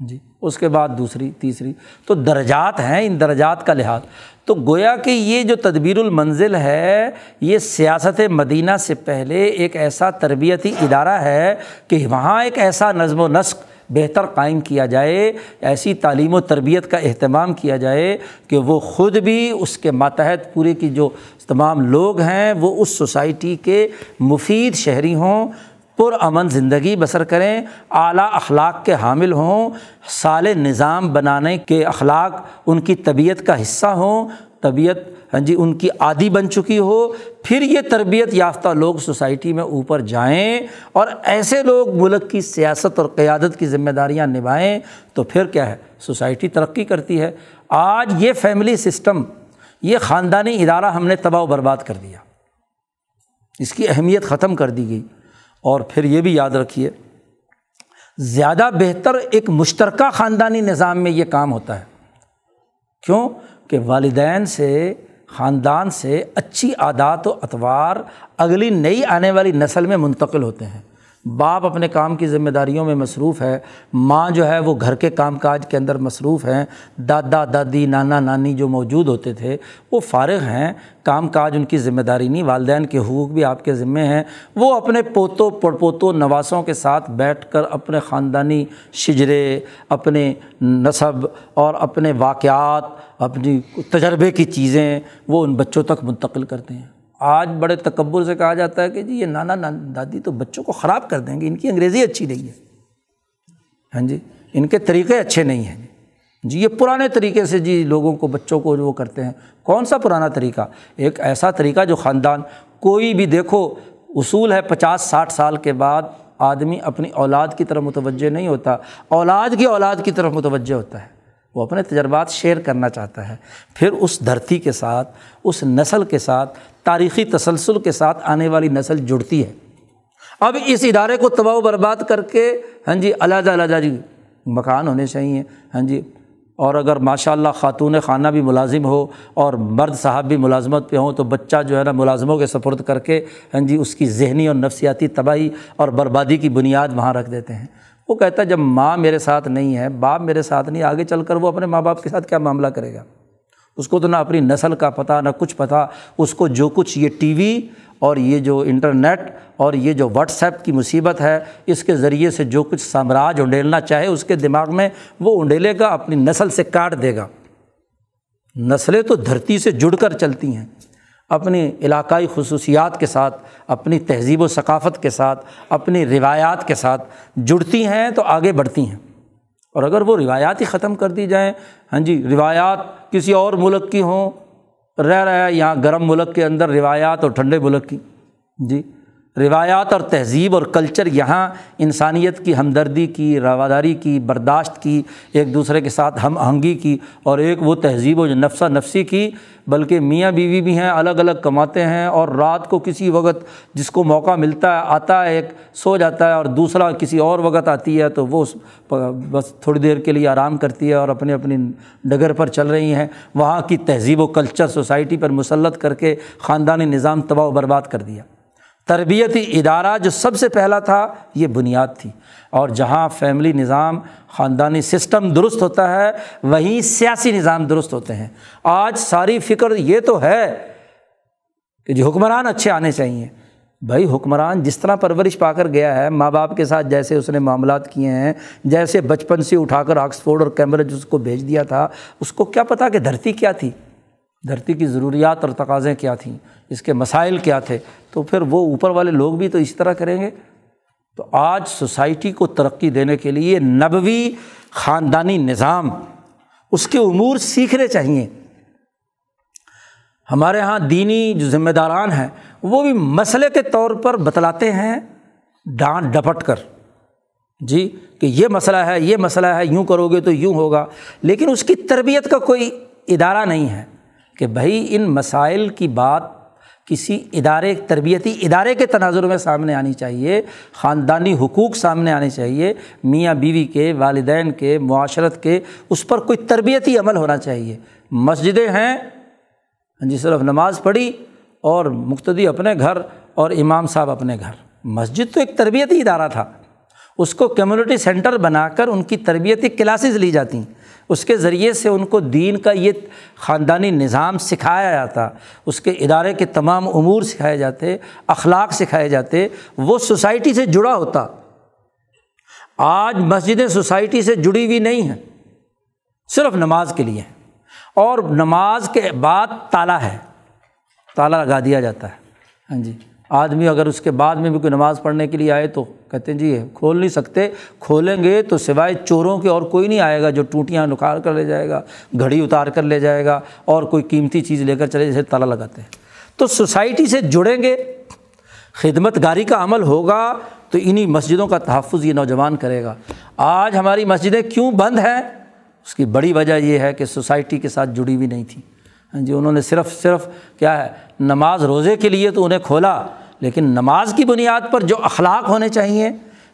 جی اس کے بعد دوسری، تیسری۔ تو درجات ہیں ان درجات کا لحاظ۔ تو گویا کہ یہ جو تدبیر المنزل ہے، یہ سیاست مدینہ سے پہلے ایک ایسا تربیتی ادارہ ہے کہ وہاں ایک ایسا نظم و نسق بہتر قائم کیا جائے، ایسی تعلیم و تربیت کا اہتمام کیا جائے کہ وہ خود بھی اس کے ماتحت پورے کی جو تمام لوگ ہیں، وہ اس سوسائٹی کے مفید شہری ہوں، پر امن زندگی بسر کریں، اعلیٰ اخلاق کے حامل ہوں سال نظام بنانے کے اخلاق ان کی طبیعت کا حصہ ہوں طبیعت ہاں جی ان کی عادی بن چکی ہو۔ پھر یہ تربیت یافتہ لوگ سوسائٹی میں اوپر جائیں اور ایسے لوگ ملک کی سیاست اور قیادت کی ذمہ داریاں نبھائیں تو پھر کیا ہے؟ سوسائٹی ترقی کرتی ہے۔ آج یہ فیملی سسٹم، یہ خاندانی ادارہ ہم نے تباہ و برباد کر دیا۔ اس کی اہمیت ختم کر دی گئی۔ اور پھر یہ بھی یاد رکھیے، زیادہ بہتر ایک مشترکہ خاندانی نظام میں یہ کام ہوتا ہے۔ کیوں کہ والدین سے، خاندان سے اچھی عادات و اطوار اگلی نئی آنے والی نسل میں منتقل ہوتے ہیں۔ باپ اپنے کام کی ذمہ داریوں میں مصروف ہے، ماں جو ہے وہ گھر کے کام کاج کے اندر مصروف ہیں۔ دادا، دادی، نانا، نانی جو موجود ہوتے تھے، وہ فارغ ہیں۔ کام کاج ان کی ذمہ داری نہیں، والدین کے حقوق بھی آپ کے ذمے ہیں۔ وہ اپنے پوتوں پڑ پوتوں نواسوں کے ساتھ بیٹھ کر اپنے خاندانی شجرے، اپنے نصب اور اپنے واقعات، اپنی تجربے کی چیزیں وہ ان بچوں تک منتقل کرتے ہیں۔ آج بڑے تکبر سے کہا جاتا ہے کہ جی یہ نانا دادی تو بچوں کو خراب کر دیں گے، ان کی انگریزی اچھی نہیں ہے۔ ہاں جی ان کے طریقے اچھے نہیں ہیں۔ جی یہ پرانے طریقے سے جی لوگوں کو، بچوں کو وہ کرتے ہیں۔ کون سا پرانا طریقہ؟ ایک ایسا طریقہ جو خاندان کوئی بھی دیکھو، اصول ہے پچاس، ساٹھ سال کے بعد آدمی اپنی اولاد کی طرف متوجہ نہیں ہوتا۔ اولاد کی اولاد کی طرف متوجہ ہوتا ہے۔ وہ اپنے تجربات شیئر کرنا چاہتا ہے۔ پھر اس دھرتی کے ساتھ، اس نسل کے ساتھ، تاریخی تسلسل کے ساتھ آنے والی نسل جڑتی ہے۔ اب اس ادارے کو تباہ و برباد کر کے ہاں جی علیحدہ علیحدہ جی مکان ہونے چاہیے ہاں جی اور اگر ماشاء اللہ خاتون خانہ بھی ملازم ہو اور مرد صاحب بھی ملازمت پہ ہوں، تو بچہ جو ہے نا، ملازموں کے سپرد کر کے ہاں جی اس کی ذہنی اور نفسیاتی تباہی اور بربادی کی بنیاد وہاں رکھ دیتے ہیں۔ وہ کہتا ہے، جب ماں میرے ساتھ نہیں ہے، باپ میرے ساتھ نہیں، آگے چل کر وہ اپنے ماں باپ کے ساتھ کیا معاملہ کرے گا؟ اس کو تو نہ اپنی نسل کا پتہ نہ کچھ پتہ اس کو جو کچھ یہ ٹی وی اور یہ جو انٹرنیٹ اور یہ جو واٹس ایپ کی مصیبت ہے، اس کے ذریعے سے جو کچھ سامراج انڈیلنا چاہے، اس کے دماغ میں وہ انڈیلے گا، اپنی نسل سے کاٹ دے گا۔ نسلیں تو دھرتی سے جڑ کر چلتی ہیں۔ اپنی علاقائی خصوصیات کے ساتھ، اپنی تہذیب و ثقافت کے ساتھ، اپنی روایات کے ساتھ جڑتی ہیں تو آگے بڑھتی ہیں۔ اور اگر وہ روایات ہی ختم کر دی جائیں ہاں جی روایات کسی اور ملک کی ہوں، رہ رہا ہے یہاں گرم ملک کے اندر روایات اور ٹھنڈے ملک کی۔ جی روایات اور تہذیب اور کلچر یہاں انسانیت کی ہمدردی کی، رواداری کی، برداشت کی، ایک دوسرے کے ساتھ ہم آہنگی کی اور ایک وہ تہذیب و نفسہ نفسی کی، بلکہ میاں بیوی بھی ہیں، الگ الگ کماتے ہیں اور رات کو کسی وقت جس کو موقع ملتا ہے، آتا ہے، ایک سو جاتا ہے اور دوسرا کسی اور وقت آتی ہے تو وہ بس تھوڑی دیر کے لیے آرام کرتی ہے اور اپنی اپنی ڈگر پر چل رہی ہیں۔ وہاں کی تہذیب و کلچر، سوسائٹی پر مسلط کر کے خاندانی نظام تباہ و برباد کر دیا۔ تربیتی ادارہ جو سب سے پہلا تھا، یہ بنیاد تھی۔ اور جہاں فیملی نظام، خاندانی سسٹم درست ہوتا ہے، وہیں سیاسی نظام درست ہوتے ہیں۔ آج ساری فکر یہ تو ہے کہ جو حکمران اچھے آنے چاہئیں بھائی، حکمران جس طرح پرورش پا کر گیا ہے، ماں باپ کے ساتھ جیسے اس نے معاملات کیے ہیں، جیسے بچپن سے اٹھا کر آکسفورڈ اور کیمبرج اس کو بھیج دیا تھا، اس کو کیا پتا کہ دھرتی کیا تھی؟ دھرتی کی ضروریات اور تقاضیں کیا تھیں، اس کے مسائل کیا تھے، تو پھر وہ اوپر والے لوگ بھی تو اس طرح کریں گے۔ تو آج سوسائٹی کو ترقی دینے کے لیے نبوی خاندانی نظام، اس کے امور سیکھنے چاہیے۔ ہمارے یہاں دینی جو ذمہ داران ہیں، وہ بھی مسئلے کے طور پر بتلاتے ہیں، ڈانٹ ڈپٹ کر۔ جی کہ یہ مسئلہ ہے، یہ مسئلہ ہے، یوں کرو گے تو یوں ہوگا۔ لیکن اس کی تربیت کا کوئی ادارہ نہیں ہے۔ کہ بھائی ان مسائل کی بات کسی ادارے، تربیتی ادارے کے تناظر میں سامنے آنی چاہیے، خاندانی حقوق سامنے آنے چاہیے، میاں بیوی کے، والدین کے، معاشرت کے، اس پر کوئی تربیتی عمل ہونا چاہیے۔ مسجدیں ہیں ہاں جی صرف نماز پڑھی اور مقتدی اپنے گھر اور امام صاحب اپنے گھر۔ مسجد تو ایک تربیتی ادارہ تھا۔ اس کو کمیونٹی سینٹر بنا کر ان کی تربیتی کلاسز لی جاتی۔ اس کے ذریعے سے ان کو دین کا یہ خاندانی نظام سکھایا جاتا، اس کے ادارے کے تمام امور سکھائے جاتے، اخلاق سکھائے جاتے، وہ سوسائٹی سے جڑا ہوتا۔ آج مسجدیں سوسائٹی سے جڑی ہوئی نہیں ہیں، صرف نماز کے لیے اور نماز کے بعد تالا ہے، تالا لگا دیا جاتا ہے۔ ہاں جی۔ آدمی اگر اس کے بعد میں بھی کوئی نماز پڑھنے کے لیے آئے تو کہتے ہیں جی کھول نہیں سکتے، کھولیں گے تو سوائے چوروں کے اور کوئی نہیں آئے گا جو ٹوٹیاں نکھار کر لے جائے گا، گھڑی اتار کر لے جائے گا اور کوئی قیمتی چیز لے کر چلے جیسے تالا لگاتے ہیں۔ تو سوسائٹی سے جڑیں گے، خدمت گاری کا عمل ہوگا تو انہیں مسجدوں کا تحفظ یہ نوجوان کرے گا۔ آج ہماری مسجدیں کیوں بند ہیں؟ اس کی بڑی وجہ یہ ہے کہ سوسائٹی کے ساتھ جڑی ہوئی نہیں تھی ہاں جی انہوں نے صرف صرف کیا ہے، نماز روزے کے لیے تو انہیں کھولا، لیکن نماز کی بنیاد پر جو اخلاق ہونے چاہیے،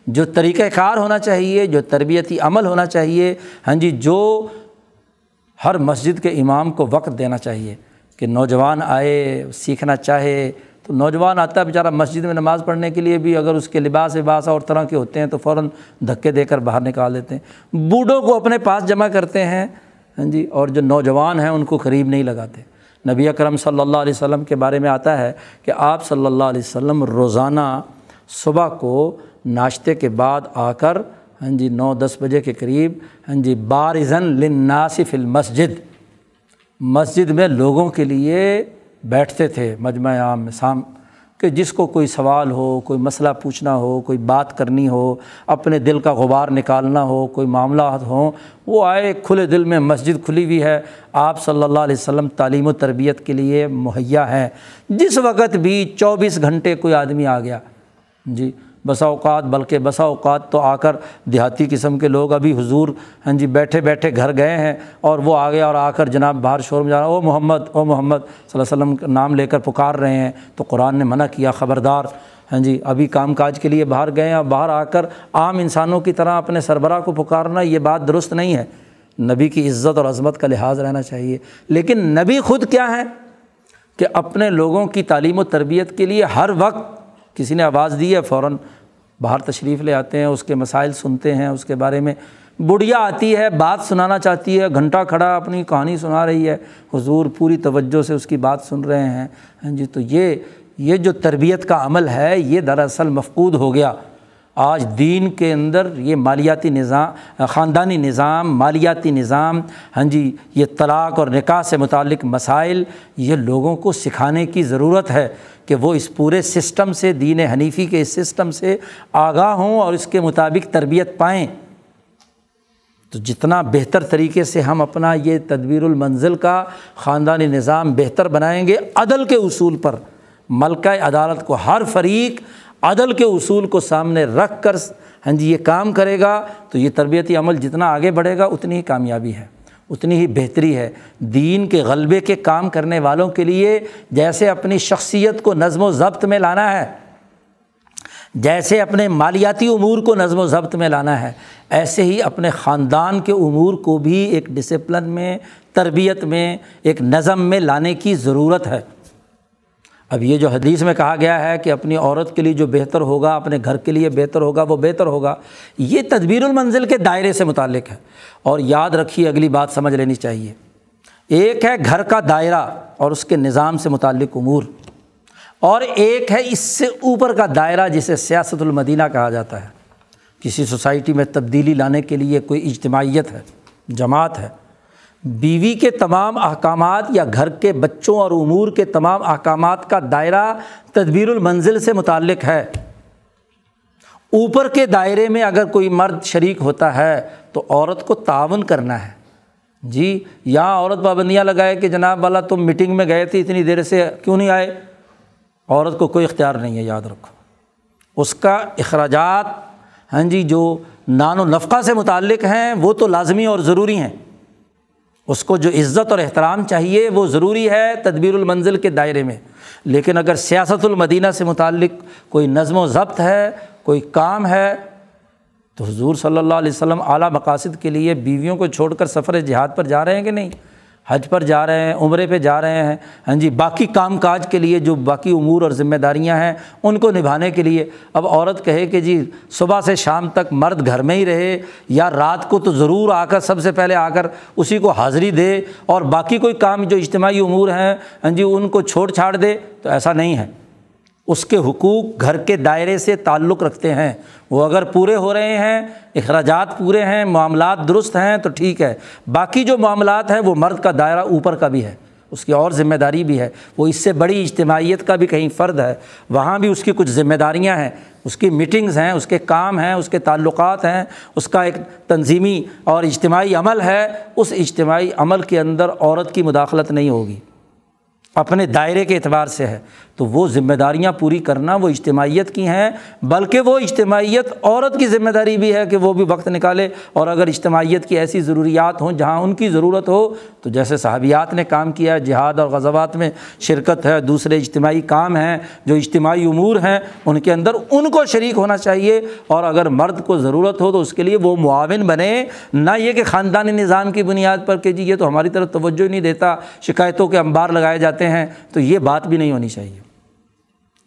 جو طریقۂ کار ہونا چاہیے، جو تربیتی عمل ہونا چاہیے ہاں جی جو ہر مسجد کے امام کو وقت دینا چاہیے کہ نوجوان آئے، سیکھنا چاہے۔ تو نوجوان آتا ہے، بیچارہ مسجد میں نماز پڑھنے کے لیے بھی اگر اس کے لباس وباس اور طرح کے ہوتے ہیں تو فوراً دھکے دے کر باہر نکال دیتے ہیں۔ بوڑھوں کو اپنے پاس جمع کرتے ہیں۔ ہاں جی اور جو نوجوان ہیں، ان کو قریب نہیں لگاتے۔ نبی اکرم صلی اللہ علیہ وسلم کے بارے میں آتا ہے کہ آپ صلی اللہ علیہ وسلم روزانہ صبح کو ناشتے کے بعد آ کر ہاں جی نو دس بجے کے قریب ہاں جی بارزن لناسف المسجد، مسجد میں لوگوں کے لیے بیٹھتے تھے، مجمع عام شام کہ جس کو کوئی سوال ہو، کوئی مسئلہ پوچھنا ہو، کوئی بات کرنی ہو، اپنے دل کا غبار نکالنا ہو، کوئی معاملات ہوں، وہ آئے کھلے دل میں مسجد کھلی ہوئی ہے۔ آپ صلی اللہ علیہ وسلم تعلیم و تربیت کے لیے مہیا ہیں۔ جس وقت بھی چوبیس گھنٹے کوئی آدمی آ گیا۔ جی بسا اوقات، بلکہ بسا اوقات تو آ کر دیہاتی قسم کے لوگ ابھی حضور ہاں جی بیٹھے بیٹھے گھر گئے ہیں اور وہ آ گیا اور آ کر جناب باہر شور میں جا رہا او محمد او محمد، صلی اللہ علیہ وسلم کا نام لے کر پکار رہے ہیں۔ تو قرآن نے منع کیا، خبردار ہاں جی ابھی کام کاج کے لیے باہر گئے ہیں اور باہر آ کر عام انسانوں کی طرح اپنے سربراہ کو پکارنا یہ بات درست نہیں ہے۔ نبی کی عزت اور عظمت کا لحاظ رہنا چاہیے۔ لیکن نبی خود کیا ہے کہ اپنے لوگوں کی تعلیم و تربیت کے لیے ہر وقت کسی نے آواز دی ہے، فوراً باہر تشریف لے آتے ہیں، اس کے مسائل سنتے ہیں، اس کے بارے میں بڑھیا آتی ہے، بات سنانا چاہتی ہے، گھنٹہ کھڑا اپنی کہانی سنا رہی ہے، حضور پوری توجہ سے اس کی بات سن رہے ہیں۔ ہاں جی تو یہ یہ جو تربیت کا عمل ہے، یہ دراصل مفقود ہو گیا۔ آج دین کے اندر یہ مالیاتی نظام، خاندانی نظام، مالیاتی نظام ہاں جی یہ طلاق اور نکاح سے متعلق مسائل، یہ لوگوں کو سکھانے کی ضرورت ہے کہ وہ اس پورے سسٹم سے، دین حنیفی کے اس سسٹم سے آگاہ ہوں اور اس کے مطابق تربیت پائیں۔ تو جتنا بہتر طریقے سے ہم اپنا یہ تدبیر المنزل کا خاندانی نظام بہتر بنائیں گے، عدل کے اصول پر، ملکہ عدالت کو ہر فریق عدل کے اصول کو سامنے رکھ کر ہاں جی یہ کام کرے گا تو یہ تربیتی عمل جتنا آگے بڑھے گا اتنی ہی کامیابی ہے، اتنی ہی بہتری ہے۔ دین کے غلبے کے کام کرنے والوں کے لیے جیسے اپنی شخصیت کو نظم و ضبط میں لانا ہے، جیسے اپنے مالیاتی امور کو نظم و ضبط میں لانا ہے، ایسے ہی اپنے خاندان کے امور کو بھی ایک ڈسپلن میں، تربیت میں، ایک نظم میں لانے کی ضرورت ہے۔ اب یہ جو حدیث میں کہا گیا ہے کہ اپنی عورت کے لیے جو بہتر ہوگا، اپنے گھر کے لیے بہتر ہوگا، وہ بہتر ہوگا، یہ تدبیر المنزل کے دائرے سے متعلق ہے۔ اور یاد رکھیے، اگلی بات سمجھ لینی چاہیے۔ ایک ہے گھر کا دائرہ اور اس کے نظام سے متعلق امور، اور ایک ہے اس سے اوپر کا دائرہ جسے سیاست المدینہ کہا جاتا ہے۔ کسی سوسائٹی میں تبدیلی لانے کے لیے کوئی اجتماعیت ہے، جماعت ہے بیوی کے تمام احکامات یا گھر کے بچوں اور امور کے تمام احکامات کا دائرہ تدبیر المنزل سے متعلق ہے۔ اوپر کے دائرے میں اگر کوئی مرد شریک ہوتا ہے تو عورت کو تعاون کرنا ہے۔ جی یہاں عورت پابندیاں لگائے کہ جناب والا تم میٹنگ میں گئے تھے، اتنی دیر سے کیوں نہیں آئے؟ عورت کو کوئی اختیار نہیں ہے، یاد رکھو۔ اس کا اخراجات ہاں جی جو نان و نفقہ سے متعلق ہیں، وہ تو لازمی اور ضروری ہیں۔ اس کو جو عزت اور احترام چاہیے وہ ضروری ہے تدبیر المنزل کے دائرے میں۔ لیکن اگر سیاست المدینہ سے متعلق کوئی نظم و ضبط ہے، کوئی کام ہے، تو حضور صلی اللہ علیہ وسلم اعلیٰ مقاصد کے لیے بیویوں کو چھوڑ کر سفر جہاد پر جا رہے ہیں کہ نہیں؟ حج پر جا رہے ہیں، عمرے پہ جا رہے ہیں۔ ہاں جی باقی کام کاج کے لیے جو باقی امور اور ذمہ داریاں ہیں، ان کو نبھانے کے لیے۔ اب عورت کہے کہ جی صبح سے شام تک مرد گھر میں ہی رہے یا رات کو تو ضرور آ کر، سب سے پہلے آ کر اسی کو حاضری دے اور باقی کوئی کام جو اجتماعی امور ہیں ہاں جی ان کو چھوڑ چھاڑ دے تو ایسا نہیں ہے۔ اس کے حقوق گھر کے دائرے سے تعلق رکھتے ہیں۔ وہ اگر پورے ہو رہے ہیں، اخراجات پورے ہیں، معاملات درست ہیں، تو ٹھیک ہے۔ باقی جو معاملات ہیں، وہ مرد کا دائرہ اوپر کا بھی ہے۔ اس کی اور ذمہ داری بھی ہے۔ وہ اس سے بڑی اجتماعیت کا بھی کہیں فرد ہے۔ وہاں بھی اس کی کچھ ذمہ داریاں ہیں۔ اس کی میٹنگز ہیں، اس کے کام ہیں، اس کے تعلقات ہیں۔ اس کا ایک تنظیمی اور اجتماعی عمل ہے۔ اس اجتماعی عمل کے اندر عورت کی مداخلت نہیں ہوگی۔ اپنے دائرے کے اعتبار سے ہے۔ تو وہ ذمہ داریاں پوری کرنا وہ اجتماعیت کی ہیں، بلکہ وہ اجتماعیت عورت کی ذمہ داری بھی ہے کہ وہ بھی وقت نکالے۔ اور اگر اجتماعیت کی ایسی ضروریات ہوں جہاں ان کی ضرورت ہو، تو جیسے صحابیات نے کام کیا جہاد اور غزوات میں شرکت ہے، دوسرے اجتماعی کام ہیں، جو اجتماعی امور ہیں، ان کے اندر ان کو شریک ہونا چاہیے۔ اور اگر مرد کو ضرورت ہو تو اس کے لیے وہ معاون بنے۔ نہ یہ کہ خاندانی نظام کی بنیاد پر کہ جی یہ تو ہماری طرف توجہ نہیں دیتا، شکایتوں کے انبار لگائے جاتے ہیں ہیں تو یہ بات بھی نہیں ہونی چاہیے۔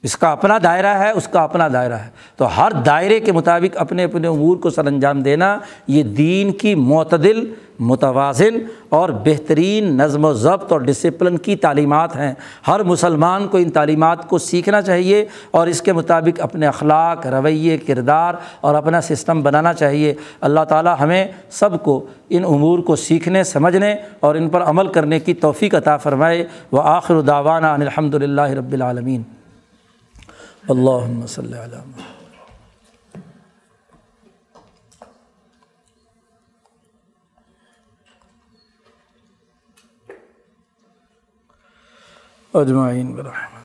اس کا اپنا دائرہ ہے، اس کا اپنا دائرہ ہے۔ تو ہر دائرے کے مطابق اپنے اپنے امور کو سر انجام دینا، یہ دین کی معتدل، متوازن اور بہترین نظم و ضبط اور ڈسپلن کی تعلیمات ہیں۔ ہر مسلمان کو ان تعلیمات کو سیکھنا چاہیے اور اس کے مطابق اپنے اخلاق، رویے، کردار اور اپنا سسٹم بنانا چاہیے۔ اللہ تعالیٰ ہمیں سب کو ان امور کو سیکھنے، سمجھنے اور ان پر عمل کرنے کی توفیق عطا فرمائے۔ وہ آخر داوانہ الحمد للہ رب العالمین۔ اللہ صلی اللہ اجمعین برحمۃ